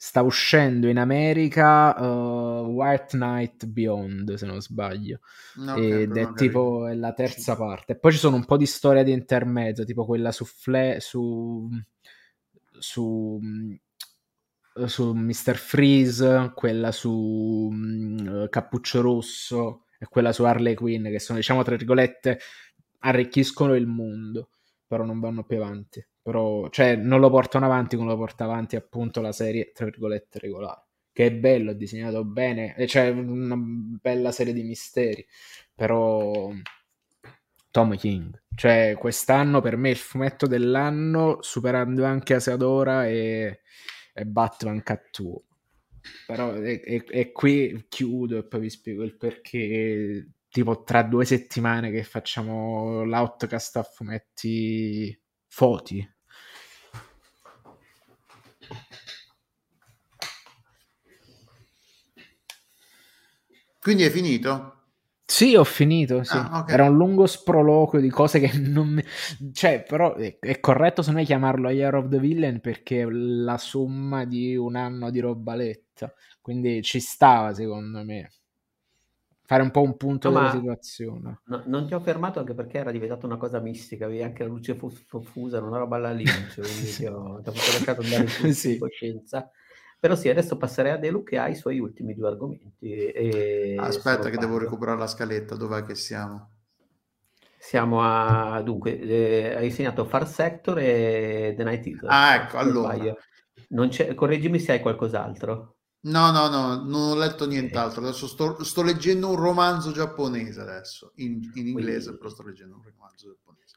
sta uscendo in America uh, White Knight Beyond, se non sbaglio, okay, ed è tipo è la terza parte. Poi ci sono un po' di storia di intermezzo, tipo quella su Fle- su su su Mr. Freeze, quella su uh, Cappuccio Rosso e quella su Harley Quinn, che sono diciamo tra virgolette arricchiscono il mondo, però non vanno più avanti però cioè, non lo portano avanti come lo porta avanti appunto la serie, tra virgolette, regolare. Che è bello, è disegnato bene, c'è una bella serie di misteri, però Tom King, cioè quest'anno per me il fumetto dell'anno, superando anche Asadora e, e Batman Cattuo. Però e, e qui chiudo e poi vi spiego il perché tipo tra due settimane che facciamo l'outcast a fumetti Foti. Quindi è finito? Sì, ho finito. Sì. Ah, okay. Era un lungo sproloquio di cose che non mi... Cioè, però è, è corretto secondo me chiamarlo Year of the Villain perché è la somma di un anno di robaletta. Quindi ci stava, secondo me fare un po' un punto no, della situazione. No, non ti ho fermato anche perché era diventata una cosa mistica, avevi anche la luce fusa, una roba alla Lynch, quindi ti ho, ti ho lasciato andare (laughs) in sì. coscienza. Però sì, adesso passerei a Delu che ha i suoi ultimi due argomenti. Aspetta che devo recuperare la scaletta, dov'è che siamo? Siamo a, dunque, eh, hai segnato Far Sector e The Night Eater. Ah, ecco, allora. Non c'è, correggimi se hai qualcos'altro. No, no, no, non ho letto nient'altro. Adesso sto, sto leggendo un romanzo giapponese adesso, in, in inglese, Quindi... però sto leggendo un romanzo giapponese.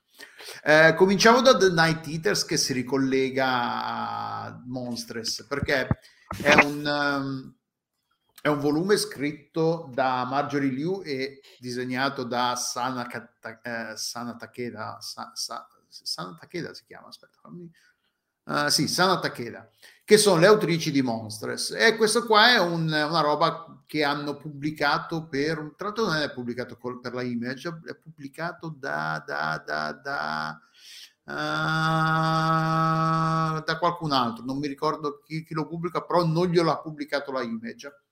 Eh, cominciamo da The Night Eaters che si ricollega a Monstres perché è un, um, è un volume scritto da Marjorie Liu e disegnato da Sana, eh, Sana Takeda. Sa, Sa, Sana Takeda si chiama, aspetta, fammi... Uh, sì, Sana Takeda, che sono le autrici di Monstres. E questo qua è un, una roba che hanno pubblicato per... Tra l'altro non è pubblicato col, per la Image, è pubblicato da... da, da, da Uh, da qualcun altro, non mi ricordo chi, chi, lo pubblica, però non glielo ha pubblicato la Image.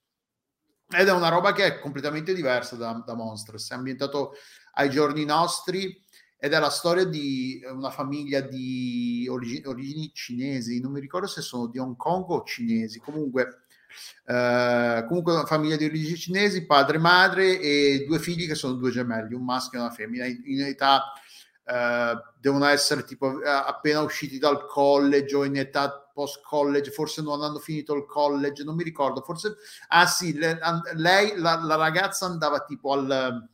Ed è una roba che è completamente diversa da, da Monsters, è ambientato ai giorni nostri ed è la storia di una famiglia di origini, origini cinesi, non mi ricordo se sono di Hong Kong o cinesi, comunque, eh, comunque una famiglia di origini cinesi, padre, madre e due figli che sono due gemelli, un maschio e una femmina, in, in età eh, devono essere tipo eh, appena usciti dal college o in età post college, forse non hanno finito il college, non mi ricordo, forse, ah sì, le, lei, la, la ragazza andava tipo al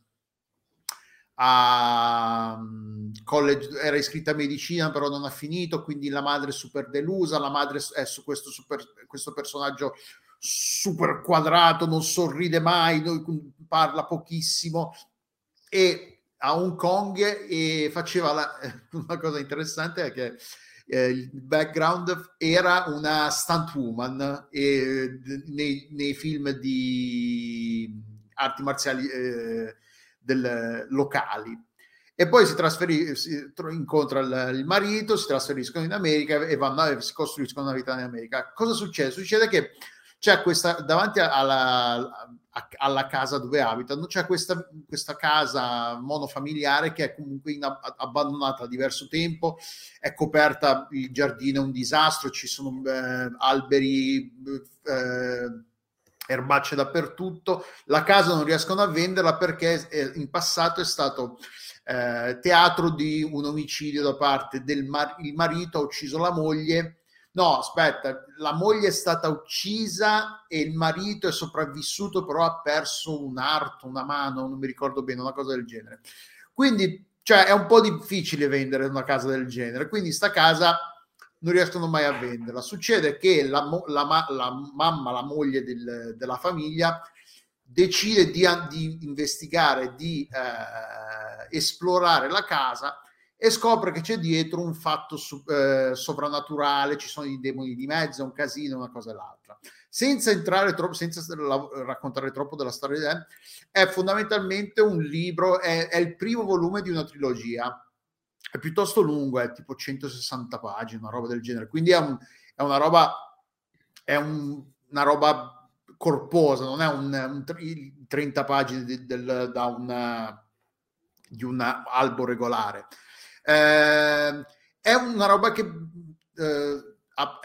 a mm, college, era iscritta a medicina, però non ha finito, quindi la madre è super delusa, la madre è su questo, super, questo personaggio super quadrato, non sorride mai, parla pochissimo e a Hong Kong e faceva la, (laughs) una cosa interessante è che eh, il background era una stunt woman e, nei, nei film di arti marziali eh, del, locali. E poi si trasferisce, incontra il, il, marito, si trasferiscono in America e vanno, si costruiscono una vita in America. Cosa succede? Succede che c'è questa, davanti alla, alla casa dove abitano, c'è questa, questa casa monofamiliare che è comunque in, abbandonata da diverso tempo, è coperta, il giardino è un disastro, ci sono eh, alberi... Eh, erbacce dappertutto. La casa non riescono a venderla perché eh, in passato è stato eh, teatro di un omicidio da parte del mar- il marito ha ucciso la moglie. No, aspetta, la moglie è stata uccisa e il marito è sopravvissuto, però ha perso un arto, una mano, non mi ricordo bene, una cosa del genere. Quindi, cioè, è un po' difficile vendere una casa del genere. Quindi, sta casa non riescono mai a venderla. Succede che la, la, la mamma, la moglie del, della famiglia, decide di, di investigare, di eh, esplorare la casa e scopre che c'è dietro un fatto eh, sovrannaturale, ci sono i demoni di mezzo, un casino, una cosa e l'altra. Senza entrare troppo, senza raccontare troppo della storia, è fondamentalmente un libro, è, è il primo volume di una trilogia è piuttosto lungo, è tipo 160 pagine, una roba del genere. Quindi è, un, è una roba, è un, una roba corposa, non è un, un 30 pagine di, del, da una, di un albo regolare. Eh, è una roba che eh, a,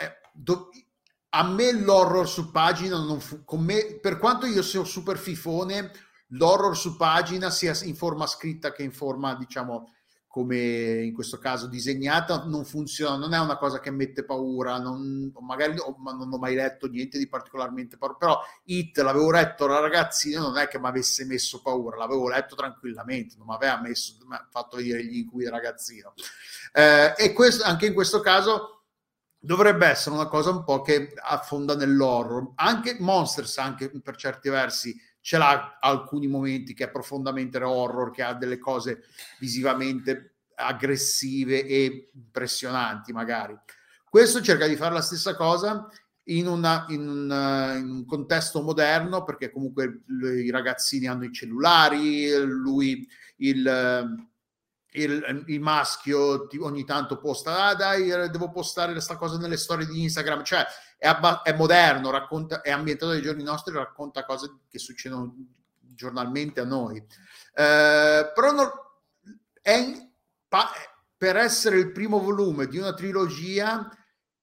a me l'horror su pagina non fu, me, per quanto io sia super fifone, l'horror su pagina sia in forma scritta che in forma, diciamo, come in questo caso disegnata non funziona, non è una cosa che mette paura, non, magari non ho mai letto niente di particolarmente paura, però It l'avevo letto da ragazzino, non è che mi avesse messo paura, l'avevo letto tranquillamente, non mi aveva messo, fatto vedere gli incubi da ragazzino. Eh, e questo, anche in questo caso dovrebbe essere una cosa un po' che affonda nell'horror. Anche Monsters, anche per certi versi, ce l'ha alcuni momenti che è profondamente horror, che ha delle cose visivamente aggressive e impressionanti magari. Questo cerca di fare la stessa cosa in, una, in, un, in un contesto moderno perché comunque i ragazzini hanno i cellulari, lui il il, il, maschio ogni tanto posta, ah dai, devo postare questa cosa nelle storie di Instagram, cioè è, abba- è moderno, racconta, è ambientato ai giorni nostri, racconta cose che succedono giornalmente a noi. Eh, però non, è, pa- per essere il primo volume di una trilogia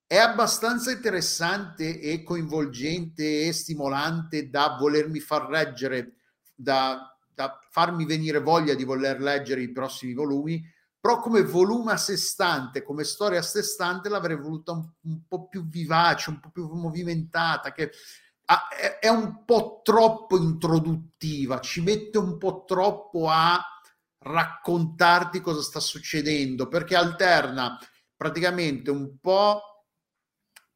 è abbastanza interessante e coinvolgente e stimolante da volermi far leggere, da da farmi venire voglia di voler leggere i prossimi volumi, però come volume a sé stante, come storia a sé stante, l'avrei voluta un, un po' più vivace, un po' più movimentata, che ha, è, è, un po' troppo introduttiva, ci mette un po' troppo a raccontarti cosa sta succedendo, perché alterna praticamente un po'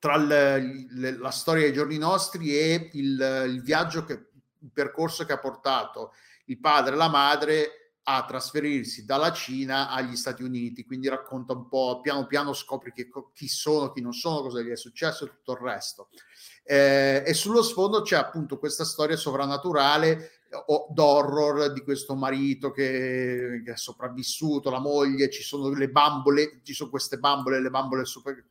tra le, le, la storia dei giorni nostri e il, il viaggio, che, il percorso che ha portato il padre e la madre a trasferirsi dalla Cina agli Stati Uniti, quindi racconta un po', piano piano scopri che, chi sono, chi non sono, cosa gli è successo e tutto il resto. Eh, e sullo sfondo c'è appunto questa storia sovrannaturale o d'horror di questo marito che, che, è sopravvissuto, la moglie, ci sono le bambole, ci sono queste bambole, le bambole super,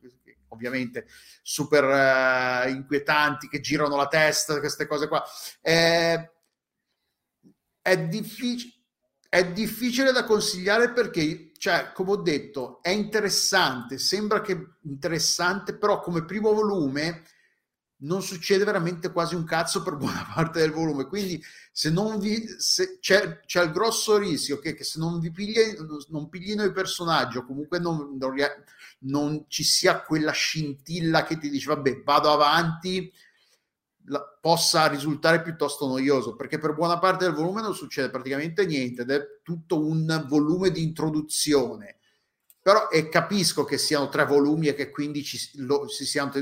ovviamente super uh, inquietanti che girano la testa, queste cose qua. Eh, è difficile. È difficile da consigliare perché, cioè, come ho detto, è interessante, sembra che interessante, però come primo volume non succede veramente quasi un cazzo per buona (laughs) parte del volume. Quindi, se non vi se c'è, c'è il grosso rischio che, che se non vi pigli, non piglino i personaggi, o comunque non, non, non, ci sia quella scintilla che ti dice, vabbè, vado avanti, possa risultare piuttosto noioso, perché per buona parte del volume non succede praticamente niente ed è tutto un volume di introduzione. Però e capisco che siano tre volumi e che quindi ci, lo, si siano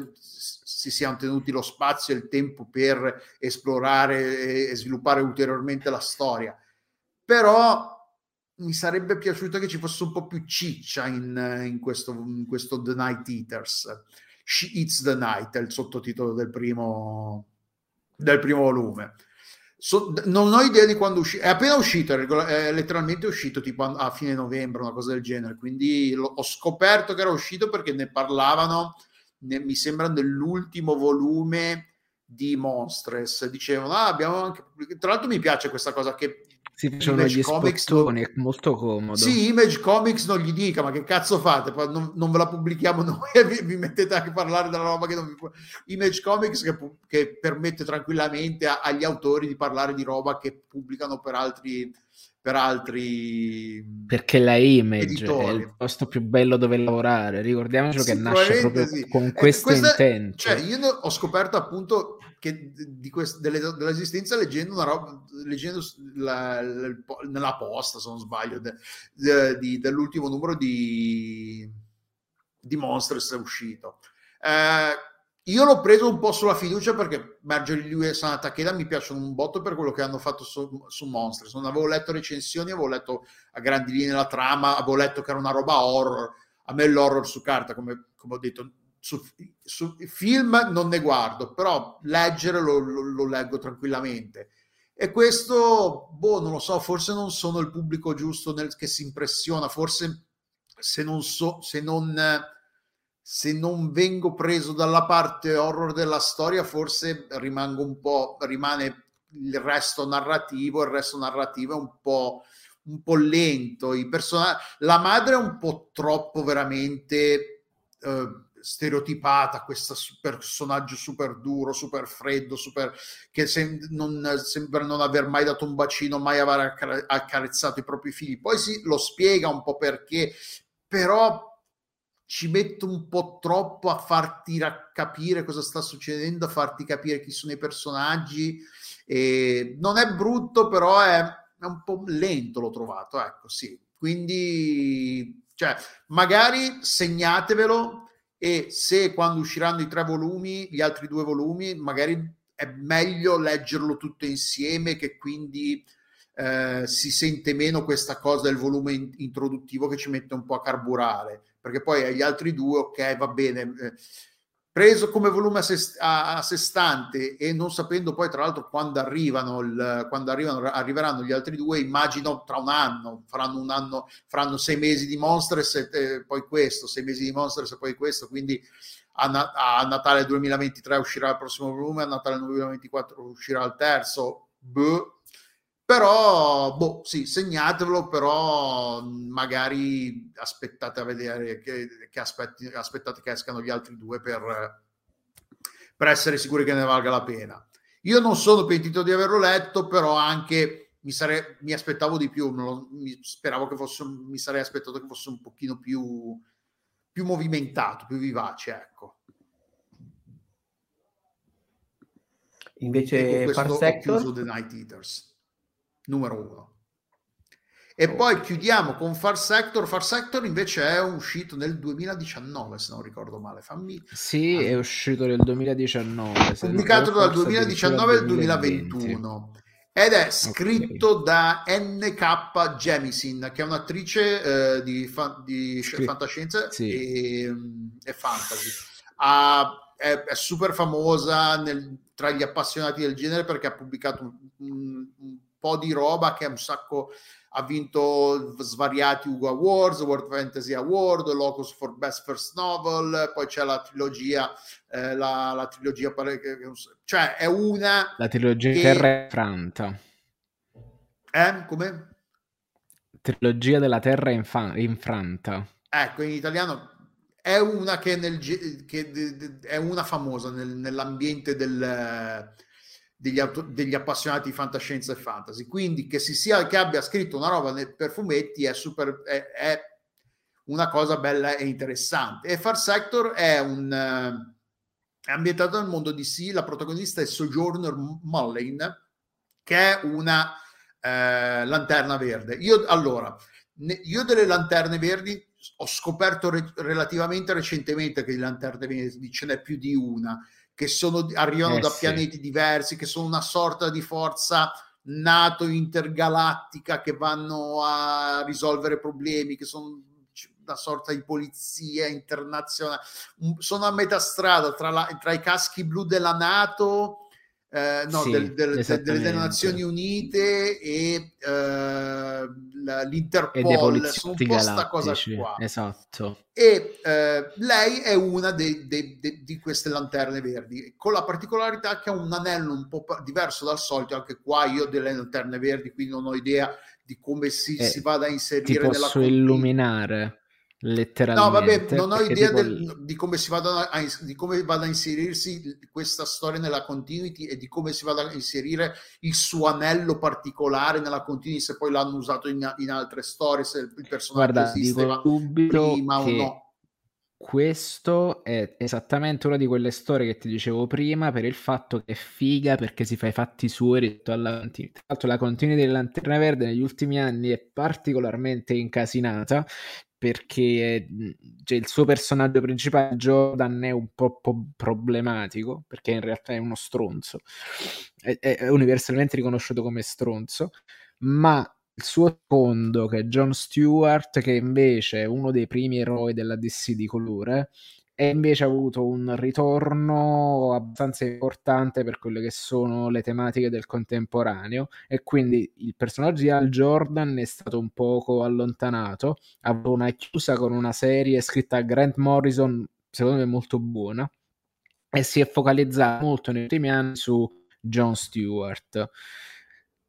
si siano tenuti lo spazio e il tempo per esplorare e sviluppare ulteriormente la storia. Però mi sarebbe piaciuto che ci fosse un po' più ciccia in, in, questo, in questo, The Night Eaters. She Eats the Night è il sottotitolo del primo, del primo volume. So, non ho idea di quando uscì, è appena uscito, è letteralmente uscito tipo a, fine novembre, una cosa del genere. Quindi lo, ho scoperto che era uscito perché ne parlavano ne, mi sembra nell'ultimo volume di Monstres dicevano ah, abbiamo anche tra l'altro mi piace questa cosa che si facevano gli Comics non... è molto comodo sì Image Comics non gli dica ma che cazzo fate non, non ve la pubblichiamo (laughs) noi e vi, vi, mettete anche a parlare della roba che non vi Image Comics che, che permette tranquillamente a, agli autori di parlare di roba che pubblicano per altri per altri perché la image editori. è il posto più bello dove lavorare ricordiamoci sì, che nasce proprio sì. con eh, questo questa, intento cioè io ho scoperto appunto che di quest, delle, dell'esistenza leggendo una roba leggendo la, la, nella posta se non sbaglio de, de, de, dell'ultimo numero di di Monsters è uscito eh, io l'ho preso un po' sulla fiducia perché Marjorie Lewis e Takeda mi piacciono un botto per quello che hanno fatto su, su Monsters. Non avevo letto recensioni, avevo letto a grandi linee la trama, avevo letto che era una roba horror. A me l'horror su carta, come, come ho detto, su, su, film non ne guardo, però leggere lo, lo, lo, leggo tranquillamente. E questo, boh, non lo so, forse non sono il pubblico giusto nel, che si impressiona, forse se non so, se non se non vengo preso dalla parte horror della storia, forse rimango un po', rimane il resto narrativo, il resto narrativo è un po', un po lento. I person- la madre è un po' troppo veramente eh, stereotipata, questo personaggio super duro, super freddo, super, che sem- non, sembra non aver mai dato un bacino, mai aver accarezzato i propri figli. Poi si lo spiega un po' perché, però ci metto un po' troppo a farti capire cosa sta succedendo, a farti capire chi sono i personaggi. E non è brutto, però è, è un po' lento, l'ho trovato, ecco, sì. Quindi, cioè, magari segnatevelo e se quando usciranno i tre volumi, gli altri due volumi, magari è meglio leggerlo tutto insieme che quindi eh, si sente meno questa cosa del volume in- introduttivo che ci mette un po' a carburare. Perché poi agli altri due, ok, va bene, eh, preso come volume a sé, a, a sé, stante e non sapendo poi tra l'altro quando arrivano, il, quando arrivano arriveranno gli altri due, immagino tra un anno, faranno un anno, faranno sei mesi di Monsters e eh, poi questo, sei mesi di Monsters e poi questo, quindi a, a, Natale 2023 uscirà il prossimo volume, a Natale 2024 uscirà il terzo, boh, però, boh, sì, segnatevelo, però magari aspettate a vedere che, che aspetti, aspettate che escano gli altri due per, per essere sicuri che ne valga la pena. Io non sono pentito di averlo letto, però anche mi, sare, mi aspettavo di più, lo, mi, speravo che fosse, mi sarei aspettato che fosse un pochino più, più movimentato, più vivace, ecco. Invece Parsector? The Night Eaters numero uno. E oh. poi chiudiamo con Far Sector. Far Sector invece è uscito nel 2019, se non ricordo male. Fammi... Sì, ah. è uscito nel 2019. Pubblicato dal 2019 al 2021. Ed è scritto okay. da NK Jemisin, che è un'attrice eh, di, fa- di fantascienza sì. e, e, fantasy. Ha, è, è, super famosa nel, tra gli appassionati del genere perché ha pubblicato un, un, un po' di roba che è un sacco ha vinto svariati Hugo Awards, World Fantasy Award, Locus for Best First Novel, poi c'è la trilogia, eh, la, la, trilogia, cioè è una... La trilogia che... Terra Infranta. Eh, come? Trilogia della Terra Infa- Infranta. Ecco, in italiano è una che, nel, che è una famosa nel, nell'ambiente del degli, auto, degli, appassionati di fantascienza e fantasy. Quindi che si sia che abbia scritto una roba per fumetti è super è, è una cosa bella e interessante. E Far Sector è un è ambientato nel mondo DC, la protagonista è Sojourner Mullen, che è una eh, lanterna verde. Io allora, ne, io delle lanterne verdi ho scoperto re, relativamente recentemente che di lanterne verdi ce n'è più di una che sono, arrivano eh, da sì. pianeti diversi, che sono una sorta di forza nato intergalattica che vanno a risolvere problemi, che sono una sorta di polizia internazionale. Sono a metà strada tra, la, tra i caschi blu della Nato eh, no, sì, del, del, delle Nazioni Unite e eh, l'Interpol, sono un po' sta cosa qua. Esatto. E eh, lei è una de, de, de, di queste lanterne verdi, con la particolarità che ha un anello un po' diverso dal solito, anche qua io ho delle lanterne verdi, quindi non ho idea di come si, eh, si vada a inserire ti posso nella posso illuminare letteralmente. No, vabbè, non ho idea tipo... del, di, come si vada a, di come vada a inserirsi questa storia nella continuity e di come si vada a inserire il suo anello particolare nella continuity, se poi l'hanno usato in, in altre storie, se il personaggio Guarda, esisteva prima o no. Questo è esattamente una di quelle storie che ti dicevo prima per il fatto che è figa perché si fa i fatti suoi rispetto alla continuity. Tra l'altro la continuity della Lanterna Verde negli ultimi anni è particolarmente incasinata perché cioè, il suo personaggio principale, Jordan, è un po', po problematico, perché in realtà è uno stronzo, è, è, universalmente riconosciuto come stronzo, ma il suo secondo, che è John Stewart, che invece è uno dei primi eroi della DC di colore, e invece ha avuto un ritorno abbastanza importante per quelle che sono le tematiche del contemporaneo e quindi il personaggio di Al Jordan è stato un poco allontanato, ha avuto una chiusa con una serie scritta a Grant Morrison, secondo me molto buona, e si è focalizzato molto negli ultimi anni su John Stewart.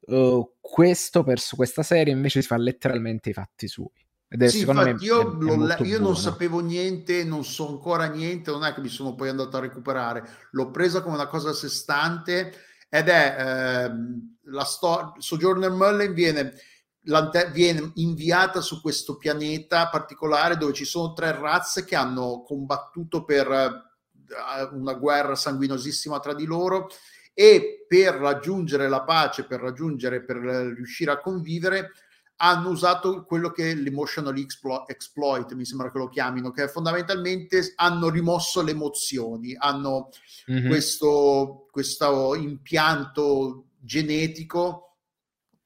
Uh, questo, per, questa serie invece si fa letteralmente i fatti suoi. Ed è, sì, infatti, me, io, è, è io non sapevo niente, non so ancora niente, non è che mi sono poi andato a recuperare, l'ho presa come una cosa a sé stante ed è eh, la storia. Sojourner Mullen viene, viene inviata su questo pianeta particolare dove ci sono tre razze che hanno combattuto per uh, una guerra sanguinosissima tra di loro e per raggiungere la pace, per raggiungere, per riuscire a convivere hanno usato quello che è l'emotional exploit, mi sembra che lo chiamino, che fondamentalmente hanno rimosso le emozioni, hanno mm-hmm. questo, questo impianto genetico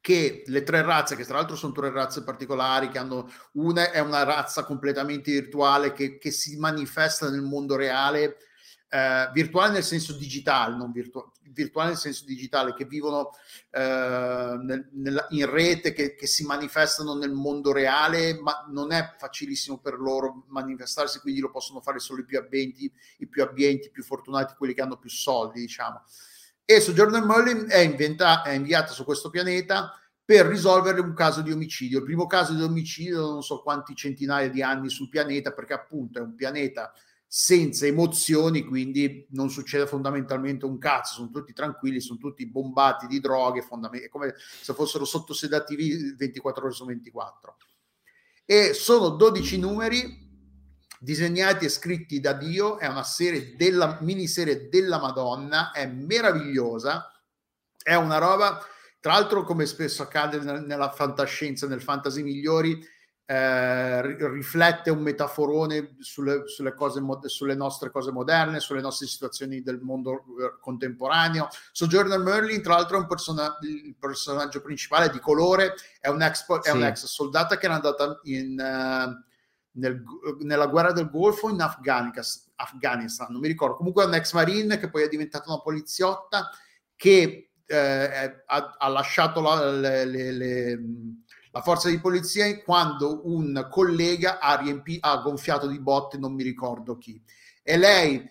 che le tre razze, che tra l'altro sono tre razze particolari, che hanno una è una razza completamente virtuale che, che si manifesta nel mondo reale, eh, virtuale nel senso digitale, non virtuale, virtuale nel senso digitale, che vivono eh, nel, nel, in rete, che, che, si manifestano nel mondo reale, ma non è facilissimo per loro manifestarsi, quindi lo possono fare solo i più abbienti, i più abbienti, i più fortunati, quelli che hanno più soldi, diciamo. E Sojourner Merlin è, inventa, è inviata su questo pianeta per risolvere un caso di omicidio. Il primo caso di omicidio, non so quanti centinaia di anni sul pianeta, perché appunto è un pianeta senza emozioni, quindi non succede fondamentalmente un cazzo, sono tutti tranquilli, sono tutti bombati di droghe, fondament- come se fossero sottosedativi 24 ore su 24. E sono 12 numeri disegnati e scritti da Dio, è una serie della miniserie della Madonna, è meravigliosa, è una roba tra l'altro come spesso accade nella fantascienza, nel fantasy migliori, eh, riflette un metaforone sulle, sulle, cose, sulle nostre cose moderne, sulle nostre situazioni del mondo eh, contemporaneo. Sojourner Merlin, tra l'altro, è un persona, il personaggio principale di colore, è un ex, sì. è un ex soldata che era andata in, uh, nel, nella guerra del Golfo in Afghanistan, Afghanistan, non mi ricordo. Comunque è un ex marine che poi è diventata una poliziotta che eh, ha, ha, lasciato la, le, le, le la forza di polizia quando un collega ha, riempi- ha gonfiato di botte non mi ricordo chi. E lei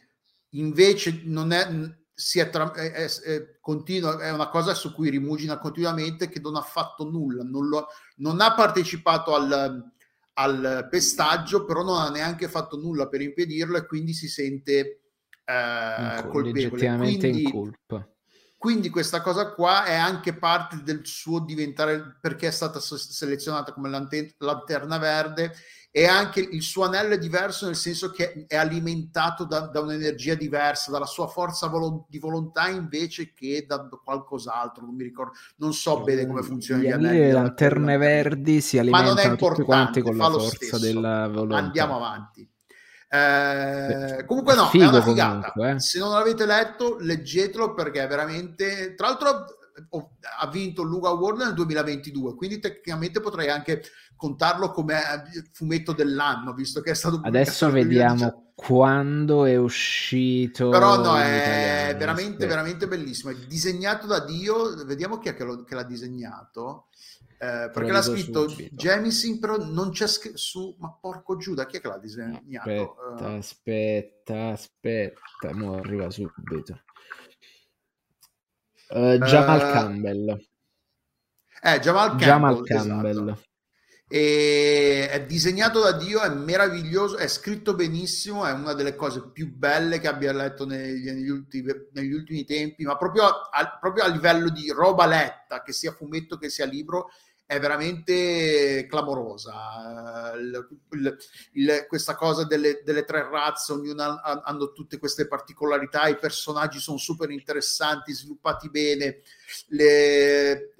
invece non è si è, tra, è, è, continua, è una cosa su cui rimugina continuamente che non ha fatto nulla non, lo, non ha partecipato al, al, pestaggio però non ha neanche fatto nulla per impedirlo e quindi si sente eh, colpevole. quindi, in colpa quindi questa cosa qua è anche parte del suo diventare, perché è stata selezionata come lanterna verde, e anche il suo anello è diverso nel senso che è alimentato da, da un'energia diversa, dalla sua forza volo- di volontà invece che da qualcos'altro. Non mi ricordo, non so bene come funziona. Gli anelli delle lanterne verdi si alimentano tutti quanti con la forza stesso. della volontà. Andiamo avanti. Eh, comunque no, Figo è una figata. Comunque, eh. Se non l'avete letto, leggetelo perché è veramente... Tra l'altro ha vinto il Luga Award nel 2022, quindi tecnicamente potrei anche contarlo come eh, fumetto dell'anno, visto che è stato Adesso vediamo quando è uscito. Però no, è veramente, veramente bellissimo. È disegnato da Dio. Vediamo chi è che, lo, che l'ha disegnato. Eh, perché l'ha scritto Jemisin, però non c'è scritto su. Ma porco Giuda, chi è che l'ha disegnato? Aspetta, uh... aspetta, aspetta, mo arriva subito. Uh, Jamal uh... Campbell. Eh, Jamal Campbell. Jamal Campbell. Esatto. E è disegnato da Dio, è meraviglioso, è scritto benissimo, è una delle cose più belle che abbia letto negli, negli, ultimi, negli ultimi, tempi, ma proprio a, proprio a livello di roba letta, che sia fumetto che sia libro, è veramente clamorosa. Il, il, il, questa cosa delle, delle, tre razze, ognuna hanno tutte queste particolarità, i personaggi sono super interessanti, sviluppati bene. Le,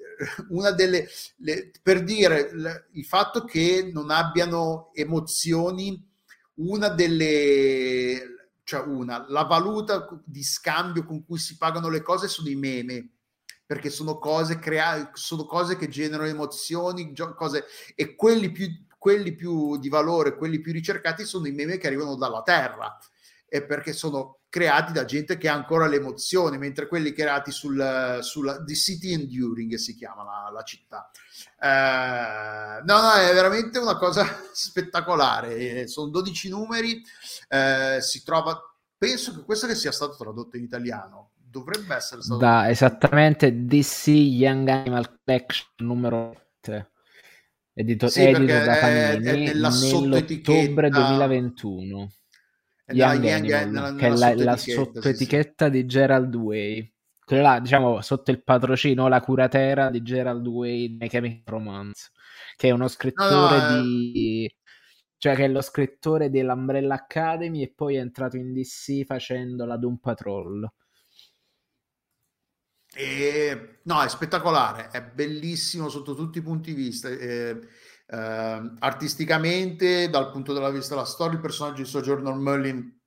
una delle, le, per dire il fatto che non abbiano emozioni, una delle, cioè una, la valuta di scambio con cui si pagano le cose sono i meme perché sono cose, crea- sono cose che generano emozioni, cose, e quelli più, quelli più di valore, quelli più ricercati sono i meme che arrivano dalla Terra, e perché sono creati da gente che ha ancora l'emozione, mentre quelli creati sul, sulla The City Enduring si chiama la, la città. Eh, no, no, è veramente una cosa (laughs) spettacolare. Sono 12 numeri, eh, si trova, penso che questo che sia stato tradotto in italiano dovrebbe essere stato da esattamente DC Young Animal Collection numero 3 edito, sì, edito da Panini è, è nell'ottobre 2021 Young, Young Animal, che è la, la sottoetichetta sì, sì. di Gerald Way. Quella là, diciamo, sotto il patrocino, la curatera di Gerald Way nei Chemical Romance, che è uno scrittore no, no, di... Cioè che è lo scrittore dell'Umbrella Academy e poi è entrato in DC facendo la Doom Patrol. E, no, è spettacolare, è bellissimo sotto tutti i punti di vista. Eh, eh, artisticamente, dal punto di vista della storia, il personaggio di Sojourner Merlin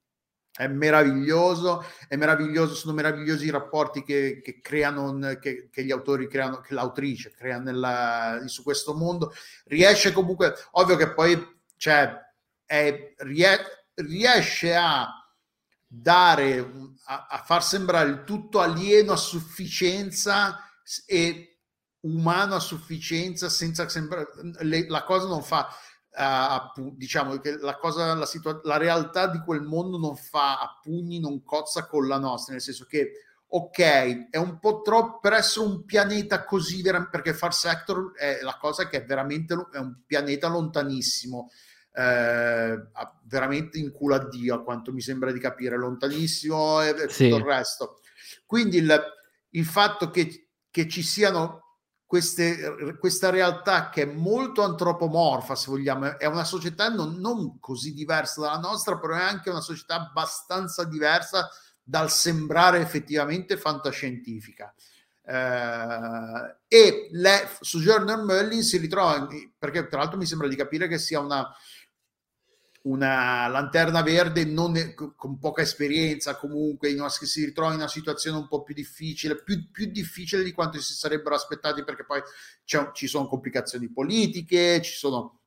è meraviglioso, è meraviglioso, sono meravigliosi i rapporti che, che creano, che, che, gli autori creano, che l'autrice crea nella, su questo mondo. Riesce comunque, ovvio che poi cioè, è, riesce a dare, a, a far sembrare il tutto alieno a sufficienza e umano a sufficienza senza sembrare la cosa non fa uh, diciamo che la cosa la, situa- la realtà di quel mondo non fa a pugni non cozza con la nostra nel senso che ok è un po' troppo per essere un pianeta così vera- perché Far Sector è la cosa che è veramente è un pianeta lontanissimo eh, veramente in culo a Dio, a quanto mi sembra di capire, lontanissimo e, e sì. tutto il resto. Quindi il, il fatto che, che, ci siano queste, questa realtà che è molto antropomorfa, se vogliamo, è una società non, non così diversa dalla nostra, però è anche una società abbastanza diversa dal sembrare effettivamente fantascientifica. Eh, e le, Sojourner Merlin si ritrova, perché tra l'altro mi sembra di capire che sia una, una lanterna verde non, con poca esperienza comunque una, si ritrova in una situazione un po' più difficile più, più difficile di quanto si sarebbero aspettati perché poi ci sono complicazioni politiche ci sono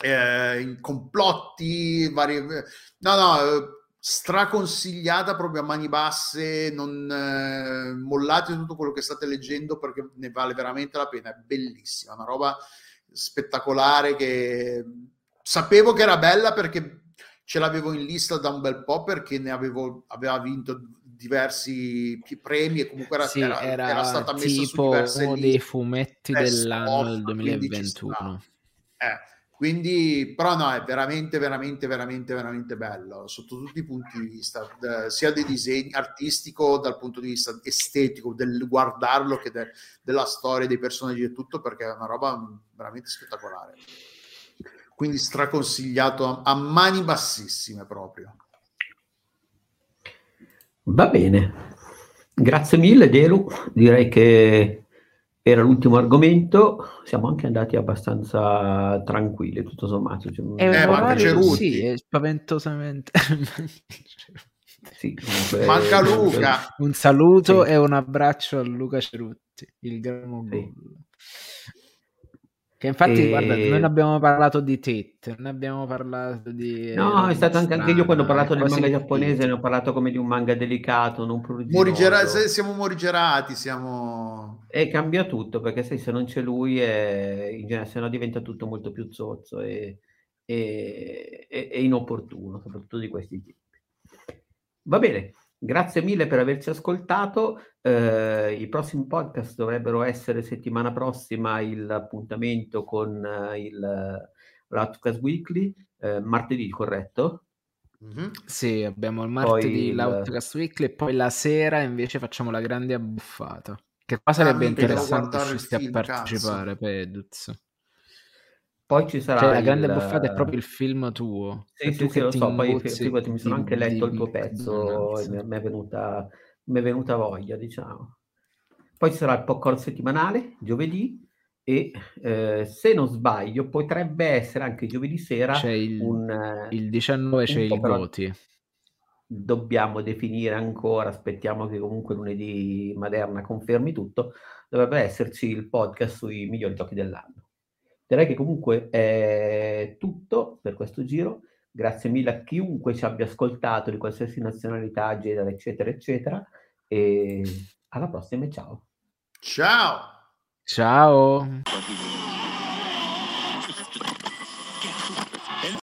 eh, complotti vari no no straconsigliata proprio a mani basse, non eh, mollate tutto quello che state leggendo perché ne vale veramente la pena, è bellissima, una roba spettacolare che sapevo che era bella perché ce l'avevo in lista da un bel po' perché ne avevo, aveva vinto diversi premi e comunque era, sì, era, era, era stata messa su diverse uno liste. dei fumetti dell'anno del 2021 eh, quindi, però no, è veramente, veramente, veramente, veramente bello sotto tutti i punti di vista, sia dei disegni artistico, dal punto di vista estetico, del guardarlo, che de, della storia, dei personaggi e tutto, perché è una roba veramente spettacolare. Quindi straconsigliato a, a mani bassissime proprio. Va bene, grazie mille Delu, direi che era l'ultimo argomento, siamo anche andati abbastanza tranquilli, tutto sommato. Cioè, è un eh, orario, sì, è spaventosamente... (laughs) sì, comunque, manca Luca. Un saluto sì. e un abbraccio a Luca Cerutti, il gran sì. Che infatti, e... guarda, noi abbiamo parlato di Tet, ne abbiamo parlato di... No, è stato anche, anche io quando ho parlato del manga giapponese, ne ho parlato come di un manga delicato, non Morigera- siamo morigerati, siamo... E cambia tutto, perché sai, se non c'è lui, è... in genere, se no diventa tutto molto più zozzo e, e... e inopportuno, soprattutto di questi tipi. Va bene, Grazie mille per averci ascoltato. Eh, I prossimi podcast dovrebbero essere settimana prossima il appuntamento con uh, il l'Outcast Weekly, eh, martedì, corretto? Mm-hmm. Sì, abbiamo il martedì l'Outcast il... Weekly e poi la sera invece facciamo la grande abbuffata. Che qua sarebbe ah, interessante riuscire a partecipare, Peduz. Poi ci sarà cioè, la grande il... buffata è proprio il film tuo. Sì, sì, sì, lo so, poi figurati, mi sono anche letto il tuo pezzo e mi è, venuta, mi è venuta voglia, diciamo. Poi ci sarà il popcorn settimanale, giovedì, e eh, se non sbaglio potrebbe essere anche giovedì sera c'è il, un, il 19 c'è il Goti dobbiamo definire ancora aspettiamo che comunque lunedì Maderna confermi tutto dovrebbe esserci il podcast sui migliori giochi dell'anno Direi che comunque è tutto per questo giro. Grazie mille a chiunque ci abbia ascoltato di qualsiasi nazionalità, genere, eccetera, eccetera. E alla prossima e ciao. Ciao. Ciao.